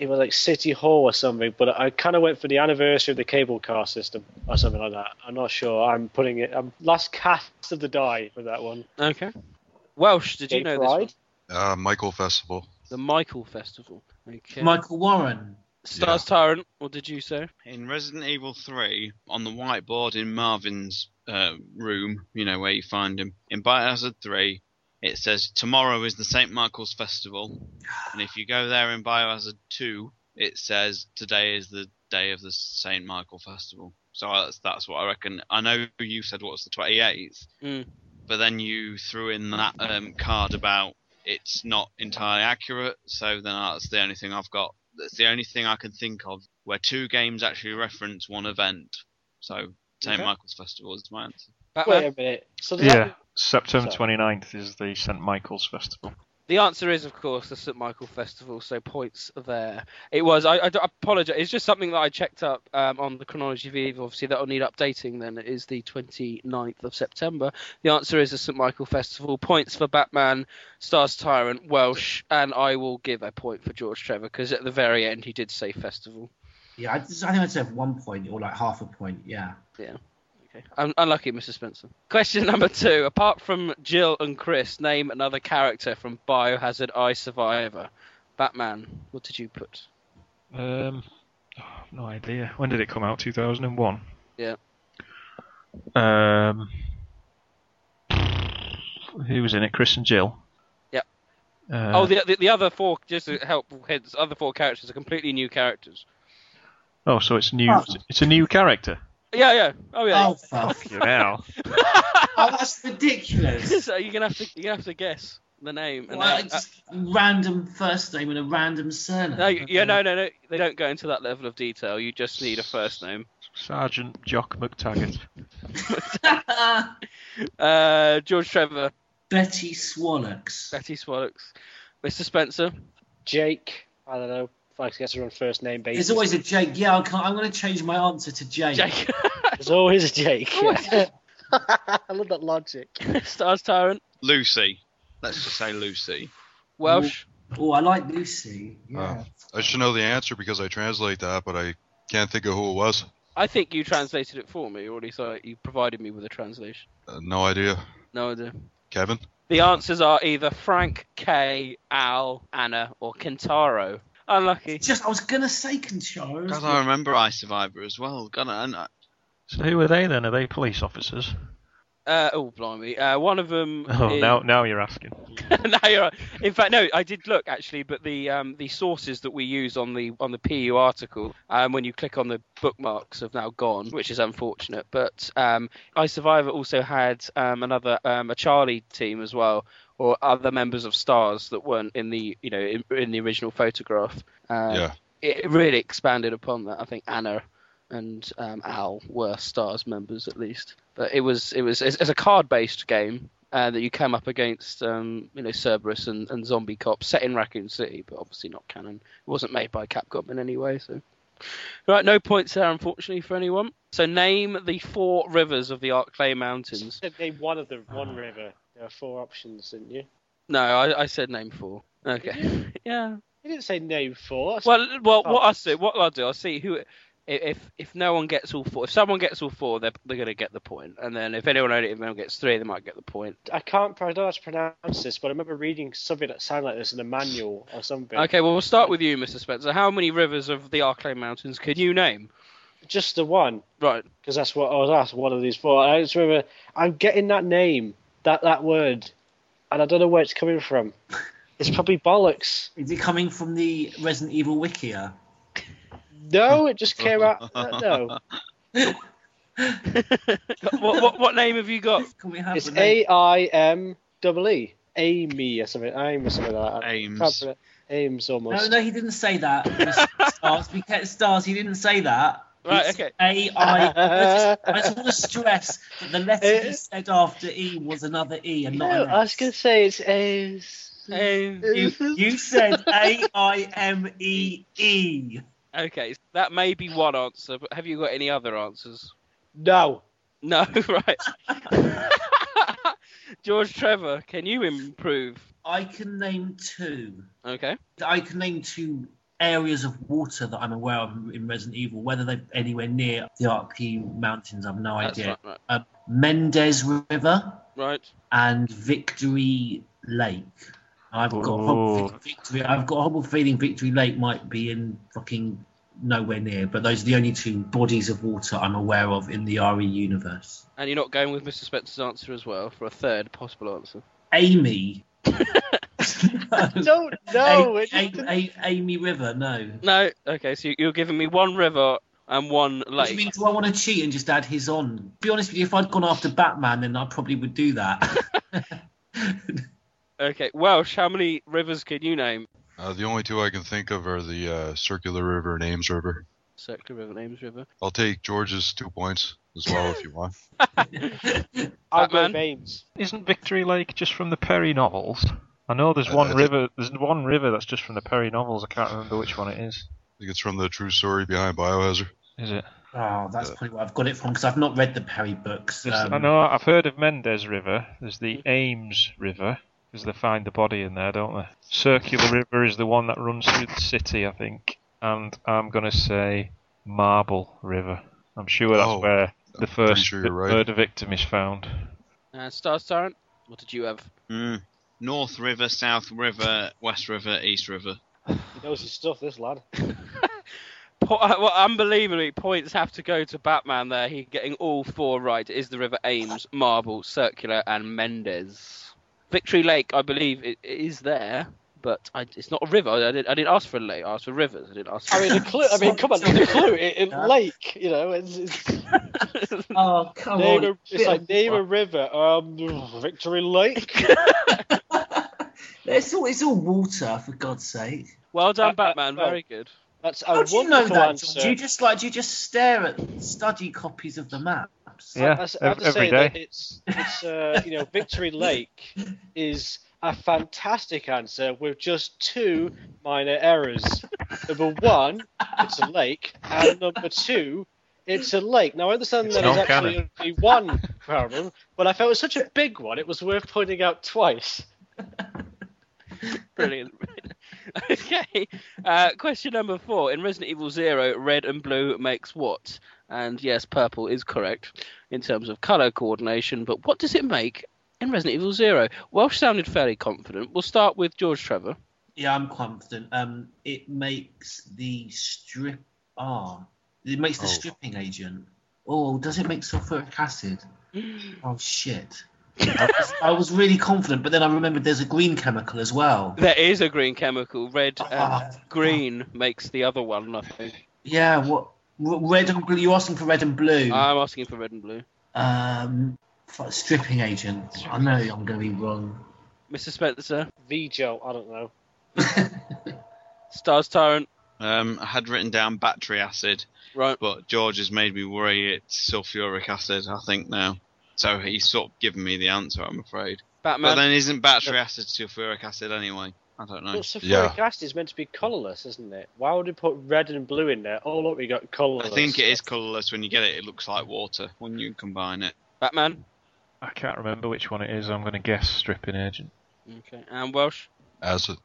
Speaker 8: It was like City Hall or something, but I kind of went for the anniversary of the cable car system or something like that. I'm not sure. I'm putting it. I'm last cast of the die for that one.
Speaker 6: Okay. Welsh, did you
Speaker 8: Gay
Speaker 6: know this one?
Speaker 9: Uh, Michael Festival.
Speaker 6: The Michael Festival. Okay.
Speaker 3: Michael Warren.
Speaker 6: Stars Tyrant, what did you say?
Speaker 1: In Resident Evil 3, on the whiteboard in Marvin's uh, room, you know, where you find him, in Biohazard 3, it says tomorrow is the St. Michael's Festival. And if you go there in Biohazard 2, it says today is the day of the St. Michael Festival. So that's, that's what I reckon. I know you said what's the 28th,
Speaker 6: Mm.
Speaker 1: but then you threw in that um, card about it's not entirely accurate. So then that's the only thing I've got. That's the only thing I can think of where two games actually reference one event. So St
Speaker 8: Okay.
Speaker 1: Michael's Festival is my answer.
Speaker 8: Wait a minute. So does
Speaker 2: Yeah,
Speaker 8: that-
Speaker 2: September
Speaker 8: Sorry.
Speaker 2: 29th is the St Michael's Festival.
Speaker 6: The answer is, of course, the St Michael Festival. So points there. It was. I, I, I apologize. It's just something that I checked up um, on the chronology of Eve. Obviously, that'll need updating. Then it is the 29th of September. The answer is the St Michael Festival. Points for Batman, Stars Tyrant, Welsh, and I will give a point for George Trevor because at the very end he did say festival.
Speaker 3: Yeah, I, just- I think I'd say one point or like half a point. Yeah.
Speaker 6: Yeah. Okay. Un- unlucky, Mr. Spencer. Question number two. Apart from Jill and Chris, name another character from Biohazard I Survivor. Batman, what did you put?
Speaker 2: Um, oh, no idea. When did it come out? 2001.
Speaker 6: Yeah.
Speaker 2: Um, who was in it? Chris and Jill.
Speaker 6: Yep.
Speaker 2: Uh,
Speaker 6: oh, the, the the other four, just to help hints, other four characters are completely new characters.
Speaker 2: oh, so it's new.
Speaker 3: Oh.
Speaker 2: It's a new character.
Speaker 6: Yeah, yeah. Oh, yeah.
Speaker 3: Oh, fuck.
Speaker 2: You know.
Speaker 3: oh, that's ridiculous.
Speaker 6: so you're gonna have to you're gonna have to guess the name. And
Speaker 3: Well,
Speaker 6: then-
Speaker 3: just random first name and a random surname.
Speaker 6: no, you- yeah, no, no, no. They don't go into that level of detail. You just need a first name.
Speaker 2: Sergeant Jock McTaggart.
Speaker 6: Uh, George Trevor,
Speaker 3: Betty Swallocks.
Speaker 6: Betty Swallocks, Mr. Spencer.
Speaker 8: Jake. I don't know. If I guess her on first name basis.
Speaker 3: There's always a Jake. Yeah, I can't, I'm going to change my answer to Jake.
Speaker 6: Jake.
Speaker 8: There's always a Jake. I love that logic.
Speaker 6: Stars Tyrant.
Speaker 1: Lucy. Let's just say Lucy.
Speaker 6: Welsh.
Speaker 3: Oh, I like Lucy. Yeah.
Speaker 9: Uh, I should know the answer because I translate that, but I can't think of who it was.
Speaker 6: I think you translated it for me, or at least you provided me with a translation.
Speaker 9: Uh, no idea.
Speaker 6: No idea.
Speaker 9: Kevin?
Speaker 6: The answers are either Frank, Kay, Al, Anna, or Kentaro. Unlucky.
Speaker 3: Just, I was going to say Concharo.
Speaker 1: God, I remember I Survivor as well. God, and I,
Speaker 2: So who are they then? Are they police officers?
Speaker 6: Uh, oh, blimey. Uh, one of them.
Speaker 2: Oh,
Speaker 6: is...
Speaker 2: now now you're asking.
Speaker 6: now you're right. In fact, no, I did look actually, but the um, the sources that we use on the on the PU article, um, when you click on the bookmarks, have now gone, which is unfortunate. But um, I Survivor also had um, another um, a Charlie team as well, or other members of Stars that weren't in the you know in, in the original photograph. Uh,
Speaker 9: Yeah.
Speaker 6: It really expanded upon that. I think Anna and um, Al were Stars members at least. But it was it was it's, it's a card based game uh, that you came up against um, you know Cerberus and, and Zombie Cop set in Raccoon City, but obviously not canon. It wasn't made by Capcom in any way. So right, no points there unfortunately for anyone. So name the four rivers of the Arklay Mountains.
Speaker 8: name one of the one river. There are four options, didn't you?
Speaker 6: No, I, I said name four. Okay. yeah.
Speaker 8: You didn't say name four. That's-
Speaker 6: Well, well, what I do, what I'll do, I'll see who. If if no one gets all four, if someone gets all four, they're they're gonna get the point. And then if anyone only if anyone gets three, they might get the point.
Speaker 8: I can't. I don't know how to pronounce this, but I remember reading something that sounded like this in a manual or something.
Speaker 6: Okay, well we'll start with you, Mr. Spencer. How many rivers of the Arklay Mountains can you name?
Speaker 8: Just the one,
Speaker 6: Right.
Speaker 8: because that's what I was asked. One of these four. I just remember I'm getting that name, that that word, and I don't know where it's coming from. It's probably bollocks.
Speaker 3: Is it coming from the Resident Evil Wikia?
Speaker 8: No, it just came out. No,
Speaker 6: what, what what name have you got?
Speaker 3: Can we have
Speaker 8: it's
Speaker 3: the name?
Speaker 8: A I M double E. Amy or something. Aim or something like that.
Speaker 1: Ames.
Speaker 8: Can't Ames almost.
Speaker 3: No, no, he didn't say that. Stars, we kept stars. He didn't say that.
Speaker 6: Right,
Speaker 3: It's
Speaker 6: okay.
Speaker 3: A I. I just, I just want to stress that the letter he said after E was another E and not
Speaker 8: No,
Speaker 3: an
Speaker 8: I was gonna say it's A's.
Speaker 6: Um,
Speaker 3: You, you said A I M E E.
Speaker 6: okay, that may be one answer, but have you got any other answers?
Speaker 8: No.
Speaker 6: No, right. George Trevor, can you improve?
Speaker 3: I can name two.
Speaker 6: Okay.
Speaker 3: I can name two areas of water that I'm aware of in Resident Evil. Whether they're anywhere near the Arklay Mountains, I've no
Speaker 6: That's
Speaker 3: idea.
Speaker 6: right, right.
Speaker 3: Uh, Mendez River
Speaker 6: Right.
Speaker 3: and Victory Lake. I've got a horrible
Speaker 2: Ooh.
Speaker 3: Victory. I've got a horrible feeling Victory Lake might be in fucking nowhere near. But those are the only two bodies of water I'm aware of in the RE universe.
Speaker 6: And you're not going with Mr. Spencer's answer as well for a third possible answer.
Speaker 3: Amy.
Speaker 8: Don't no.
Speaker 3: A- A- A- Amy River. No.
Speaker 6: No. Okay, so you- you're giving me one river and one
Speaker 3: What do
Speaker 6: lake.
Speaker 3: you mean? Do I want to cheat and just add his on? Be honest with you, if I'd gone after Batman, then I probably would do that.
Speaker 6: Okay, Welsh, how many rivers can you name?
Speaker 9: Uh, the only two I can think of are the uh, Circular River and Ames River.
Speaker 6: Circular River, Ames River.
Speaker 9: I'll take George's two points as well if you want.
Speaker 8: I'll go
Speaker 6: Batman?
Speaker 8: Baines.
Speaker 2: Isn't Victory Lake just from the Perry novels? I know there's one
Speaker 9: Uh,
Speaker 2: river. There's one river that's just from the Perry novels. I can't remember which one it is.
Speaker 9: I think it's from the true story behind Biohazard.
Speaker 2: Is it?
Speaker 3: oh, that's probably what I've got it from because I've not read the Perry books. Um,
Speaker 2: I know. I've heard of Mendez River. There's the Ames River because they find the body in there, don't they? Circular River is the one that runs through the city, I think. And I'm gonna say Marble River. I'm sure that's
Speaker 9: Oh,
Speaker 2: where the
Speaker 9: I'm
Speaker 2: first
Speaker 9: sure right.
Speaker 2: murder victim is found.
Speaker 6: Uh, Stars Tyrant, what did you have?
Speaker 1: Mm. North River, South River, West River, East River.
Speaker 8: He knows his stuff, this lad.
Speaker 6: Uh, well, unbelievably, points have to go to Batman there. He getting all four right. It is the River Ames, Marble, Circular, and Mendez. Victory Lake, I believe, it, it is there, but I, it's not a river. I didn't, I didn't ask for a lake. I asked for rivers. I didn't ask. For
Speaker 8: I mean, the clue. I mean, come on, the clue. It, it, lake, you know, it's, it's
Speaker 3: oh, come
Speaker 8: name
Speaker 3: on.
Speaker 8: a, it's like name a river. Um, Victory Lake.
Speaker 3: It's all, it's all water, for God's sake.
Speaker 6: Well done,
Speaker 8: Uh, uh,
Speaker 6: Batman.
Speaker 8: well,
Speaker 6: Very good.
Speaker 8: That's a
Speaker 3: How do you know
Speaker 8: wonderful
Speaker 3: that,
Speaker 8: answer.
Speaker 3: Do you just like do you just stare at study copies of the maps?
Speaker 2: Yeah,
Speaker 8: I, I have
Speaker 2: ev-
Speaker 8: to
Speaker 2: every
Speaker 8: say that
Speaker 2: day.
Speaker 8: it's it's uh, you know Victory Lake is a fantastic answer with just two minor errors. Number one, it's a lake, and number two, it's a lake. Now I understand
Speaker 2: It's
Speaker 8: that there's
Speaker 2: not
Speaker 8: actually only one problem, but I felt it was such a big one, it was worth pointing out twice.
Speaker 6: Brilliant. okay. Uh, question number four. In Resident Evil Zero, red and blue makes what? And yes, purple is correct in terms of color coordination, but what does it make in Resident Evil Zero? Welsh sounded fairly confident. We'll start with George Trevor.
Speaker 3: Yeah, I'm confident. Um, it makes the strip. Ah, it makes the
Speaker 9: Oh.
Speaker 3: stripping agent. Oh, does it make sulfuric acid? Oh shit! I was, I was really confident, but then I remembered there's a green chemical as well.
Speaker 6: There is a green chemical. Red and
Speaker 3: Ah.
Speaker 6: green makes the other one, I think.
Speaker 3: Yeah, what? Red and blue. You're asking for red and blue.
Speaker 6: I'm asking for red and blue.
Speaker 3: Um, f- stripping agent. I know I'm going to be wrong.
Speaker 6: Mr. Spencer,
Speaker 8: Vijo, I don't know.
Speaker 6: Stars Tyrant.
Speaker 1: Um, I had written down battery acid,
Speaker 6: Right.
Speaker 1: but George has made me worry it's sulfuric acid, I think, now. So he's sort of given me the answer, I'm afraid.
Speaker 6: Batman.
Speaker 1: But then isn't battery acid sulfuric acid anyway? I don't know.
Speaker 8: But sulfuric acid is meant to be colourless, isn't it? Why would we put red and blue in there? Oh look, we got colourless.
Speaker 1: I think it is colourless when you get it. It looks like water when you combine it.
Speaker 6: Batman.
Speaker 2: I can't remember which one it is. I'm going to guess stripping agent.
Speaker 6: Okay. And Welsh.
Speaker 9: Acid.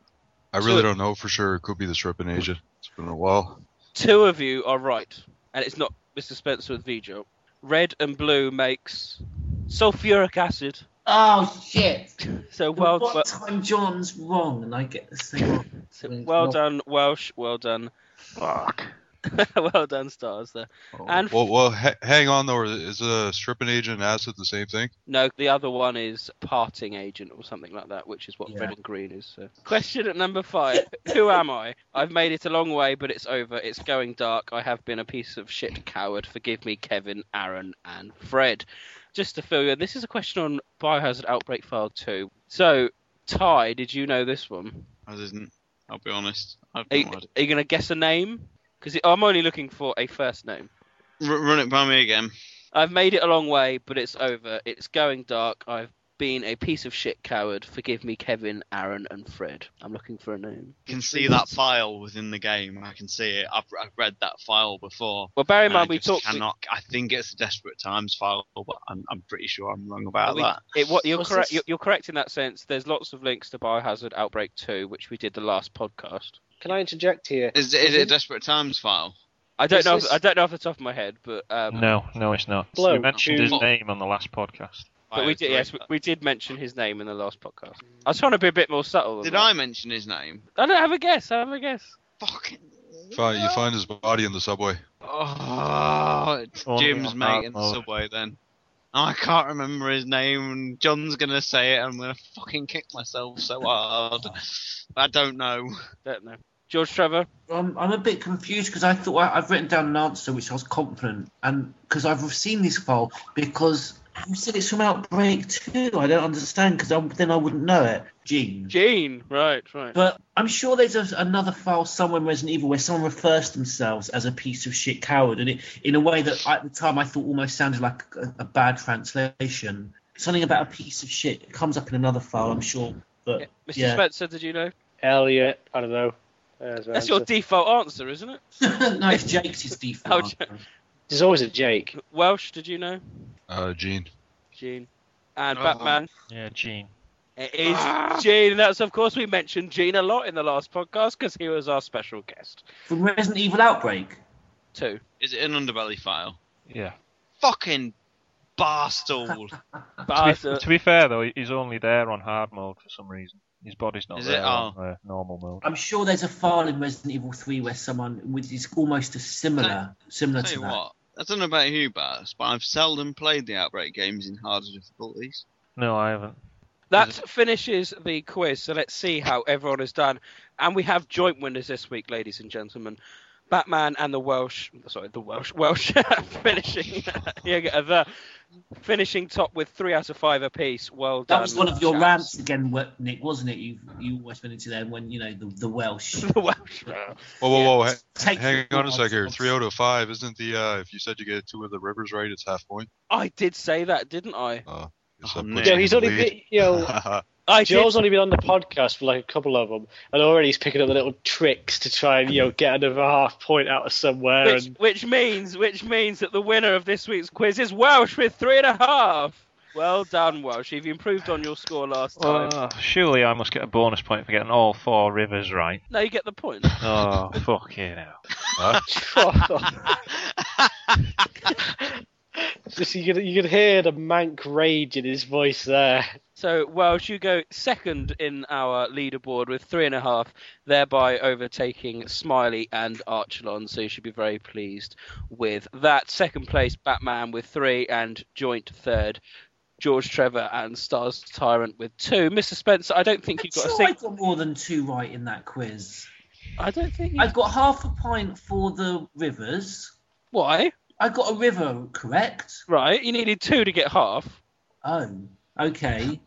Speaker 9: I
Speaker 6: So-
Speaker 9: really don't know for sure. It could be the stripping agent. It's been a while.
Speaker 6: Two of you are right, and it's not Mr. Spencer with Vijo. Red and blue makes sulfuric acid.
Speaker 3: Oh shit!
Speaker 6: So well,
Speaker 3: what
Speaker 6: well,
Speaker 3: time John's wrong and I get this thing wrong?
Speaker 6: so well done, Welsh. Well done.
Speaker 2: Fuck.
Speaker 6: well done, stars there. Oh, and
Speaker 9: Well, well, ha- hang on though. Is a stripping agent and acid the same thing?
Speaker 6: no, the other one is parting agent or something like that, which is what
Speaker 3: Yeah.
Speaker 6: red and green is. So. Question at number five: Who am I? I've made it a long way, but it's over. It's going dark. I have been a piece of shit coward. Forgive me, Kevin, Aaron, and Fred. Just to fill you, in, this is a question on Biohazard Outbreak File 2. So, Ty, did you know this one?
Speaker 1: I didn't. I'll be honest. I've
Speaker 6: Are you,
Speaker 1: no
Speaker 6: are you going to guess a name? Because I'm only looking for a first name.
Speaker 1: R- run it by me again.
Speaker 6: I've made it a long way, but it's over. It's going dark. I've been a piece of shit coward. Forgive me, Kevin, Aaron, and Fred. I'm looking for a name.
Speaker 1: I can see that file within the game. I can see it. I've, I've read that file before.
Speaker 6: Well, bear in mind we talked.
Speaker 1: Cannot. I think it's a Desperate Times file, but I'm, I'm pretty sure I'm wrong about
Speaker 6: we-
Speaker 1: that.
Speaker 6: it, what, you're correct. You're, you're correct in that sense. There's lots of links to Biohazard Outbreak 2, which we did the last podcast.
Speaker 8: Can I interject here?
Speaker 1: Is, is it a Desperate Times file?
Speaker 6: I don't
Speaker 8: Is
Speaker 6: know.
Speaker 8: this-
Speaker 6: I don't know off the top of my head, but um,
Speaker 2: No, no, it's not.
Speaker 8: Blow,
Speaker 2: you mentioned his name on the last podcast.
Speaker 6: But
Speaker 1: I
Speaker 6: we did. Yes, we, we did mention his name in the last podcast. Mm. I was trying to be a bit more subtle.
Speaker 1: Did
Speaker 6: that.
Speaker 1: I mention his name?
Speaker 6: I don't have a guess. I have a guess.
Speaker 1: Fucking.
Speaker 9: Find, you find his body in the subway.
Speaker 1: Oh, it's
Speaker 2: Only
Speaker 1: Jim's
Speaker 2: on
Speaker 1: mate in the
Speaker 2: mode.
Speaker 1: subway then. I can't remember his name, and John's gonna say it, and I'm gonna fucking kick myself so hard. I don't know.
Speaker 6: Don't know. George Trevor.
Speaker 3: I'm, I'm a bit confused because I thought I, I've written down an answer which I was confident, and because I've seen this file because you said it's from Outbreak too. I don't understand because then I wouldn't know it. Gene.
Speaker 6: Gene, right, right.
Speaker 3: But I'm sure there's a, another file somewhere in Resident Evil where someone refers to themselves as a piece of shit coward, and it in a way that at the time I thought almost sounded like a, a bad translation. Something about a piece of shit it comes up in another file, I'm sure. But
Speaker 6: Mr.
Speaker 3: yeah.
Speaker 6: Spencer, did you know?
Speaker 8: Elliot, I don't know. There's my
Speaker 6: That's your default answer, isn't it?
Speaker 3: no, it's Jake's his
Speaker 6: Oh,
Speaker 3: default.
Speaker 6: Ja-
Speaker 8: There's always a Jake.
Speaker 6: Welsh, did you know?
Speaker 9: Uh, Gene.
Speaker 6: Gene. And
Speaker 9: Oh.
Speaker 6: Batman.
Speaker 2: Yeah, Gene.
Speaker 6: It is Gene. and That's of course we mentioned Gene a lot in the last podcast because he was our special guest.
Speaker 3: From Resident Evil Outbreak.
Speaker 6: Two.
Speaker 1: Is it an underbelly file?
Speaker 2: Yeah.
Speaker 1: Fucking barstool.
Speaker 6: But
Speaker 2: To be, to be fair though, he's only there on hard mode for some reason. His body's not
Speaker 1: Is
Speaker 2: there
Speaker 1: it?
Speaker 2: on uh, normal mode.
Speaker 3: I'm sure there's a file in Resident Evil 3 where someone with is almost a similar similar
Speaker 1: Tell
Speaker 3: to
Speaker 1: you
Speaker 3: that.
Speaker 1: what, I don't know about you, Baz, but I've seldom played the Outbreak games in harder difficulties.
Speaker 2: No, I haven't.
Speaker 6: that finishes the quiz. So let's see how everyone has done. And we have joint winners this week, ladies and gentlemen. Batman and the Welsh, sorry, the Welsh, Welsh finishing, yeah, the finishing top with three out of five apiece. Well done.
Speaker 3: That was one of your
Speaker 6: chaps.
Speaker 3: rants again, wa- Nick, wasn't it? You you always went into there when you know the, the Welsh.
Speaker 6: the Welsh.
Speaker 9: Whoa, whoa, whoa! ha-
Speaker 3: Take
Speaker 9: hang on a second here.
Speaker 3: answers.
Speaker 9: Three out of five. Isn't the uh, if you said you get two of the rivers right, it's half point.
Speaker 6: I did say that, didn't I?
Speaker 9: Uh,
Speaker 1: Oh,
Speaker 9: that
Speaker 8: Yeah, he's only
Speaker 9: lead.
Speaker 8: you know,
Speaker 6: I
Speaker 8: Joe's
Speaker 6: did.
Speaker 8: only been on the podcast for like a couple of them, and already he's picking up the little tricks to try and you know get another half point out of somewhere.
Speaker 6: Which,
Speaker 8: and
Speaker 6: which means which means that the winner of this week's quiz is Welsh with three and a half. Well done, Welsh. You've improved on your score last time.
Speaker 2: Uh, surely I must get a bonus point for getting all four rivers right.
Speaker 6: no, you get the point.
Speaker 2: Oh, fuck you now.
Speaker 8: just you could you could hear the mank rage in his voice there.
Speaker 6: So Welsh, you go second in our leaderboard with three and a half, thereby overtaking Smiley and Archelon. So you should be very pleased with that. Second place, Batman with three, and joint third. George Trevor and Stars Tyrant with two. Mr. Spencer, I don't think
Speaker 3: I'm
Speaker 6: you've got a
Speaker 3: sure I got more than two right in that quiz.
Speaker 6: I don't think you
Speaker 3: I got half a pint for the rivers.
Speaker 6: Why?
Speaker 3: I got a river correct.
Speaker 6: Right, you needed two to get half.
Speaker 3: Oh, okay.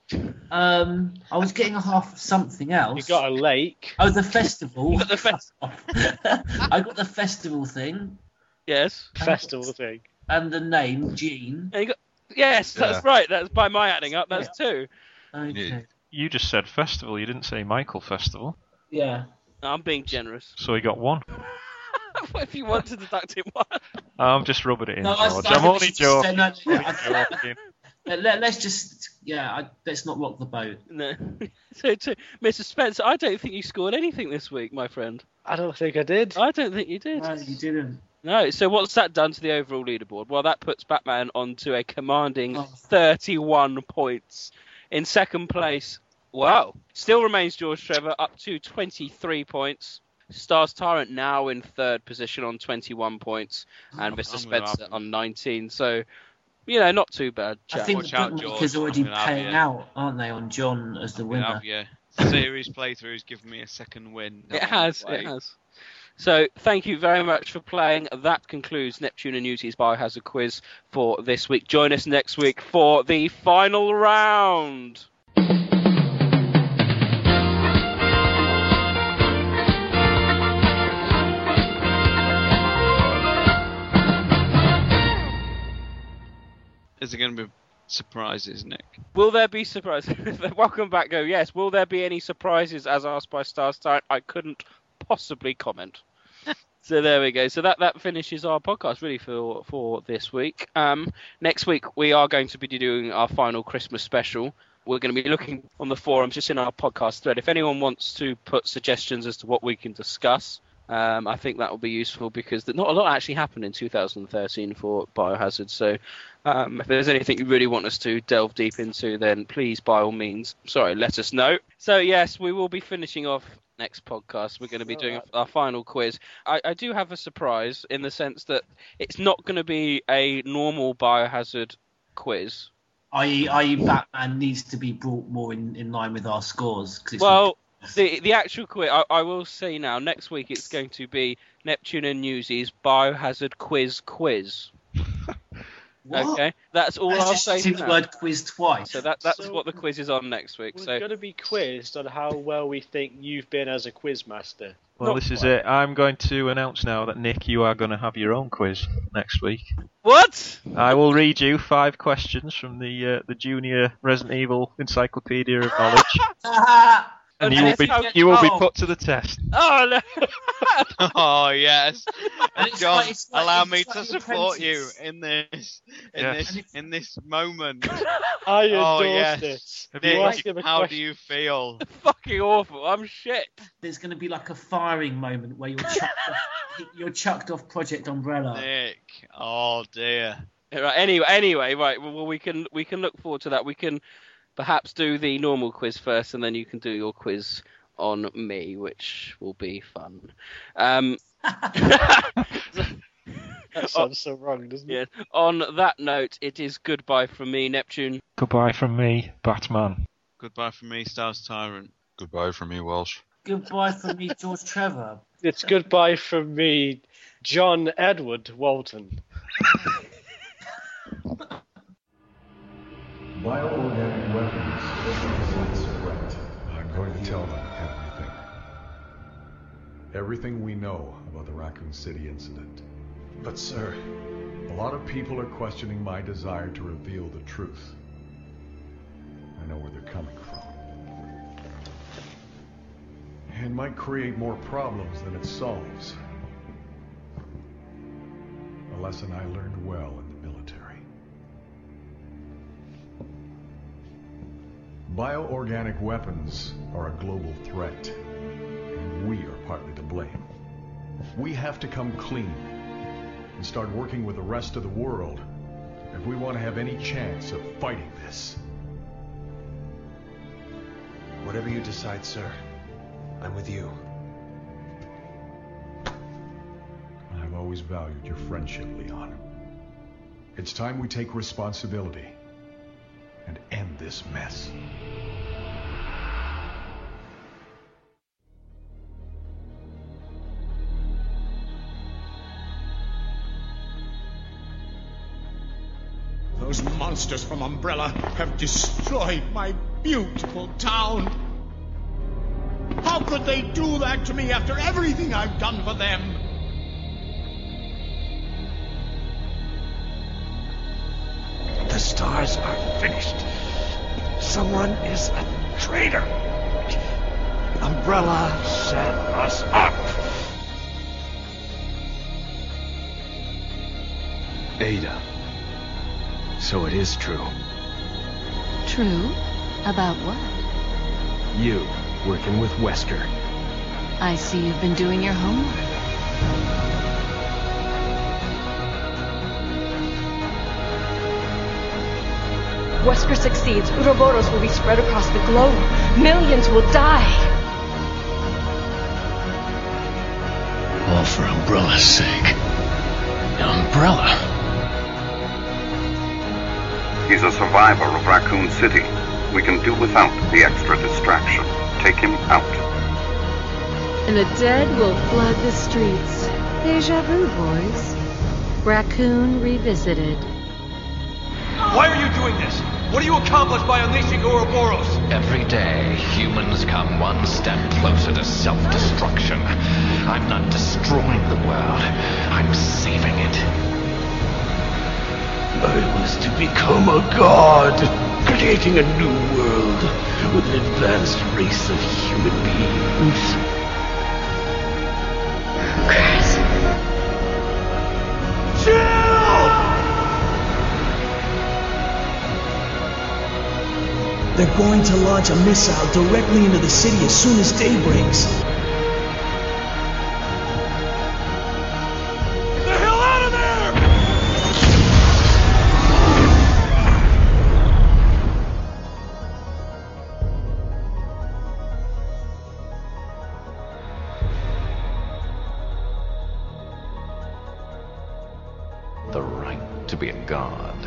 Speaker 3: Um, I was getting a half of something else.
Speaker 8: You got a lake.
Speaker 3: Oh, the festival.
Speaker 6: Got the fest-
Speaker 3: I got the festival thing
Speaker 6: Yes.
Speaker 8: festival thing.
Speaker 3: and the name Gene.
Speaker 6: And you got yes, that's
Speaker 9: Yeah.
Speaker 6: right. That's by my adding up. That's two.
Speaker 3: Okay.
Speaker 2: You just said festival, you didn't say Michael Festival.
Speaker 3: Yeah.
Speaker 6: I'm being generous.
Speaker 2: So he got one.
Speaker 6: what if you want to deduct him one?
Speaker 2: I'm just rubbing it in,
Speaker 3: No, I-
Speaker 2: George.
Speaker 3: I
Speaker 2: I'm
Speaker 3: think
Speaker 2: only
Speaker 3: should say-
Speaker 2: joking.
Speaker 3: no, no, no, I-
Speaker 2: joking.
Speaker 3: Let, let, us just yeah. I, let's not rock the boat.
Speaker 6: No. so, to Mr. Spencer, I don't think you scored anything this week, my friend.
Speaker 8: I don't think I did.
Speaker 6: I don't think you did.
Speaker 3: No, you didn't.
Speaker 6: No. So what's that done to the overall leaderboard? Well, that puts Batman onto a commanding
Speaker 3: Oh.
Speaker 6: 31 points. In second place, wow, still remains George Trevor up to 23 points. Stars Tyrant now in third position on 21 points, and Mr.
Speaker 1: I'm
Speaker 6: Spencer on 19. So, you know, not too bad.
Speaker 3: I think
Speaker 1: Watch
Speaker 3: the
Speaker 1: out,
Speaker 3: bookmakers
Speaker 1: George.
Speaker 3: already
Speaker 1: I'm
Speaker 3: paying out, aren't they, on John as the winner?
Speaker 1: have your series playthroughs given me a second win.
Speaker 6: It has, it has. So thank you very much for playing. That concludes Neptune and Newty's Biohazard quiz for this week. Join us next week for the final round.
Speaker 1: Is there going to be surprises, Nick?
Speaker 6: Will there be surprises? Welcome back, go. Yes. Will there be any surprises as asked by Star Star? I couldn't possibly comment. so there we go. So that, that finishes our podcast really for for this week. Um, next week we are going to be doing our final Christmas special. We're going to be looking on the forums, just in our podcast thread. If anyone wants to put suggestions as to what we can discuss, um, I think that will be useful because not a lot actually happened in 2013 for Biohazard. So um, if there's anything you really want us to delve deep into, then please, by all means, sorry, let us know. So yes, we will be finishing off next podcast. We're going to be doing our final quiz. I, I do have a surprise in the sense that it's not going to be a normal Biohazard quiz.
Speaker 3: I.e., Batman needs to be brought more in, in line with our scores. 'cause it's
Speaker 6: Well, the the actual quiz. I, I will say now. Next week it's going to be Neptune and Newsies Biohazard Quiz Quiz.
Speaker 3: What?
Speaker 6: Okay, that's all
Speaker 3: That's
Speaker 6: I'll
Speaker 3: just
Speaker 6: say.
Speaker 3: using the word quiz twice.
Speaker 6: So that that's
Speaker 8: So-
Speaker 6: what the quiz is on next week.
Speaker 8: We're
Speaker 6: So
Speaker 8: going to be quizzed on how well we think you've been as a quiz master.
Speaker 2: Well,
Speaker 8: Not
Speaker 2: this is it. I'm going to announce now that Nick, you are going to have your own quiz next week.
Speaker 6: what?
Speaker 2: I will read you five questions from the uh, the Junior Resident Evil Encyclopedia of Knowledge, and you will be you will be put to the test.
Speaker 6: Oh no!
Speaker 1: oh yes, John,
Speaker 3: like- like-
Speaker 1: allow me
Speaker 3: like
Speaker 1: to
Speaker 3: The
Speaker 1: support you in this, in
Speaker 2: Yes.
Speaker 1: this, in this moment.
Speaker 8: I
Speaker 1: oh yes,
Speaker 8: this.
Speaker 2: Have
Speaker 8: you
Speaker 1: Nick,
Speaker 8: ask him a
Speaker 1: how do you feel?
Speaker 6: Fucking awful. I'm shit.
Speaker 3: There's going to be like a firing moment where you're chucked off, you're chucked off Project Umbrella.
Speaker 1: Nick, oh dear.
Speaker 6: Right. Anyway, anyway, right. Well, we can we can look forward to that. We can perhaps do the normal quiz first, and then you can do your quiz on me, which will be fun. Um,
Speaker 8: That sounds so wrong, doesn't it?
Speaker 6: yeah. On that note, it is goodbye from me, Neptune.
Speaker 2: Goodbye from me, Batman.
Speaker 1: Goodbye from me, Stars Tyrant.
Speaker 9: Goodbye from me, Welsh.
Speaker 3: Goodbye from me, George Trevor.
Speaker 8: It's goodbye from me, John Edward Walton.
Speaker 11: Bioorganic Everything we know about the Raccoon City incident. But, sir, a lot of people are questioning my desire to reveal the truth. I know where they're coming from. It might create more problems than it solves. A lesson I learned well in the military. Bioorganic weapons are a global threat, and we are partly blame. We have to come clean and start working with the rest of the world if we want to have any chance of fighting this.
Speaker 24: Whatever you decide, sir, I'm with you.
Speaker 11: I've always valued your friendship, Leon. It's time we take responsibility and end this mess.
Speaker 27: Those monsters from Umbrella have destroyed my beautiful town. How could they do that to me after everything I've done for them?
Speaker 24: The stars are finished. Someone is a traitor. Umbrella set us up.
Speaker 28: Ada. So it is true.
Speaker 23: True? About what?
Speaker 28: You, working with Wesker.
Speaker 23: I see you've been doing your homework.
Speaker 29: Wesker succeeds, Uroboros will be spread across the globe. Millions will die.
Speaker 28: All for Umbrella's sake. Umbrella?
Speaker 30: He's a survivor of Raccoon City. We can do without the extra distraction. Take him out.
Speaker 31: And the dead will flood the streets. Deja vu, boys. Raccoon Revisited.
Speaker 32: Why are you doing this? What do you accomplish by unleashing Uroboros?
Speaker 33: Every day, humans come one step closer to self-destruction. I'm not destroying the world. I'm saving it.
Speaker 24: I was to become a god, creating a new world with an advanced race of human beings.
Speaker 29: Chris.
Speaker 34: They're going to launch a missile directly into the city as soon as day breaks.
Speaker 33: God.